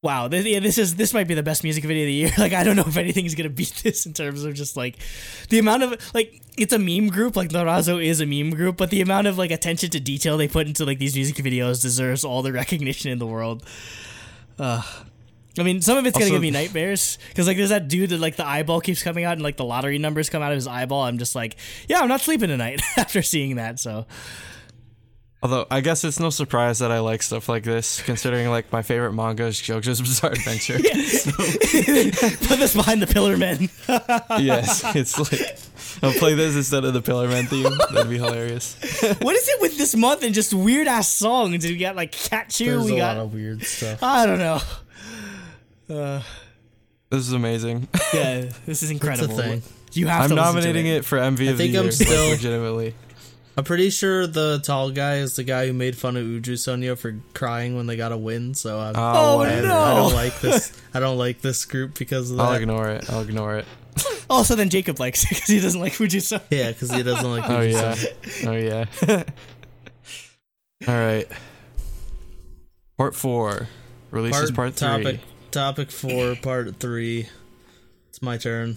Wow, this, yeah, this is this might be the best music video of the year. Like, I don't know if anything's gonna beat this in terms of just like the amount of like it's a meme group. Like Norazo is a meme group, but the amount of like attention to detail they put into like these music videos deserves all the recognition in the world. Uh, I mean, some of it's gonna give me nightmares because like there's that dude that like the eyeball keeps coming out and like the lottery numbers come out of his eyeball. I'm just like, yeah, I'm not sleeping tonight after seeing that. So Although I guess it's no surprise that I like stuff like this, considering like my favorite manga is JoJo's Bizarre Adventure. put this behind the Pillar Men. yes, it's like I'll play this instead of the Pillar Man theme. That'd be hilarious. what is it with this month and just weird ass songs? We got like Cat Chew. There's We a got lot of weird stuff. I don't know. Uh, This is amazing. yeah, this is incredible. thing. You have I'm to listen to nominating it. for MV of think the I'm year. still- like, legitimately. I'm pretty sure the tall guy is the guy who made fun of Uju Sonyo for crying when they got a win. So I'm, Oh, whatever. no. I don't like this. I don't like this group because of I'll ignore it. I'll ignore it. Also, then Jacob likes it because he doesn't like Fujiso. Yeah, because he doesn't like. Oh yeah. Oh yeah. All right. Part four. Releases part, three. topic topic four part three. It's my turn.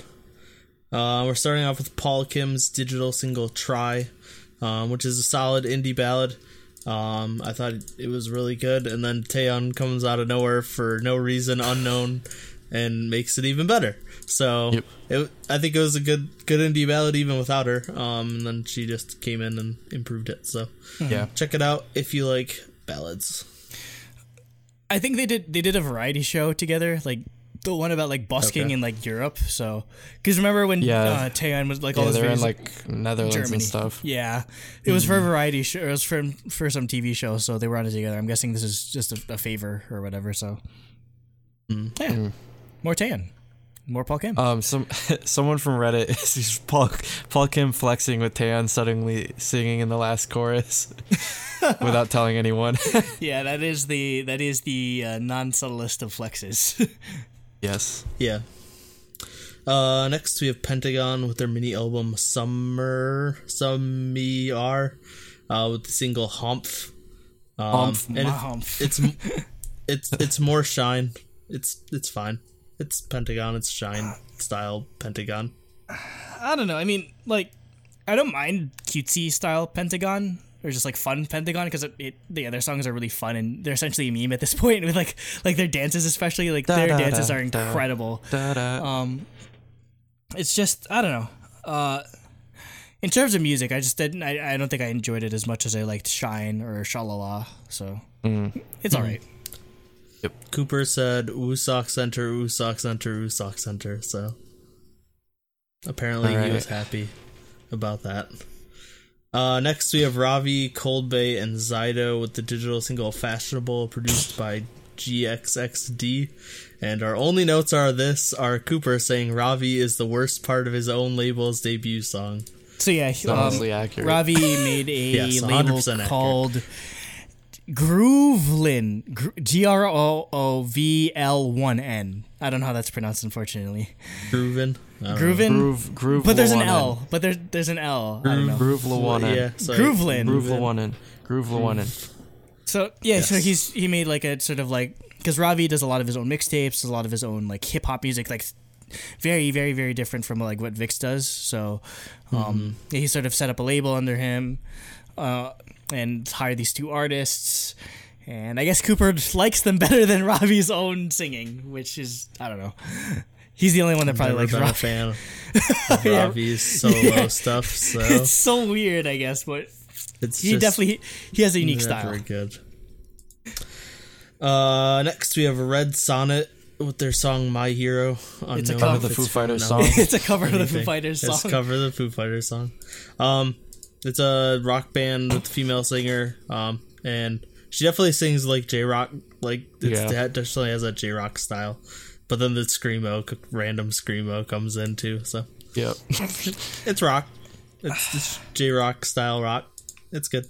Uh, we're starting off with Paul Kim's digital single "Try," um, which is a solid indie ballad. Um, I thought it was really good, and then Taeyeon comes out of nowhere for no reason unknown, and makes it even better. So Yep. it, I think it was a good good indie ballad even without her. Um, and then she just came in and improved it. So Yeah. check it out if you like ballads. I think they did they did a variety show together, like the one about like busking Okay. in like Europe. So, because remember when Yeah. uh, Taeyeon was like all Yeah, those they're in like Netherlands Germany and stuff. Yeah, it was for a variety show. It was for for some TV show, so they were on it together. I'm guessing this is just a, a favor or whatever. So, Mm. yeah, Mm. more Taeyeon, more Paul Kim. Um, some someone from Reddit is just Paul Paul Kim flexing with Taeyeon suddenly singing in the last chorus without telling anyone. yeah, that is the that is the uh, non subtlest of flexes. Yes. Yeah. Uh, next we have Pentagon with their mini album Summer Summer, uh, with the single Humph. Um, Humph, and my it- humph. it's it's it's more shine. It's it's fine. It's Pentagon. It's shine style Pentagon. I don't know. I mean, like, I don't mind cutesy style Pentagon or just like fun Pentagon because it, it the other songs are really fun and they're essentially a meme at this point with like like their dances especially like Da, their da, dances da, are incredible. Da-da. Um, it's just I don't know. Uh, in terms of music, I just didn't. I, I don't think I enjoyed it as much as I liked Shine or Shalala. So Mm. it's all right. Yep. Cooper said Wooseok Center, Wooseok Center, Wooseok Center. So apparently he was happy about that. Uh, next we have Ravi, Cold Bay, and Xydo with the digital single "Fashionable," produced by GXXD. And our only notes are this: are Cooper saying Ravi is the worst part of his own label's debut song. So yeah, It's um, accurate. Ravi made a Yes, label 100% accurate. Called Groovelin, G R O O V L one N. I don't know how that's pronounced, unfortunately. Groovin. I. Groovin, Groove, groove. but there's an L. But there's there's an L. I don't know. Groove Lawanen. Yeah, sorry. Groovelin. Groove Lawanen. Groove Lawanen. So yeah, so he's he made like a sort of like because Ravi does a lot of his own mixtapes, a lot of his own like hip hop music, like very very very different from like what VIXX does. So um, he sort of set up a label under him uh, and hire these two artists. And I guess Cooper likes them better than Ravi's own singing, which is I don't know. He's the only one that probably Never likes been a fan of Yeah. Ravi's solo Yeah. stuff, so It's so weird, I guess, but it's he just definitely he has a unique style. Very good. Uh, next we have Red Sonnet with their song "My Hero." It's a cover of the it's Foo Fighters song. it's a cover of the Foo anything. Fighters It's a cover of the Foo Fighters song. Um, it's a rock band with a female singer. Um, and she definitely sings like J Rock. Like it's, Yeah. it definitely has that J Rock style. But then the screamo, c- random screamo comes in too. So Yep. it's rock. It's, it's J Rock style rock. It's good.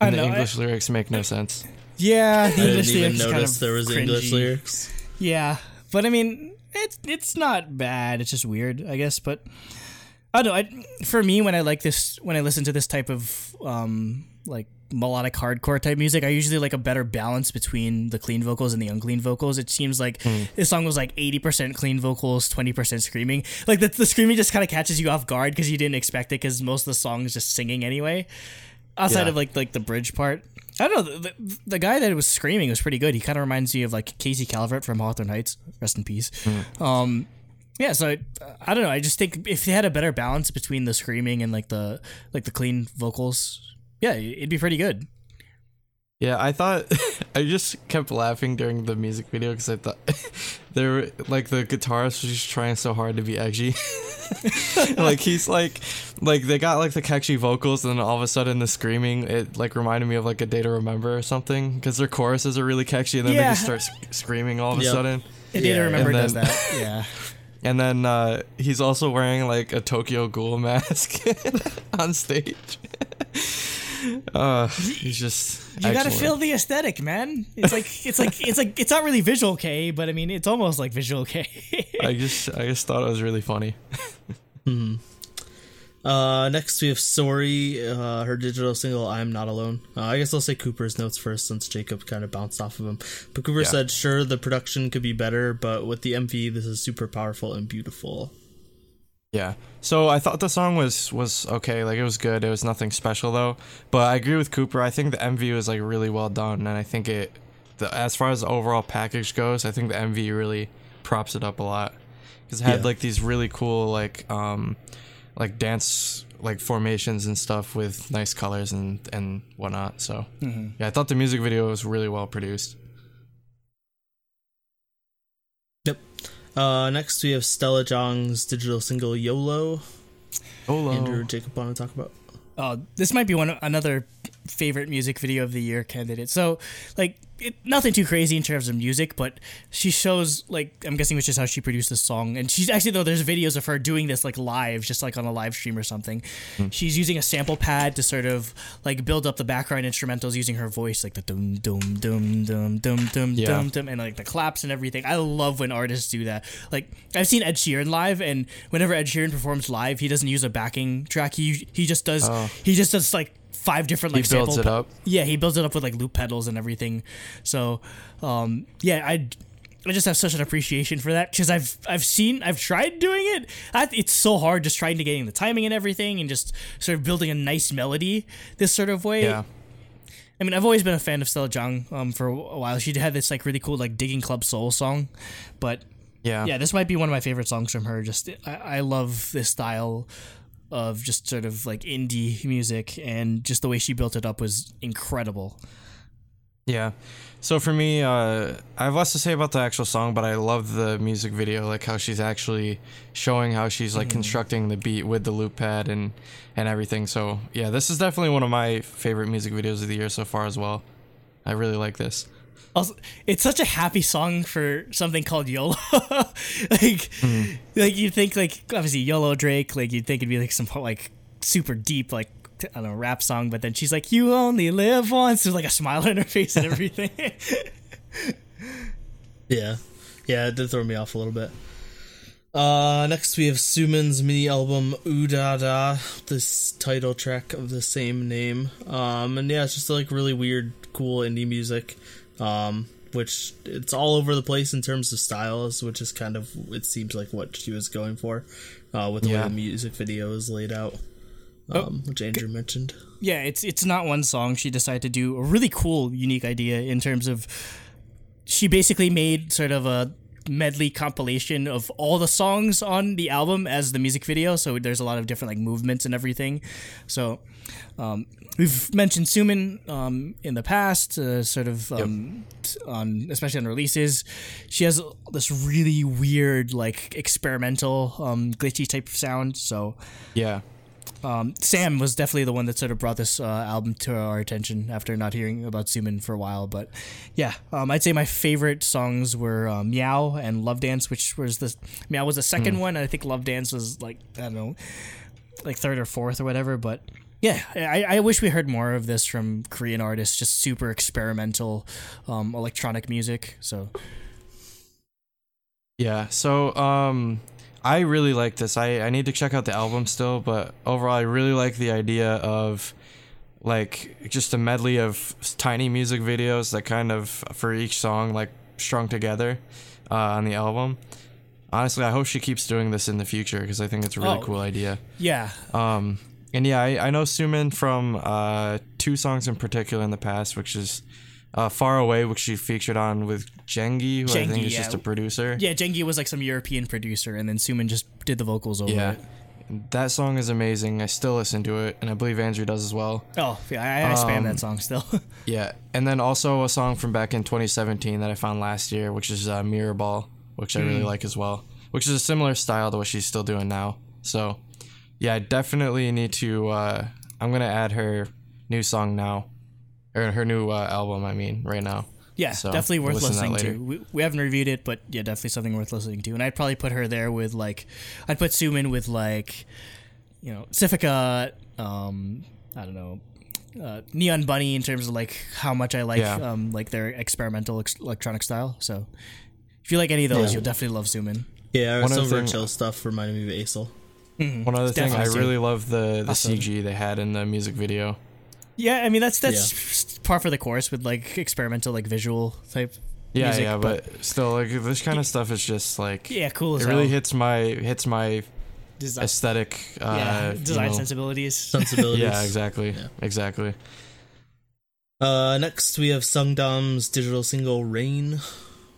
I And the know, I- English lyrics make no sense. Yeah, the I didn't English even lyrics kind notice of there was English lyrics. Yeah, but I mean, it's it's not bad. It's just weird, I guess. But I don't know. I, for me, when I like this, when I listen to this type of um like melodic hardcore type music, I usually like a better balance between the clean vocals and the unclean vocals. It seems like this song was like eighty percent clean vocals, twenty percent screaming. Like the, the screaming just kind of catches you off guard because you didn't expect it because most of the song is just singing anyway. Outside Yeah. of like like the bridge part. I don't know. The, the, the guy that was screaming was pretty good. He kind of reminds me of like Casey Calvert from Hawthorne Heights. Rest in peace. Um, yeah. So I, I don't know. I just think if they had a better balance between the screaming and like the like the clean vocals, yeah, it'd be pretty good. Yeah, I thought I just kept laughing during the music video because I thought they were like the guitarist was just trying so hard to be edgy. like he's like, like they got like the catchy vocals, and then all of a sudden the screaming it like reminded me of like a Day to Remember or something because their choruses are really catchy, and then Yeah. they just start sc- screaming all of a sudden. And Data Yeah, Remember and does that. Yeah. And then uh, he's also wearing like a Tokyo Ghoul mask on stage. uh, he's just You gotta feel the aesthetic, man. It's like it's like it's like it's not really visual K, but I mean it's almost like visual K. I just I just thought it was really funny. Uh, next we have Sorry, uh, her digital single "I'm Not Alone." Uh, I guess I'll say Cooper's notes first, since Jacob kind of bounced off of him. But Cooper Yeah. said, "Sure, the production could be better, but with the MV, this is super powerful and beautiful." Yeah. So I thought the song was was okay, like it was good. It was nothing special though. But I agree with Cooper. I think the MV was like really well done, and I think it, the, as far as the overall package goes, I think the MV really props it up a lot because it had Yeah. like these really cool like um like dance like formations and stuff with nice colors and and whatnot. So yeah, I thought the music video was really well produced. Yep. Uh, next we have Stella Jang's digital single "YOLO." Oh, Andrew, Jacob, want to talk about? Oh, this might be one another favorite music video of the year candidate. So, like, it, nothing too crazy in terms of music, but she shows like I'm guessing which is how she produced this song. And she's actually though there's videos of her doing this like live, just like on a live stream or something. Hmm. She's using a sample pad to sort of like build up the background instrumentals using her voice, like the dum dum dum dum dum dum Yeah. dum dum, and like the claps and everything. I love when artists do that. Like I've seen Ed Sheeran live, and whenever Ed Sheeran performs live, he doesn't use a backing track. He he just does oh. he just does like five different like He builds sample it up. yeah, he builds it up with like loop pedals and everything. So, um, yeah, I, I just have such an appreciation for that because I've I've seen I've tried doing it. I, it's so hard just trying to getting the timing and everything and just sort of building a nice melody this sort of way. Yeah. I mean, I've always been a fan of Stella Jang um, for a while. She had this like really cool like digging club soul song, but Yeah. yeah, this might be one of my favorite songs from her. Just I, I love this style of just sort of like indie music, and just the way she built it up was incredible. Yeah. So for me, uh, I have less to say about the actual song, but I love the music video, like how she's actually showing how she's like constructing the beat with the loop pad and and everything. So yeah, this is definitely one of my favorite music videos of the year so far as well. I really like this. Also, it's such a happy song for something called YOLO. like, like you think like obviously YOLO Drake, like you'd think it'd be like some like super deep like I don't know rap song, but then she's like, "You only live once." There's like a smile on her face and everything. Yeah. Yeah, it did throw me off a little bit. Uh, next we have Suman's mini album Ooh Da Da, this title track of the same name. Um, and yeah, it's just like really weird, cool indie music. Um, which it's all over the place in terms of styles, which is kind of it seems like what she was going for, uh, with the Yeah. way the music video is laid out. Um, which Andrew mentioned. yeah, it's it's not one song. She decided to do a really cool, unique idea in terms of she basically made sort of a medley compilation of all the songs on the album as the music video. So there's a lot of different like movements and everything. So um, we've mentioned Sumin um, in the past, uh, sort of um, t- on especially on releases. She has this really weird, like experimental, um, glitchy type of sound. So Yeah. um, Sam was definitely the one that sort of brought this uh, album to our attention after not hearing about Sumin for a while. But yeah, um, I'd say my favorite songs were uh, Meow and Love Dance, which was the Meow was the second one. And I think Love Dance was like I don't know, like third or fourth or whatever. But yeah, I, I wish we heard more of this from Korean artists. Just super experimental um, electronic music. So Yeah. So um I really like this. I I need to check out the album still, but overall I really like the idea of like just a medley of tiny music videos that kind of for each song like strung together uh, on the album. Honestly, I hope she keeps doing this in the future because I think it's a really Oh. cool idea. yeah, Um, and yeah, I, I know Sumin from uh, two songs in particular in the past, which is uh, "Far Away," which she featured on with Jengi, who I think Jengi, is just a producer. yeah. Jengi was like some European producer, and then Sumin just did the vocals over Yeah. it. That song is amazing. I still listen to it, and I believe Andrew does as well. Oh yeah, I, I spam Um, that song still. Yeah, and then also a song from back in 2017 that I found last year, which is uh, Mirror Ball, which I really like as well, which is a similar style to what she's still doing now. So, yeah, I definitely need to. Uh, I'm gonna add her new song now, or her new uh, album. I mean, right now. Yeah, So, definitely worth listen listening to. later. We, we haven't reviewed it, but yeah, definitely something worth listening to. And I'd probably put her there with like, I'd put Sumin with like, you know, Civica. Um, I don't know, uh, Neon Bunny in terms of like how much I like Yeah. um like their experimental ex- electronic style. So if you like any of those, Yeah. you'll definitely love Sumin. Yeah, One some other of her chill stuff reminded me of Aesel. One other thing, I Definitely. really love the the Awesome. CG they had in the music video. Yeah, I mean that's that's par for the course with like experimental like visual type. Yeah, music, yeah, but, still, like this kind of stuff is just like Yeah, cool as it really hell. hits my hits my Design, aesthetic. Uh, yeah, you design know- sensibilities. Sensibilities. Yeah, exactly, Yeah. exactly. Uh, next we have Sungdam's digital single "Rain,"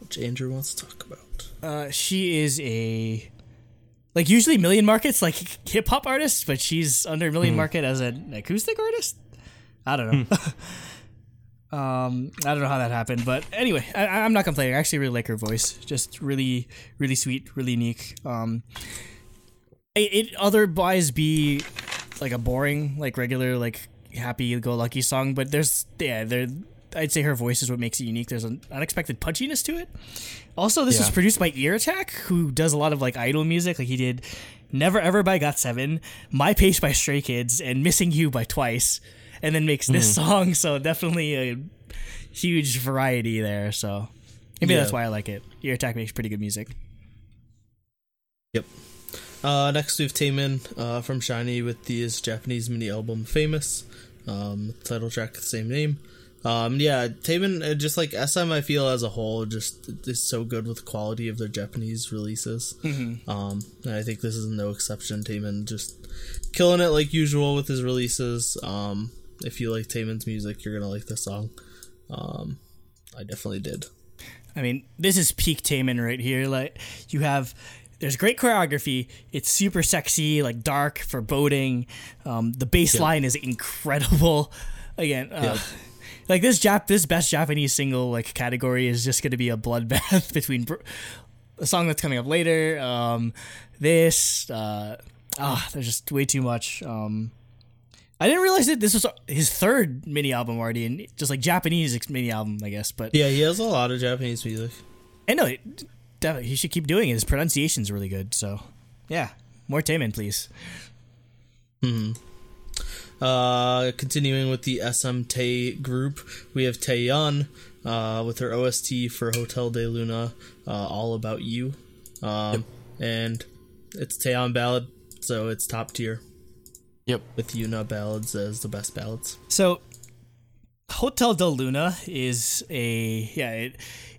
which Andrew wants to talk about. Uh, she is a like usually Million Market's like hip hop artist, but she's under Million Market as an acoustic artist. I don't know. um, I don't know how that happened, but anyway, I, I'm not complaining. I actually really like her voice. Just really, really sweet, really unique. Um, it, it otherwise be like a boring, like regular, like happy-go-lucky song, but there's yeah, there. I'd say her voice is what makes it unique. There's an unexpected punchiness to it. Also, this was produced by Ear Attack, who does a lot of like idol music. Like he did "Never Ever" by Got Seven, "My Pace" by Stray Kids, and "Missing You" by Twice, and then makes this song. So definitely a huge variety there. So maybe Yeah. that's why I like it. Ear Attack makes pretty good music. Yep. Uh, next we have Taemin uh, from SHINee with his Japanese mini album Famous. Um, title track, the same name. Um, yeah, Taemin, uh, just like SM, I feel as a whole, just is so good with the quality of their Japanese releases. Um, and I think this is no exception. Taemin just killing it like usual with his releases. Um, if you like Taemin's music, you're gonna like this song. Um, I definitely did. I mean, this is peak Taemin right here. Like you have, there's great choreography. It's super sexy, like dark, foreboding. Um, the bass line is incredible. Again, uh, like this Jap, this best Japanese single like category is just going to be a bloodbath between br- a song that's coming up later. Um, this, uh, ah, there's just way too much. Um, I didn't realize that this was his third mini album already, and just like Japanese mini album, I guess. But Yeah, he has a lot of Japanese music. I know it, definitely, he should keep doing it. His pronunciation's really good. So, yeah, more Taemin, please. Uh, continuing with the SM Tay group, we have Taeyeon uh, with her OST for Hotel del Luna, uh, All About You. Um, And it's Taeyeon ballad, so it's top tier, Yep. with Yuna ballads as the best ballads. So, Hotel del Luna is a yeah, it,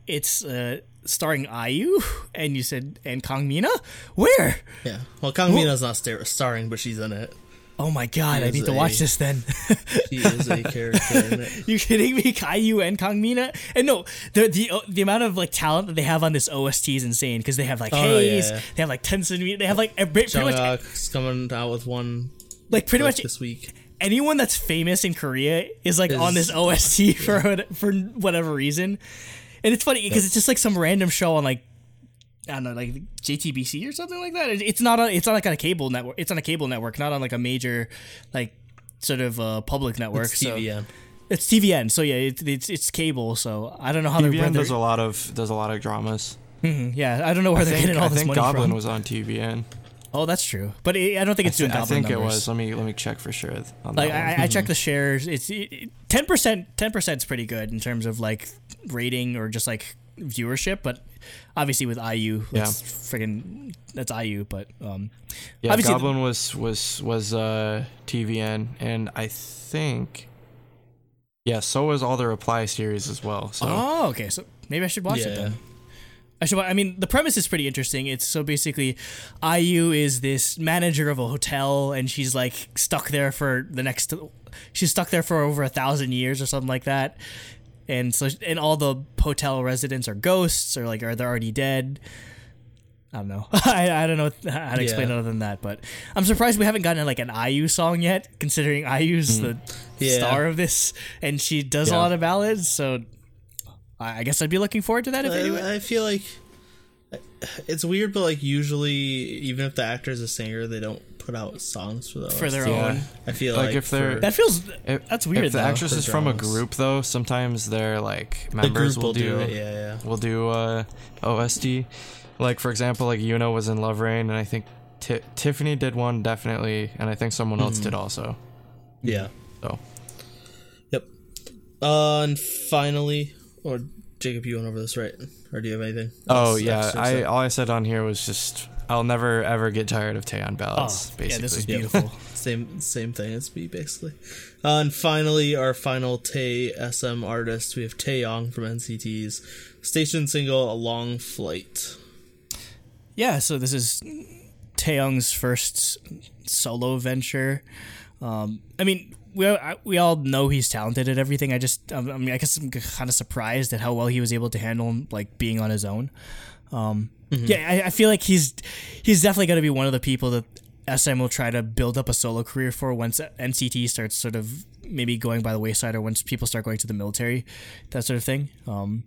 it's uh, starring IU, and you said and Kang Mina. Where? Yeah. Well, Kang Mina's not star- starring, but she's in it. Oh my god, I need to a- watch this then. She is a character in it. you kidding me? Caillou and Kang Mina? And no, the the uh, the amount of like talent that they have on this OST is insane because they have like Oh, Heize, yeah. they have like Tencent, they have like a, pretty much Jungkook's coming out with one like pretty much this week. anyone that's famous in Korea is like on this OST for what- for whatever reason. And it's funny because it's just like some random show on like I don't know, like JTBC or something like that. It's not on. It's not like on a cable network. It's on a cable network, not on like a major, like sort of uh, public network. It's so TVN. it's TVN. So yeah, it's it's, it's cable. So I don't know how they're. TVN does a lot of does a lot of dramas. yeah, I don't know where I they're think, getting all I this think money Goblin from. was on TVN. oh, that's true. But it, I don't think it's doing I Goblin think it was. Let me let me check for sure. On Like that one. I, I checked the shares. It's ten percent. Ten percent is pretty good in terms of like rating or just like viewership. But obviously with IU, that's friggin' that's IU. But um, yeah, obviously- Goblin was was was uh, TVN, and I think yeah, so was all the Reply series as well. So oh, okay. So maybe I should watch it Yeah. then. I should. I mean, the premise is pretty interesting. It's so basically, IU is this manager of a hotel, and she's like stuck there for the next. She's stuck there for over a thousand years or something like that, and so and all the hotel residents are ghosts or like are they already dead. I don't know. I, I don't know how to explain Yeah. it other than that, but I'm surprised we haven't gotten like an IU song yet, considering IU's hmm. the Yeah. star of this, and she does a lot of ballads. So I I guess I'd be looking forward to that if anyway. I, I feel like it's weird, but like usually, even if the actor is a singer, they don't put out songs for the For their Yeah. own. I feel Like, like, if they're- for- That feels If- that's weird If the though. actress is from a group, though, sometimes their like members group will do it. Yeah, yeah. will do uh, OST. Like for example, like Yoona was in Love Rain, and I think Ti Tiffany did one definitely, and I think someone else Mm-hmm. did also. Yeah. So Yep. Uh, and finally, or Jacob, you went over this right, or do you have anything? oh yeah, I all I said on here was just I'll never ever get tired of Taeyeon oh, ballads. yeah, basically, this is beautiful. same same thing as me basically. Uh, and finally, our final Tay SM artist, we have Taeyong from NCT's station single "A Long Flight." yeah, so this is Taeyong's first solo venture. Um, I mean, we I- we all know he's talented at everything. I just, um, I mean, I guess I'm kind of surprised at how well he was able to handle like being on his own. Um, Yeah, I, I feel like he's he's definitely going to be one of the people that SM will try to build up a solo career for once NCT starts sort of maybe going by the wayside or once people start going to the military, that sort of thing. Um,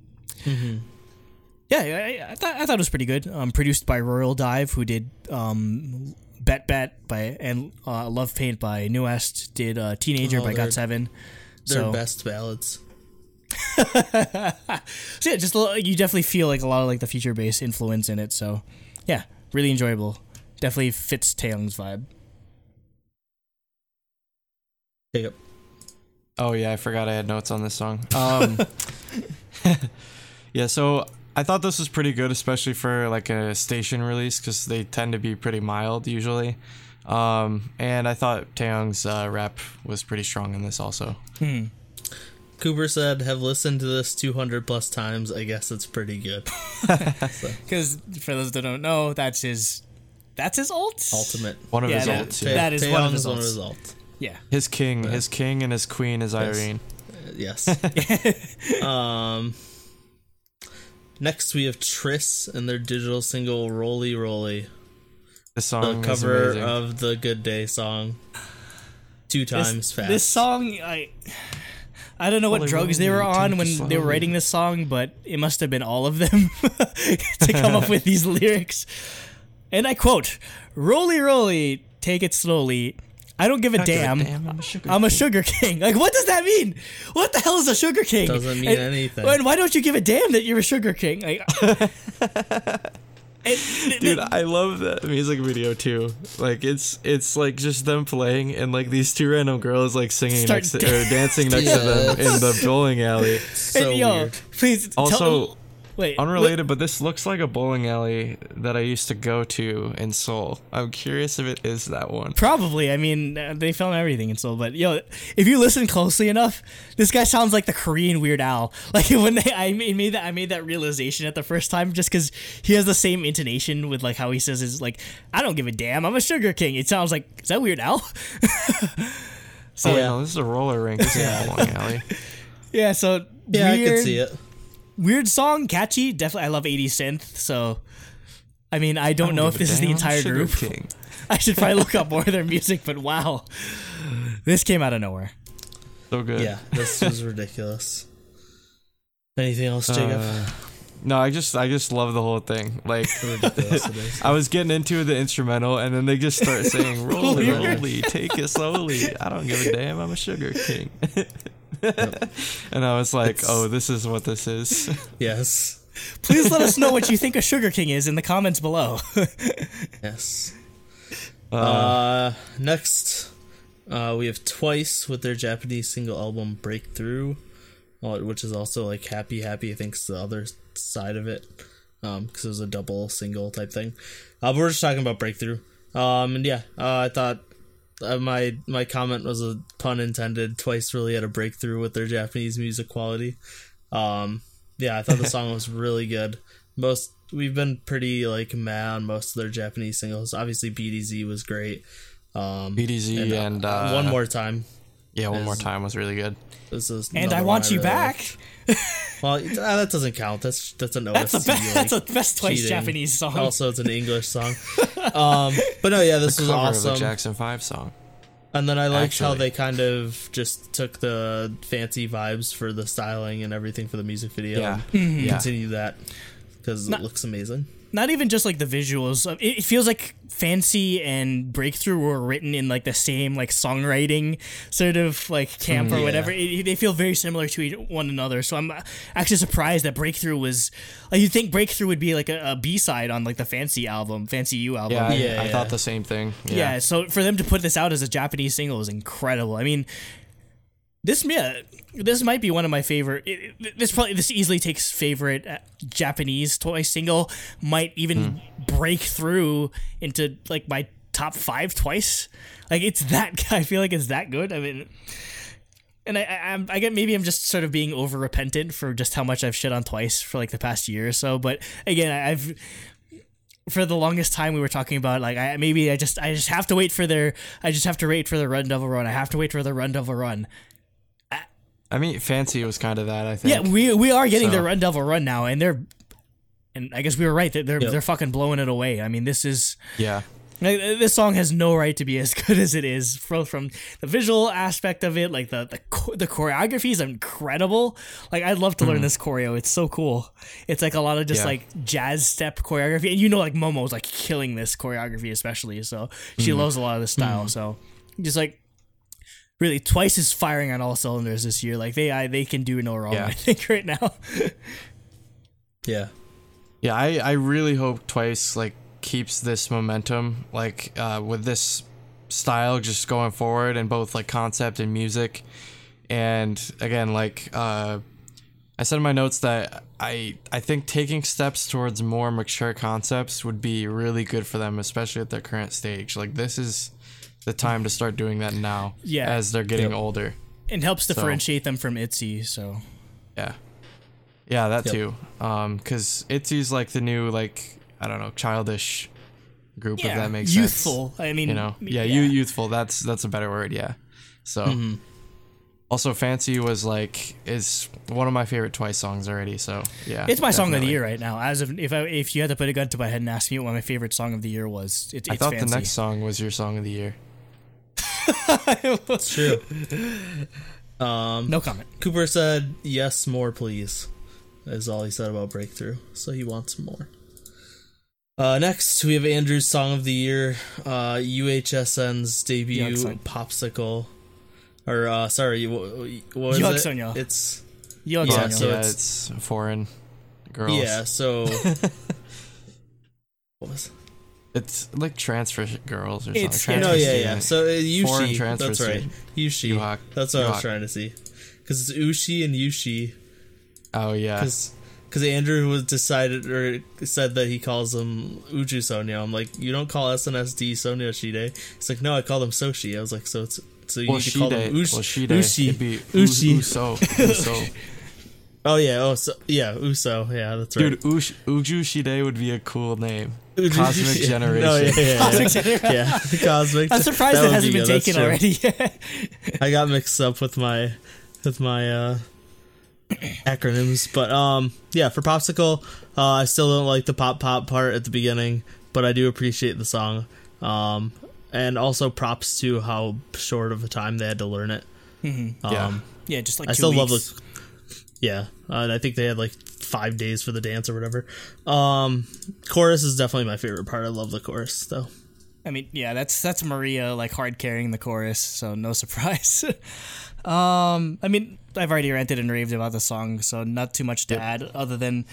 Yeah, I, I thought I thought it was pretty good. Um, produced by Royal Dive, who did um, Bet Bet by and uh, Love Paint by NU'EST. Did uh, Teenager Oh, by Got Seven. Their So, best ballads. so yeah, just a little- you definitely feel like a lot of like the future bass influence in it. So yeah, really enjoyable. Definitely fits Taeyong's vibe. Jacob. Oh yeah, I forgot I had notes on this song. Um, yeah, so I thought this was pretty good, especially for like a station release, because they tend to be pretty mild usually. Um, and I thought Taeyong's uh, rap was pretty strong in this also. Cooper said, "Have listened to this 200 plus times. I guess it's pretty good." Because for those that don't know, that's his that's his ult. Ultimate. One of Yeah, his that- ults. Yeah. that is one of his is one of ults. his ults. Yeah. His king, his king, and his queen is Irene. Uh, Yes. um. Next, we have Triss and their digital single "Roly Roly," This the song is cover amazing. of the Good Day song. Two times this, fast. This song, I I don't know what drugs they were on when they were writing this song, but it must have been all of them to come up with these lyrics. And I quote: "Roly roly, take it slowly. I don't give a give a damn. damn, I'm a sugar I'm a king." sugar king. Like, what does that mean? What the hell is a sugar king? Doesn't mean And- anything. And why don't you give a damn that you're a sugar king? Like, and- Dude, I love that music video too. Like it's it's like just them playing and like these two random girls like singing Start next to, or dancing next to them in the bowling alley. so and, yo, weird. please tell- Also, wait, unrelated, but this looks like a bowling alley that I used to go to in Seoul. I'm curious if it is that one. Probably. I mean, uh, they film everything in Seoul, but yo, if you listen closely enough, this guy sounds like the Korean Weird Al. Like when they, I made, made that, I made that realization at the first time, just because he has the same intonation with like how he says is like, I don't give a damn, I'm a sugar king. It sounds like is that Weird Al? Oh, Yeah. no, this is a roller rink. This isn't a bowling alley. yeah. So Yeah, weird, I can see it. Weird song, catchy. Definitely, I love 80 synth. So. I mean, I don't, I don't know if this is the entire Sugar group. King. I should probably look up more of their music, but wow, this came out of nowhere. So good. Yeah, this was ridiculous. Anything else, Jacob? Uh, no, I just I just love the whole thing. Like ridiculous it is. I was getting into the instrumental, and then they just start saying "Roly, Roly. roly, take it slowly." I don't give a damn. I'm a sugar king. and I was like, It's- "Oh, this is what this is." Yes. Please let us know what you think a Sugar King is in the comments below. Yes. Uh, Uh, next, uh, we have Twice with their Japanese single album Breakthrough, uh, which is also like Happy Happy, I think is the other side of it, um, because it was a double single type thing. Uh, but we're just talking about Breakthrough. Um, and yeah, uh, I thought uh, my my comment was a pun intended. Twice really had a breakthrough with their Japanese music quality. Um, yeah, I thought the song was really good. Most we've been pretty like mad on most of their Japanese singles. Obviously, BDZ was great. Um, BDZ and, uh, one more time. yeah, one more time was really good. This is and I want you really back. like. Well, uh, that doesn't count. That's that's an That's the OST, like, that's the best twice cheating. Japanese song. Also, it's an English song. um, but no, yeah, this was Cover of awesome. Jackson Five song. And then I liked how they kind of just took the fancy vibes for the styling and everything for the music video. Yeah, and yeah. Continue that because it looks amazing. Not even just like the visuals. Uh, It it feels like Fancy and Breakthrough were written in like the same like songwriting sort of like camp or yeah. whatever. It, they feel very similar to each- one another. So I'm actually surprised that Breakthrough was. Like, you'd think Breakthrough would be like a, a B side on like the Fancy album, Fancy You album. Yeah, I, Yeah, I yeah. thought the same thing. Yeah. Yeah, so for them to put this out as a Japanese single is incredible. I mean, this yeah, this might be one of my favorite. It, it- this probably this easily takes favorite uh, Japanese toy single. Might even break through into like my top five twice. Like it's that. I feel like it's that good. I mean. And I, I, I'm, get maybe I'm just sort of being over repentant for just how much I've shit on twice for like the past year or so. But again, I- I've for the longest time we were talking about like I maybe I just I just have to wait for their I just have to wait for the Run Devil Run. I have to wait for the Run Devil Run. I mean, Fancy was kind of that. I think. Yeah, we we are getting So- the Run Devil Run now, and they're and I guess we were right. They're they're, Yep. they're fucking blowing it away. I mean, this is yeah. Like, this song has no right to be as good as it is from from the visual aspect of it. Like the the the choreography is incredible. Like I'd love to learn mm-hmm. this choreo. It's so cool. It's like a lot of just Yeah. like jazz step choreography, and you know, like Momo's like killing this choreography, especially. So she mm-hmm. loves a lot of the style. Mm-hmm. So just like really, twice is firing on all cylinders this year. Like they I, they can do no wrong. Yeah. I think right now. Yeah. Yeah, I, I really hope Twice like keeps this momentum like uh, with this style just going forward in both like concept and music. And again, like uh, I said in my notes that I I think taking steps towards more mature concepts would be really good for them, especially at their current stage. Like this is the time to start doing that now. Yeah. As they're getting Yep. older. And helps differentiate them from Itzy. So Yeah. Yeah, that Yep. too. Um, cause Itzy's like the new like I don't know childish group if that makes youthful. sense. I mean, You know, yeah, you youthful. That's that's a better word. Yeah. So. Mm-hmm. Also, Fancy was like is one of my favorite Twice songs already. So yeah, It's my song of the year right now. As of if I, if you had to put a gun to my head and ask me what my favorite song of the year was, it, it's I thought fancy. the next song was your song of the year. It's true. Um, no comment. Cooper said, "Yes, more, please." Is all he said about Breakthrough. So he wants more. Uh, next, we have Andrew's song of the year, uh, UHSN's debut Yuck, popsicle, or uh, sorry, what, what was Yuck, it? It's Yo, Yeah, so yeah, it's- it's, foreign girls. yeah. So what was? It's like transfer girls or It's- something. yeah, No, yeah, yeah. So uh, Yushi, transfer that's right. student. Yushi. Yuhak. That's what I was trying to see. Because it's Ushi and Yushi. Oh yeah. Because Andrew was decided or said that he calls them Uju Sonyo. I'm like, you don't call SNSD Sonia Shide. He's like, no, I call them Soshi. I was like, so it's so you Well, need to call them Shide. Ush, Well. Ushi. Ushi. Uso. Uso. Oh yeah, oh so, yeah, Uso. Yeah, that's right. Dude, Ush, Uju Shide would be a cool name. Uju- Cosmic yeah. Generation. No, yeah, yeah, yeah. Cosmic Generation. yeah. Cosmic. I'm surprised That it hasn't be been good, taken true. already. I got mixed up with my with my uh acronyms, but um yeah, for popsicle, uh, I still don't like the pop pop part at the beginning, but I do appreciate the song. Um and also props to how short of a time they had to learn it. Um Yeah. yeah, just like I two still love weeks. the Yeah, uh, I think they had like 5 days for the dance or whatever. Um chorus is definitely my favorite part. I love the chorus though. I mean, yeah, that's that's Maria like hard carrying the chorus, so no surprise. um, I mean, I've already ranted and raved about the song, so not too much to add other than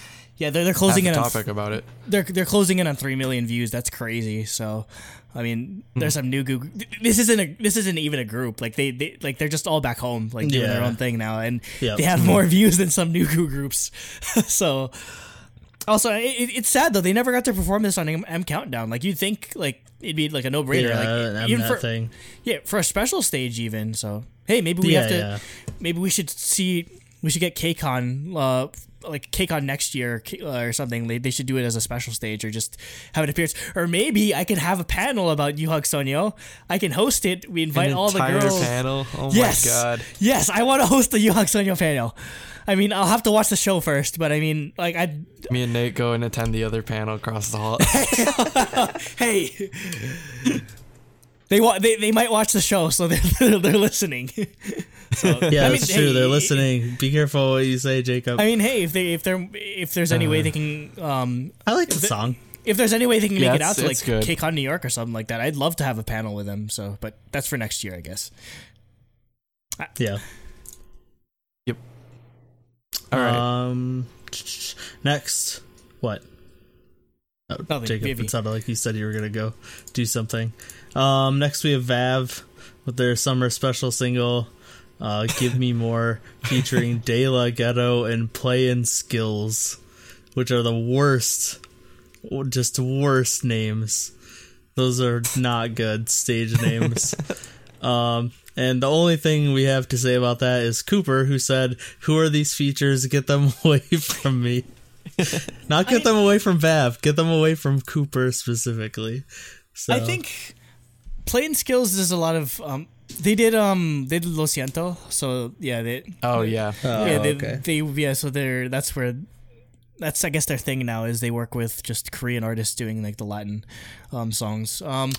yeah, they're they're closing in on topic about it. they're they're closing in on three million views. That's crazy. So, I mean, Hmm. there's some new goo. This isn't a this isn't even a group. Like they, they like they're just all back home, like doing their own thing now, and Yep. they have more views than some new goo groups. so, also, it, it- it's sad though. They never got to perform this on M, M Countdown. Like you'd think, like it'd be like a no brainer. Yeah, like even that for thing. yeah for a special stage even. So hey, maybe we Yeah, have to. yeah. Maybe we should see. We should get KCON, uh, like KCON next year uh, or something. They, they should do it as a special stage or just have an appearance. Or maybe I could have a panel about Yuhak Sonyo. I can host it. We invite An all the girls. panel. Oh yes, my god. yes, I want to host the Yuhak Sonyo panel. I mean, I'll have to watch the show first, but I mean, like, I Me and Nate go and attend the other panel across the hall. hey, they wa- they they might watch the show, so they're they're listening. so Yeah, I mean, that's true. hey, They're listening. Be careful what you say, Jacob. I mean, hey, if they if they're if there's any way they can um I like the song. if there's any way they can Yeah, make it out to like it's good. KCON New York or something like that, I'd love to have a panel with them. So, but that's for next year, I guess. Yeah. Yep. All right. Um. Next, what? Oh, Nothing, Jacob. Vivi. It sounded like you said you were gonna go do something. Um. Next, we have Vav with their summer special single, uh, "Give Me More," featuring De La Ghetto and Play-N-Skillz, which are the worst, just worst names. Those are not good stage names. Um, and the only thing we have to say about that is Cooper, who said, "Who are these features? Get them away from me." Not get them away from Vav. Get them away from Cooper specifically. So I think Play-N-Skillz is a lot of um. They did um they did Lo Siento, so yeah they oh yeah. Oh, yeah they, okay. they yeah so they're that's where that's I guess their thing now is they work with just Korean artists doing like the Latin um, songs. Um,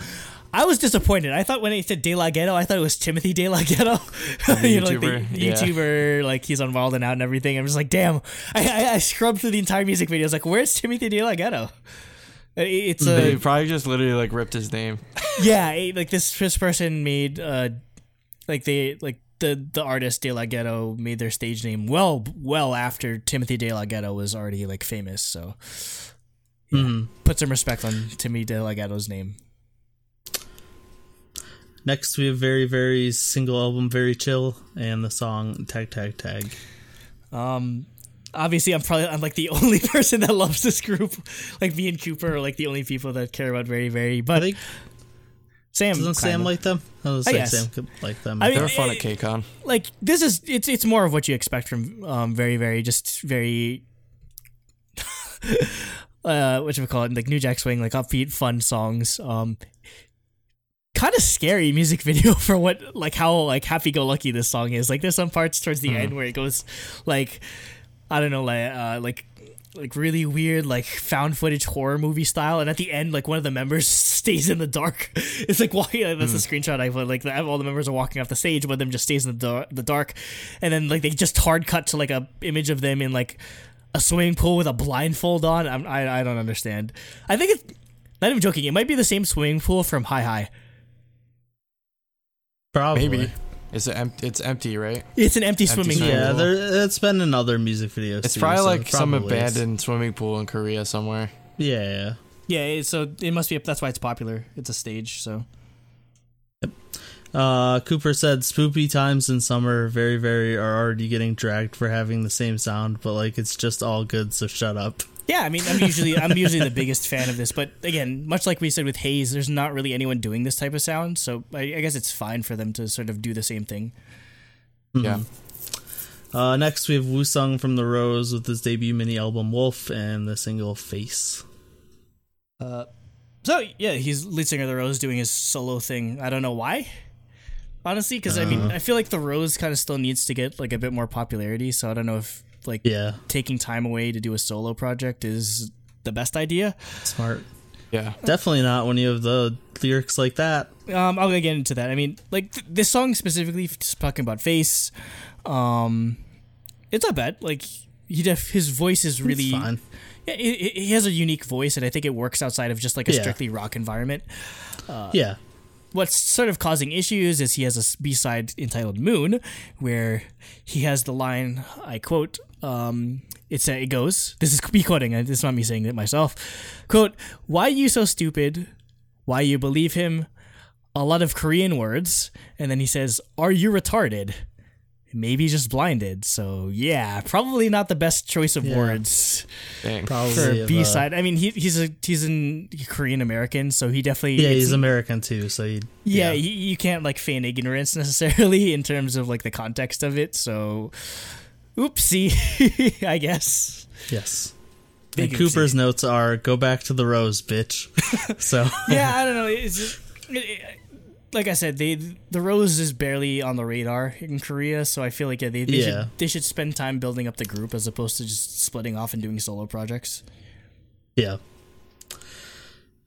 I was disappointed. I thought when they said De La Ghetto, I thought it was Timothy DeLaGhetto, you know, like the YouTuber? Yeah. YouTuber, like he's on Wild and Out and everything. I'm just like, damn. I, I, I scrubbed through the entire music video. I was like, where's Timothy DeLaGhetto? It- It's They probably just literally like ripped his name. yeah, it- like this this person made uh like they like the the artist De La Ghetto made their stage name well well after Timothy DeLaGhetto was already like famous. So Mhm. put some respect on Timmy DeLaGhetto's name. Next, we have VERIVERY single album, very chill, and the song Tag Tag Tag. Um, obviously, I'm probably I'm like the only person that loves this group. Like me and Cooper are like the only people that care about VERIVERY. I But think Sam doesn't Sam kinda. like them? I was I say guess. Sam could like them. I mean, They were fun at KCON. like this is it's it's more of what you expect from um VERIVERY just very uh what you call it like New Jack Swing like upbeat fun songs um kind of scary music video for what like how like happy go lucky this song is like there's some parts towards the end where it goes like I don't know like uh like like really weird like found footage horror movie style and at the end like one of the members stays in the dark. It's like walking that's a screenshot i put like the, all the members are walking off the stage one of them just stays in the, dar- the dark and then like they just hard cut to like a image of them in like a swimming pool with a blindfold on. I'm, I, I don't understand. I think it's not even joking it might be the same swimming pool from high high Probably. Maybe. Is it empty? It's empty, right? it's an empty, Empty swimming swimming pool Yeah, pool. there, it's been in other music videos. It's too, probably so like it some probably is. abandoned swimming pool in Korea somewhere. Yeah, yeah. yeah it- so it must be that's why it's popular it's a stage so Uh, Cooper said, "Spoopy times in summer, VERIVERY are already getting dragged for having the same sound, but like it's just all good. So shut up." Yeah, I mean, I'm usually I'm usually the biggest fan of this, but again, much like we said with Heize, there's not really anyone doing this type of sound, so I, I guess it's fine for them to sort of do the same thing. Yeah. Uh, next we have Woo-sung from The Rose with his debut mini album Wolf and the single Face. Uh, so yeah, he's lead singer of the Rose doing his solo thing. I don't know why, honestly, because I mean, I feel like the Rose kind of still needs to get like a bit more popularity. So I don't know if like Yeah, taking time away to do a solo project is the best idea. smart. Yeah. Definitely not when you have the lyrics like that. Um, I'll get into that. I mean, like th- this song specifically, just talking about face. Um, it's not bad. Like he def- his voice is really It's fine. Yeah, he, he- he has a unique voice, and I think it works outside of just like a Yeah. strictly rock environment. yeah, What's sort of causing issues is he has a B side entitled "Moon," where he has the line, I quote, um, it's it goes. This is me quoting. uh, This is not me saying it myself. Quote: Why you so stupid? Why you believe him? A lot of Korean words, and then he says, "Are you retarded?" Maybe just blinded. So yeah, probably not the best choice of Yeah. words Dang. probably. for of, B uh, side. I mean, he, he's a he's an Korean American, so he definitely yeah, he's American too, so he. yeah, You, you can't like feign ignorance necessarily in terms of like the context of it. So, oopsie, I guess. yes. Big and Cooper's notes are "Go back to the rose, bitch." so Yeah, I don't know. It's just, it, it- like I said, they the rose is barely on the radar in Korea, so I feel like yeah, they they, Yeah. should, they should spend time building up the group as opposed to just splitting off and doing solo projects. Yeah.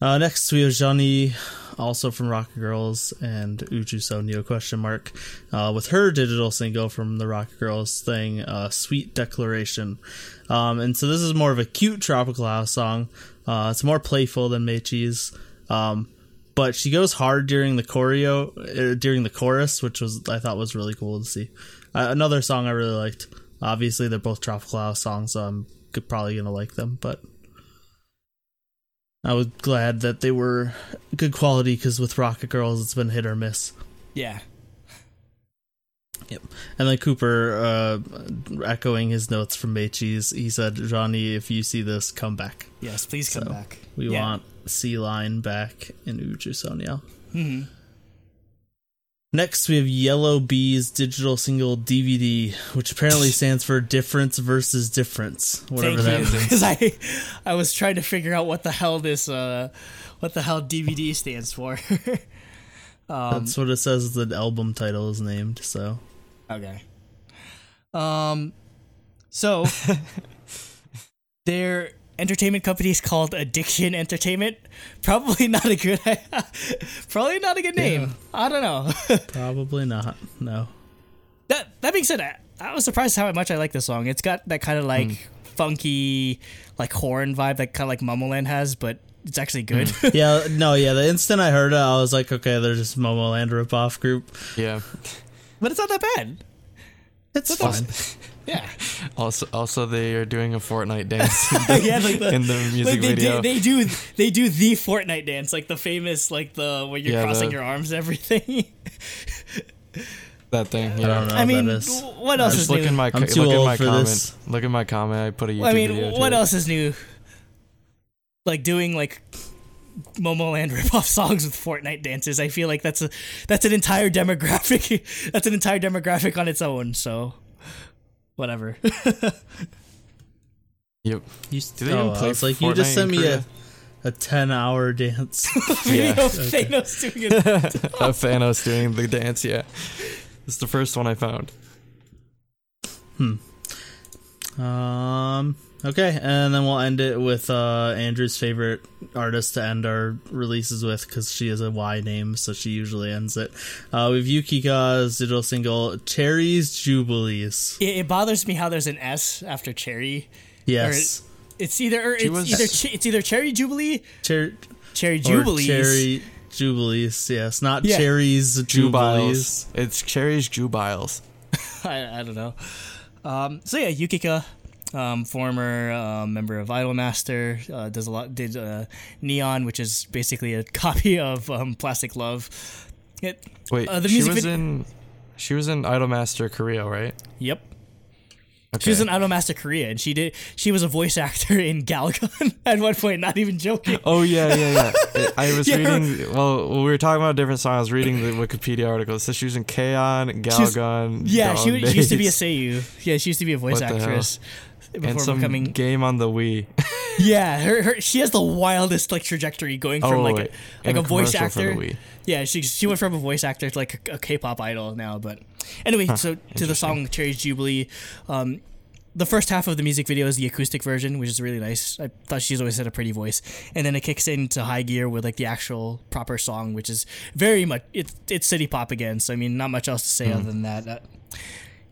Uh, next we have Johnny, also from Rocket Girls, and Uju Sonyo question mark, uh, with her digital single from the Rocket Girls thing, uh, "Sweet Declaration." Um, and so this is more of a cute tropical house song. Uh, it's more playful than Meiqi's, um, but she goes hard during the choreo, er, during the chorus, which was I thought was really cool to see. Uh, another song I really liked. Obviously, they're both tropical house songs, so I'm probably gonna like them, but. I was glad that they were good quality because with Rocket Girls, it's been hit or miss. Yeah, Yep. And then Cooper, uh, echoing his notes from Meiqi's, he said, Johnny, if you see this, come back. yes, please come So, back. We Yeah. want Sea Line back in Uju Sonyo. hmm Next, we have Yellow Bee's digital single DVD, which apparently stands for Difference versus Difference, whatever Thank that you, means. because I, I was trying to figure out what the hell this, uh, what the hell DVD stands for. um, That's what it says the album title is named, so. okay. Um, so their entertainment company is called Addiction Entertainment. Probably not a good, probably not a good name. I don't know. Probably not. No. that that being said, I, I was surprised how much I like this song. It's got that kind of like hmm. funky, like horn vibe that kind of like Momoland has, but it's actually hmm. good. Yeah, no, yeah. The instant I heard it, I was like, okay, they're just Momoland ripoff group. Yeah. but it's not that bad. It's That's fine. Yeah, Also, also they are doing a Fortnite dance yeah, like the, in the music like they, video. do, they do they do the Fortnite dance, like the famous like the where you're Yeah, crossing the- your arms and everything. that thing. I don't know I what mean, that is. what else Just is look new? in my I'm look too in old my for comment. this. Look in my comment. I put a YouTube I mean, video. what else is new? Like doing like Momoland ripoff songs with Fortnite dances. I feel like that's a that's an entire demographic. that's an entire demographic on its own. So, whatever. Yep. You, Do they even oh, I play was like, you just sent me Korea? a, a 10 hour dance. Video Yeah. of Thanos doing it. of Thanos doing the dance. Yeah. It's the first one I found. Hmm. Um, okay, and then we'll end it with uh, Andrew's favorite artist to end our releases with because she is a Y name, so she usually ends it. Uh, we've Yukika's digital single, Cherries Jubilees. It, it bothers me how there's an S after cherry. Yes. It's either or it's was- either ch- it's either cherry jubilee, Cher- cherry or jubilees. Cherry Jubilees, yes. Not Yeah. Cherries Jubilees. Jubiles. It's Cherry's Jubiles. I, I don't know. Um, so yeah, Yukika, um, former uh, member of Idolmaster, uh, does a lot. Did uh, Neon, which is basically a copy of um, Plastic Love. It, Wait, Uh, the she was vid- in. She was in Idolmaster Korea, right? yep. Okay. She was in Idolmaster Korea, and she did. She was a voice actor in Galgun at one point. Not even joking. Oh yeah, yeah, yeah. I was Yeah. reading. Well, we were talking about a different song. I was reading the Wikipedia article. It says she was in K-On, Galgun. Yeah, she, she used to be a Days, Seiyu. Yeah, she used to be a voice What the actress and some becoming. game on the Wii. Yeah, her, her she has the wildest like trajectory going from oh, like wait, a, like in a voice commercial for the actor. Yeah, she she went from a voice actor to like a, a K-pop idol now. But anyway, so to the song "Cherry's Jubilee," um, the first half of the music video is the acoustic version, which is really nice. I thought she's always had a pretty voice, and then it kicks into high gear with like the actual proper song, which is very much it's it's city pop again. So I mean, not much else to say other than that. Uh,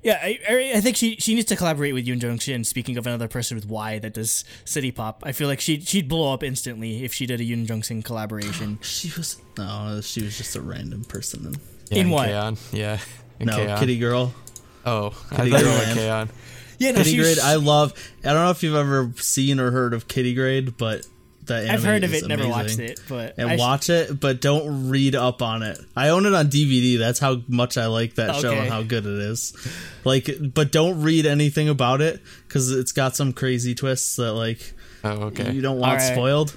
yeah, I, I, I think she, she needs to collaborate with Yoon Jong Shin. Speaking of another person with Y that does city pop, I feel like she she'd blow up instantly if she did a Yoon Jong Shin collaboration. She was no, she was just a random person. In, Yeah, In what? K-On. Yeah. In no, K-On. Kitty Girl. Oh, Kitty thought you Girl and- K-On. Yeah, no, Kitty she- Grade, I love. I don't know if you've ever seen or heard of Kitty Grade, but the anime I've heard of is it, never watched it, but And I sh- watch it, but don't read up on it. I own it on DVD. That's how much I like that show and how good it is. Like, but don't read anything about it because it's got some crazy twists that like Oh, okay. you don't want Alright. spoiled.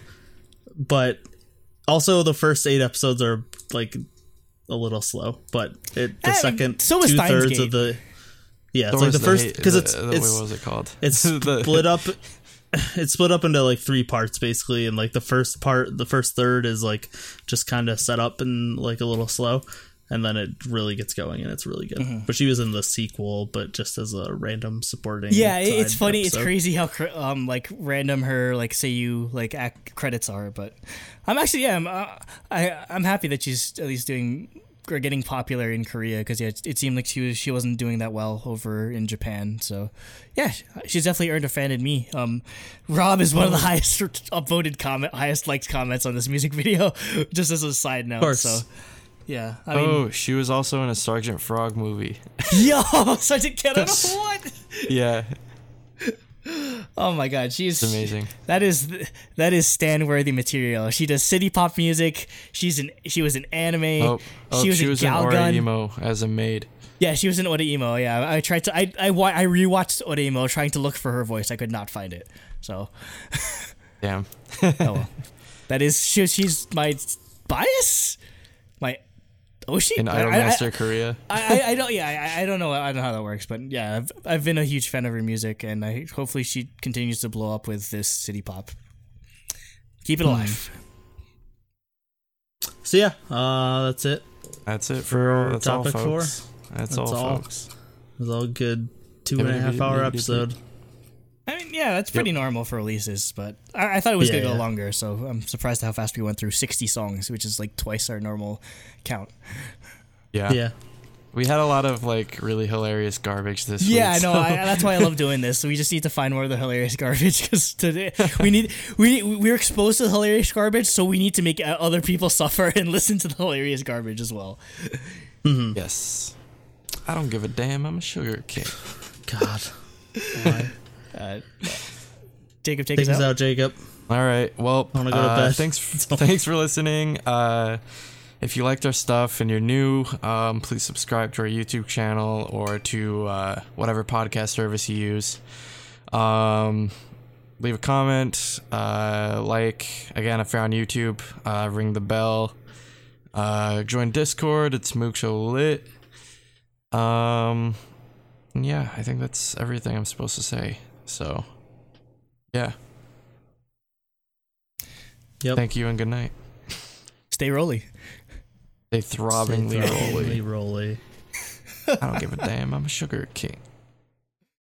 But also, the first eight episodes are like a little slow, but it the Eh, second so is two Steins thirds of the yeah, it's Or like is the first hate- because the- it's the- it's what was it called? it's The- split up it's split up into like three parts basically and like the first part the first third is like just kind of set up and like a little slow and then it really gets going and it's really good but she was in the sequel but just as a random supporting yeah, it's funny. It's crazy how cr- um like random her like say you like act credits are, but I'm actually yeah I'm uh, I I'm happy that she's at least doing or getting popular in Korea because yeah it, it seemed like she was she wasn't doing that well over in Japan. So yeah, she's definitely earned a fan in me. Um, Rob is one of the highest upvoted comment, highest liked comments on this music video. Just as a side note, course. so. Yeah, I mean, Oh, she was also in a Sergeant Frog movie. yo, Sergeant Kiddo, what? yeah, Oh my God, she's it's amazing. That is that is stand worthy material. She does city pop music. She's an she was an anime. Oh, oh she was, she in was in Galgun. Emo as a maid. Yeah, she was in Oreimo. Yeah, I tried to I I I rewatched Oreimo trying to look for her voice. I could not find it. So Damn. oh well. that is she, she's my bias. My oh she In I- I- Korea. I, I, I don't yeah I, I don't know I don't know how that works but yeah I've, I've been a huge fan of her music and I hopefully she continues to blow up with this city pop. Keep it Hmm. alive. so yeah uh that's it That's it for that's all, topic four. folks. That's, That's all, all. folks. it was all good two and a half hour episode I mean, mean, yeah, that's pretty normal for releases, but I, I thought it was Yeah, gonna go yeah. longer. So I'm surprised how fast we went through 60 songs, which is like twice our normal count. Yeah. Yeah. We had a lot of like really hilarious garbage this week. Yeah, I know. so- I, that's why I love doing this. So we just need to find more of the hilarious garbage because today we need we we're exposed to the hilarious garbage, so we need to make uh, other people suffer and listen to the hilarious garbage as well. yes. I don't give a damn. I'm a sugar king. God. Why? Uh, Jacob, take, Take us us out. out, Jacob. All right. Well, I wanna go to uh, bed. thanks. thanks for listening. Uh, if you liked our stuff and you're new, um, please subscribe to our YouTube channel or to uh, whatever podcast service you use. Um, leave a comment, uh, like. Again, if you're on YouTube, uh, ring the bell. Uh, join Discord. It's Mooksho Lit. Um, yeah, I think that's everything I'm supposed to say. So, yeah. Yep. Thank you and good night. Stay rolly. Stay throbbingly Stay rolly. throbbingly rolly. I don't give a damn. I'm a sugar king.